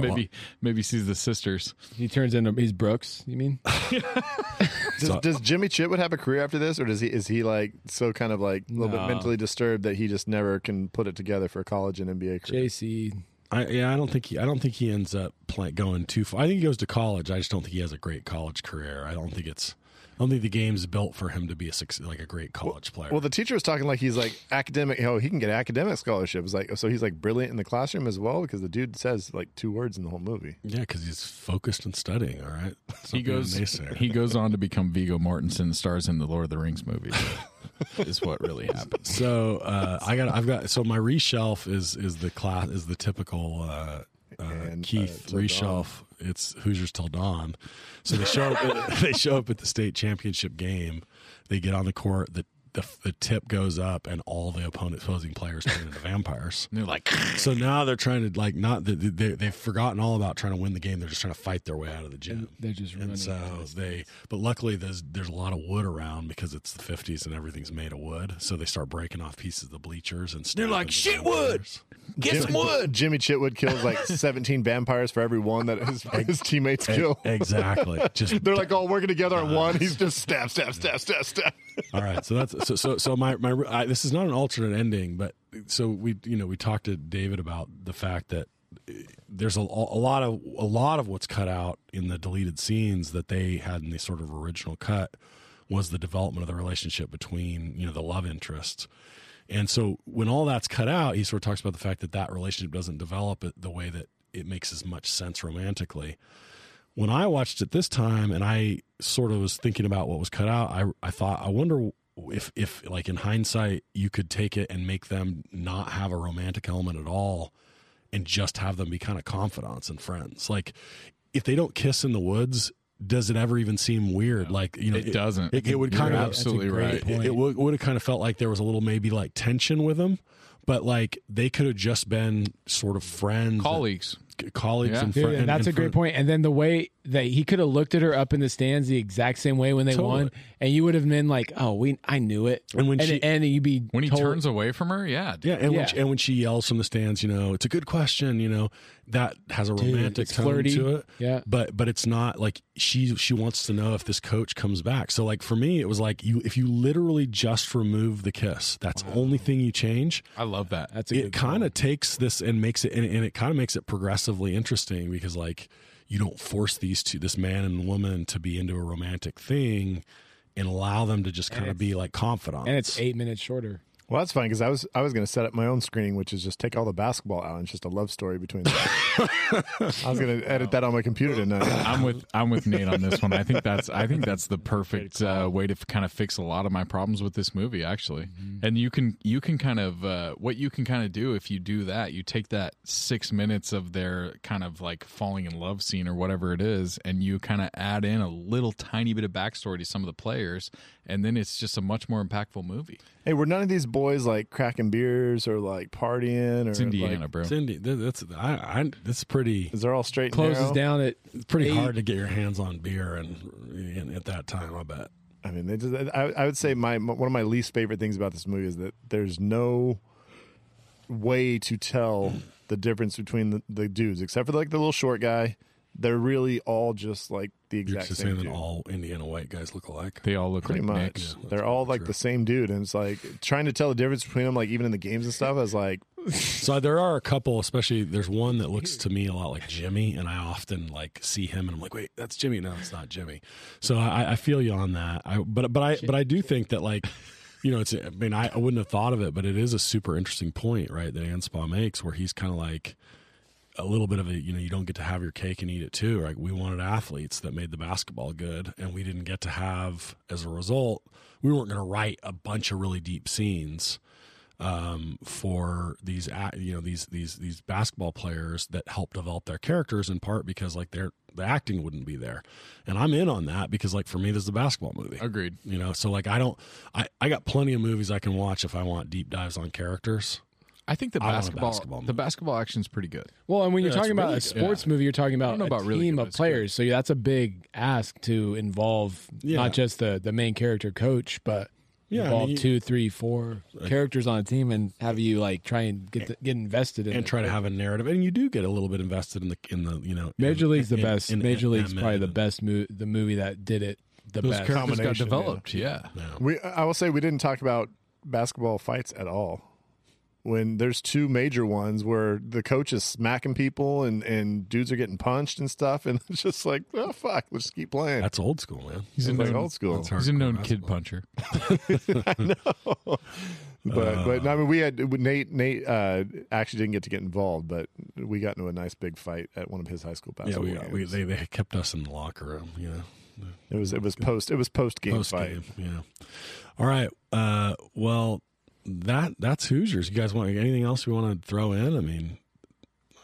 maybe maybe sees the sisters. He turns into he's Brooks. You mean? Does, does Jimmy Chitwood have a career after this, or does he is he like so kind of like a little No. bit mentally disturbed that he just never can put it together for a college and NBA career? JC. I, yeah, I don't think he I don't think he ends up play, going too far. I think he goes to college. I just don't think he has a great college career. I don't think it's. I don't think the game's built for him to be a suc- like a great college player. Well, the teacher was talking like he's like academic. Oh, he can get academic scholarships. Like, so he's like brilliant in the classroom as well because the dude says like two words in the whole movie. yeah, because he's focused and studying. All right, He goes he goes on to become Viggo Mortensen, stars in the Lord of the Rings movie. is what really happens. So uh, I got I've got so my reshelf is is the class is the typical uh, uh, And, Keith uh, Till reshelf. It's Hoosiers till dawn. So they show up they show up at the state championship game. They get on the court. The the, the tip goes up and all the opponent opposing players turn into vampires. And they're like, So now they're trying to like not they, they, they've forgotten all about trying to win the game. They're just trying to fight their way out of the gym. They're just running. And so they, but luckily there's there's a lot of wood around because it's the 50s and everything's made of wood. So they start breaking off pieces of the bleachers and they're like, "Shit, wood!" Get some wood. Jimmy Chitwood kills like 17 vampires for every one that his, his teammates kill. Exactly. Just They're like all working together on one. He's just stab, stab, stab, stab, stab. all right. So that's so so so my my I, this is not an alternate ending, but so we you know we talked to David about the fact that uh, there's a, a lot of a lot of what's cut out in the deleted scenes that they had in the sort of original cut was the development of the relationship between you know the love interests. And so when all that's cut out, he sort of talks about the fact that that relationship doesn't develop the way that it makes as much sense romantically. When I watched it this time and I sort of was thinking about what was cut out, I, I thought, I wonder if, if like in hindsight, you could take it and make them not have a romantic element at all and just have them be kind of confidants and friends. Like if they don't kiss in the woods, does it ever even seem weird? Like, you know, It doesn't. It, it would You're kind of absolutely That's a great right. point. it, it would, would have kind of felt like there was a little maybe like tension with them, but like they could have just been sort of friends, Colleagues. C- colleagues, Yeah. and, Dude, fri- and that's a great point. And then the way that he could have looked at her up in the stands the exact same way when they Totally. won, and you would have been like, "Oh, we, I knew it." And when and, she- and you'd be When he told- turns away from her, yeah. Yeah, and when she, and when she yells from the stands, you know, it's a good question. You know, that has a romantic it's tone flirty. to it. Yeah. but but it's not like she she wants to know if this coach comes back. So like for me, it was like you if you literally just remove the kiss, that's the only thing you change. I love that. That's a It kind of takes this and makes it and, and it kind of makes it progressively interesting because like you don't force these two this man and woman to be into a romantic thing and allow them to just kind of be like confidants. and it's eight minutes shorter. Well, that's fine because I was I was going to set up my own screening, which is just take all the basketball out and just a love story between them. I was going to edit that on my computer tonight. I'm with I'm with Nate on this one. I think that's I think that's the perfect uh, way to kind of fix a lot of my problems with this movie, actually. And you can you can kind of uh, what you can kind of do if you do that. You take that six minutes of their kind of like falling in love scene or whatever it is, and you kind of add in a little tiny bit of backstory to some of the players, and then it's just a much more impactful movie. Hey, we're none of these boys like cracking beers or like partying or It's Indiana, like, bro. Cindy, th- that's I, I that's pretty Is they're all straight and Closes narrow? down at it's pretty eight. hard to get your hands on beer and, and at that time. I bet. I mean, they just. I, I would say my one of my least favorite things about this movie is that there's no way to tell the difference between the, the dudes, except for like the little short guy. They're really all just like the exact You're exact just same saying that dude. all Indiana white guys look alike. They all look Pretty like much, Nick. that's they're all like true. the same dude, and it's like trying to tell the difference between them, like even in the games and stuff. I was like, So there are a couple, especially there's one that looks to me a lot like Jimmy, and I often like see him and I'm like, wait, that's Jimmy. No, it's not Jimmy. So I, I feel you on that. I but but I but I do think that like. You know, it's. I mean, I, I wouldn't have thought of it, but it is a super interesting point, right? That Anspaugh makes, where he's kind of like a little bit of a, you know, you don't get to have your cake and eat it too. Like we wanted athletes that made the basketball good, and we didn't get to have, as a result, we weren't going to write a bunch of really deep scenes um, for these you know these these these basketball players that help develop their characters in part because like their the acting wouldn't be there and i'm in on that because like for me this is a basketball movie Agreed. you know so like i don't i i got plenty of movies i can watch if i want deep dives on characters I think the I basketball, basketball movie. the basketball action's pretty good. Well, and when you're Yeah, talking about really a good. sports movie, you're talking about, don't a about really team good, of but it's players. So that's a big ask to involve Yeah. not just the the main character coach, but Yeah, I involve mean, you- two, three, four characters on a team and have you like try and get the, get invested in and it. try to have a narrative and you do get a little bit invested in the in the you know Major in- League's the in- best. in- Major in- League's in- probably the in- best mo- the movie that did it the Those best. characters got Combination, developed. Yeah. we. I will say we didn't talk about basketball fights at all. When there's two major ones where the coach is smacking people and, and dudes are getting punched and stuff, and it's just like, oh fuck, let's keep playing. that's old school man He's a like known, old school. He's a hardcore known kid basketball. puncher. But but I mean we had Nate Nate uh, actually didn't get to get involved, but we got into a nice big fight at one of his high school yeah basketball we, games. we they, they kept us in the locker room you know it was it was post it was post game fight. Yeah. All right. Uh, well, that that's Hoosiers. You guys want anything else we want to throw in? I mean,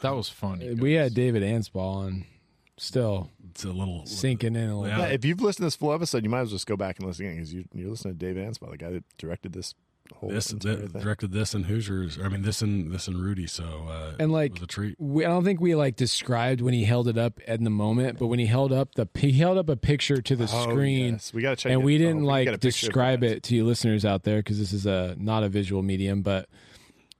That was funny. we guys. had David Anspaugh on, still it's a little sinking in a little. Yeah. Yeah, if you've listened to this full episode, you might as well just go back and listen again because you, you're listening to Dave Anspaugh, the guy that directed this whole This entire th- thing. directed this and Hoosiers. I mean, this and this and Rudy. So uh, And, like, the was treat. we, I don't think we like described when he held it up in the moment, but when he held up the he held up a picture to the Oh, screen, yes. We gotta check and it. we didn't we like got a picture of describe it to you listeners out there because this is a not a visual medium, but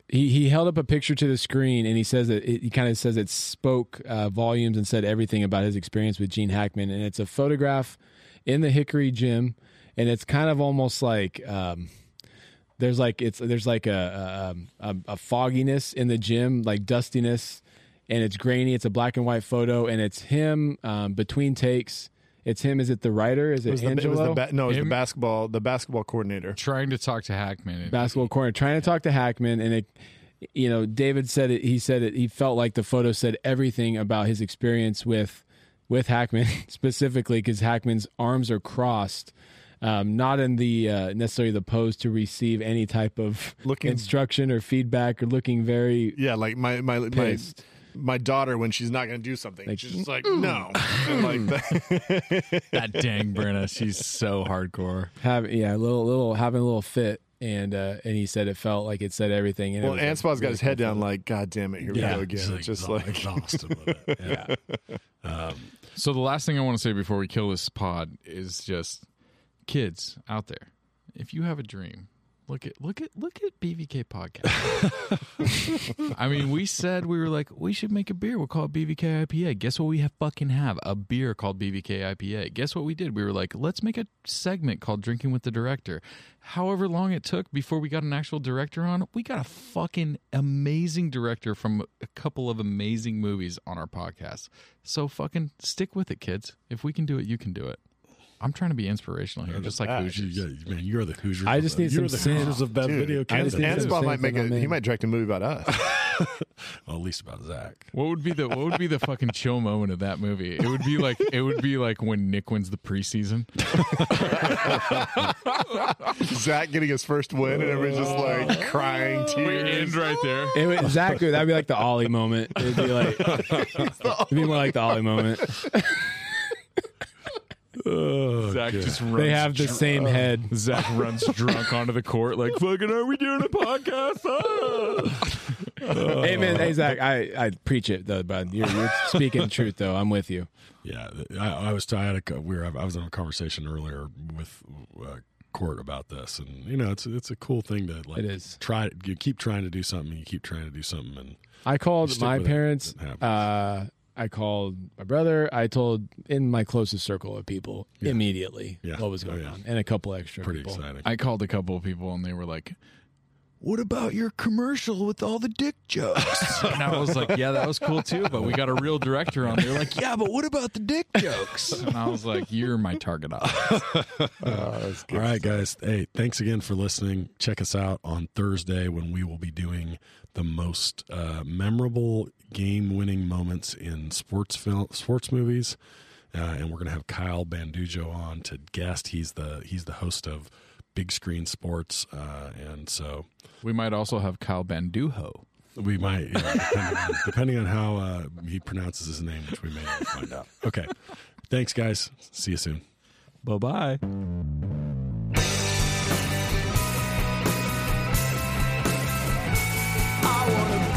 he he held up a picture to the screen and he says that it, he kind of says it spoke uh, volumes and said everything about his experience with Gene Hackman, and it's a photograph in the Hickory Gym, and it's kind of almost like. Um, there's like it's there's like a, a a fogginess in the gym, like dustiness, and it's grainy. It's a black and white photo, and it's him um, between takes. It's him. Is it the writer? Is It it, was, the, it was Angelo? the ba- no, it was the basketball the basketball coordinator. trying to talk to Hackman. basketball corner trying to talk to Hackman, and it, you know, David said it. He said it. He felt like the photo said everything about his experience with with Hackman specifically because Hackman's arms are crossed. Um, not in the uh, necessarily the pose to receive any type of Looking- instruction or feedback, or looking very Yeah, like my my my, Pissed. my daughter when she's not going to do something, Like, she's just like no, like that. that dang Brenna, she's so hardcore. have yeah, a little little having a little fit. and uh, and he said it felt like it said everything. And it Well, was, like, Anspaugh's got really his head cool. down, like, God damn it, here we go again. he's It's just like, exhausted with it. Yeah. Yeah, So the last thing I want to say before we kill this pod is just kids out there. If you have a dream, look at look at look at BVK podcast. I mean, we said we were like we should make a beer. We'll call it BVK IPA. Guess what we have fucking have a beer called BVK IPA. Guess what we did? We were like, let's make a segment called Drinking with the Director. However long it took before we got an actual director on, we got a fucking amazing director from a couple of amazing movies on our podcast. So fucking stick with it, kids. If we can do it, you can do it. I'm trying to be inspirational here, just like Ah, Hoosiers. You- you- man, you're the Hoosiers. I of just the- need you're some the sin. Hoosiers of best dude, video I just Canada. need some Anspa sense might make that a, I'm he might direct a movie about us. Well, at least about Zach. What would be the what would be the fucking chill moment of that movie? It would be like it would be like when Nick wins the preseason. Zach getting his first win, and everybody's just like crying tears. We end right there. It would, exactly. That'd be like the Ollie moment. It'd be like it'd be more like the Ollie moment. Zach just runs. They have the dr- same head. Zach runs drunk onto the court, like fucking. Are we doing a podcast? Ah! hey man, hey Zach, I, I preach it though, bud. You're, you're speaking truth though. I'm with you. Yeah, I, I was. I had a. We were. I was in a conversation earlier with uh, Court about this, and you know, it's it's a cool thing to like. It is. Try. You keep trying to do something. You keep trying to do something, and I called my with it. parents. It. Uh, I called my brother. I told in my closest circle of people immediately Yeah. what was Oh, going yeah. on, and a couple extra pretty people. exciting. I called a couple of people and they were like, "What about your commercial with all the dick jokes?" and I was like, "Yeah, that was cool too, but we got a real director on there." Like, "Yeah, but what about the dick jokes?" And I was like, "You're my target audience." All right, guys. Hey, thanks again for listening. Check us out on Thursday when we will be doing the most uh, memorable game-winning moments in sports film, sports movies, uh, and we're going to have Kyle Bandujo on to guest. He's the he's the host of Big Screen Sports, uh, and so We might also have Kyle Banduho. we might, you know, depending, on, depending on how uh, he pronounces his name, which we may find out. Okay, thanks, guys. See you soon. Bye bye. I wanna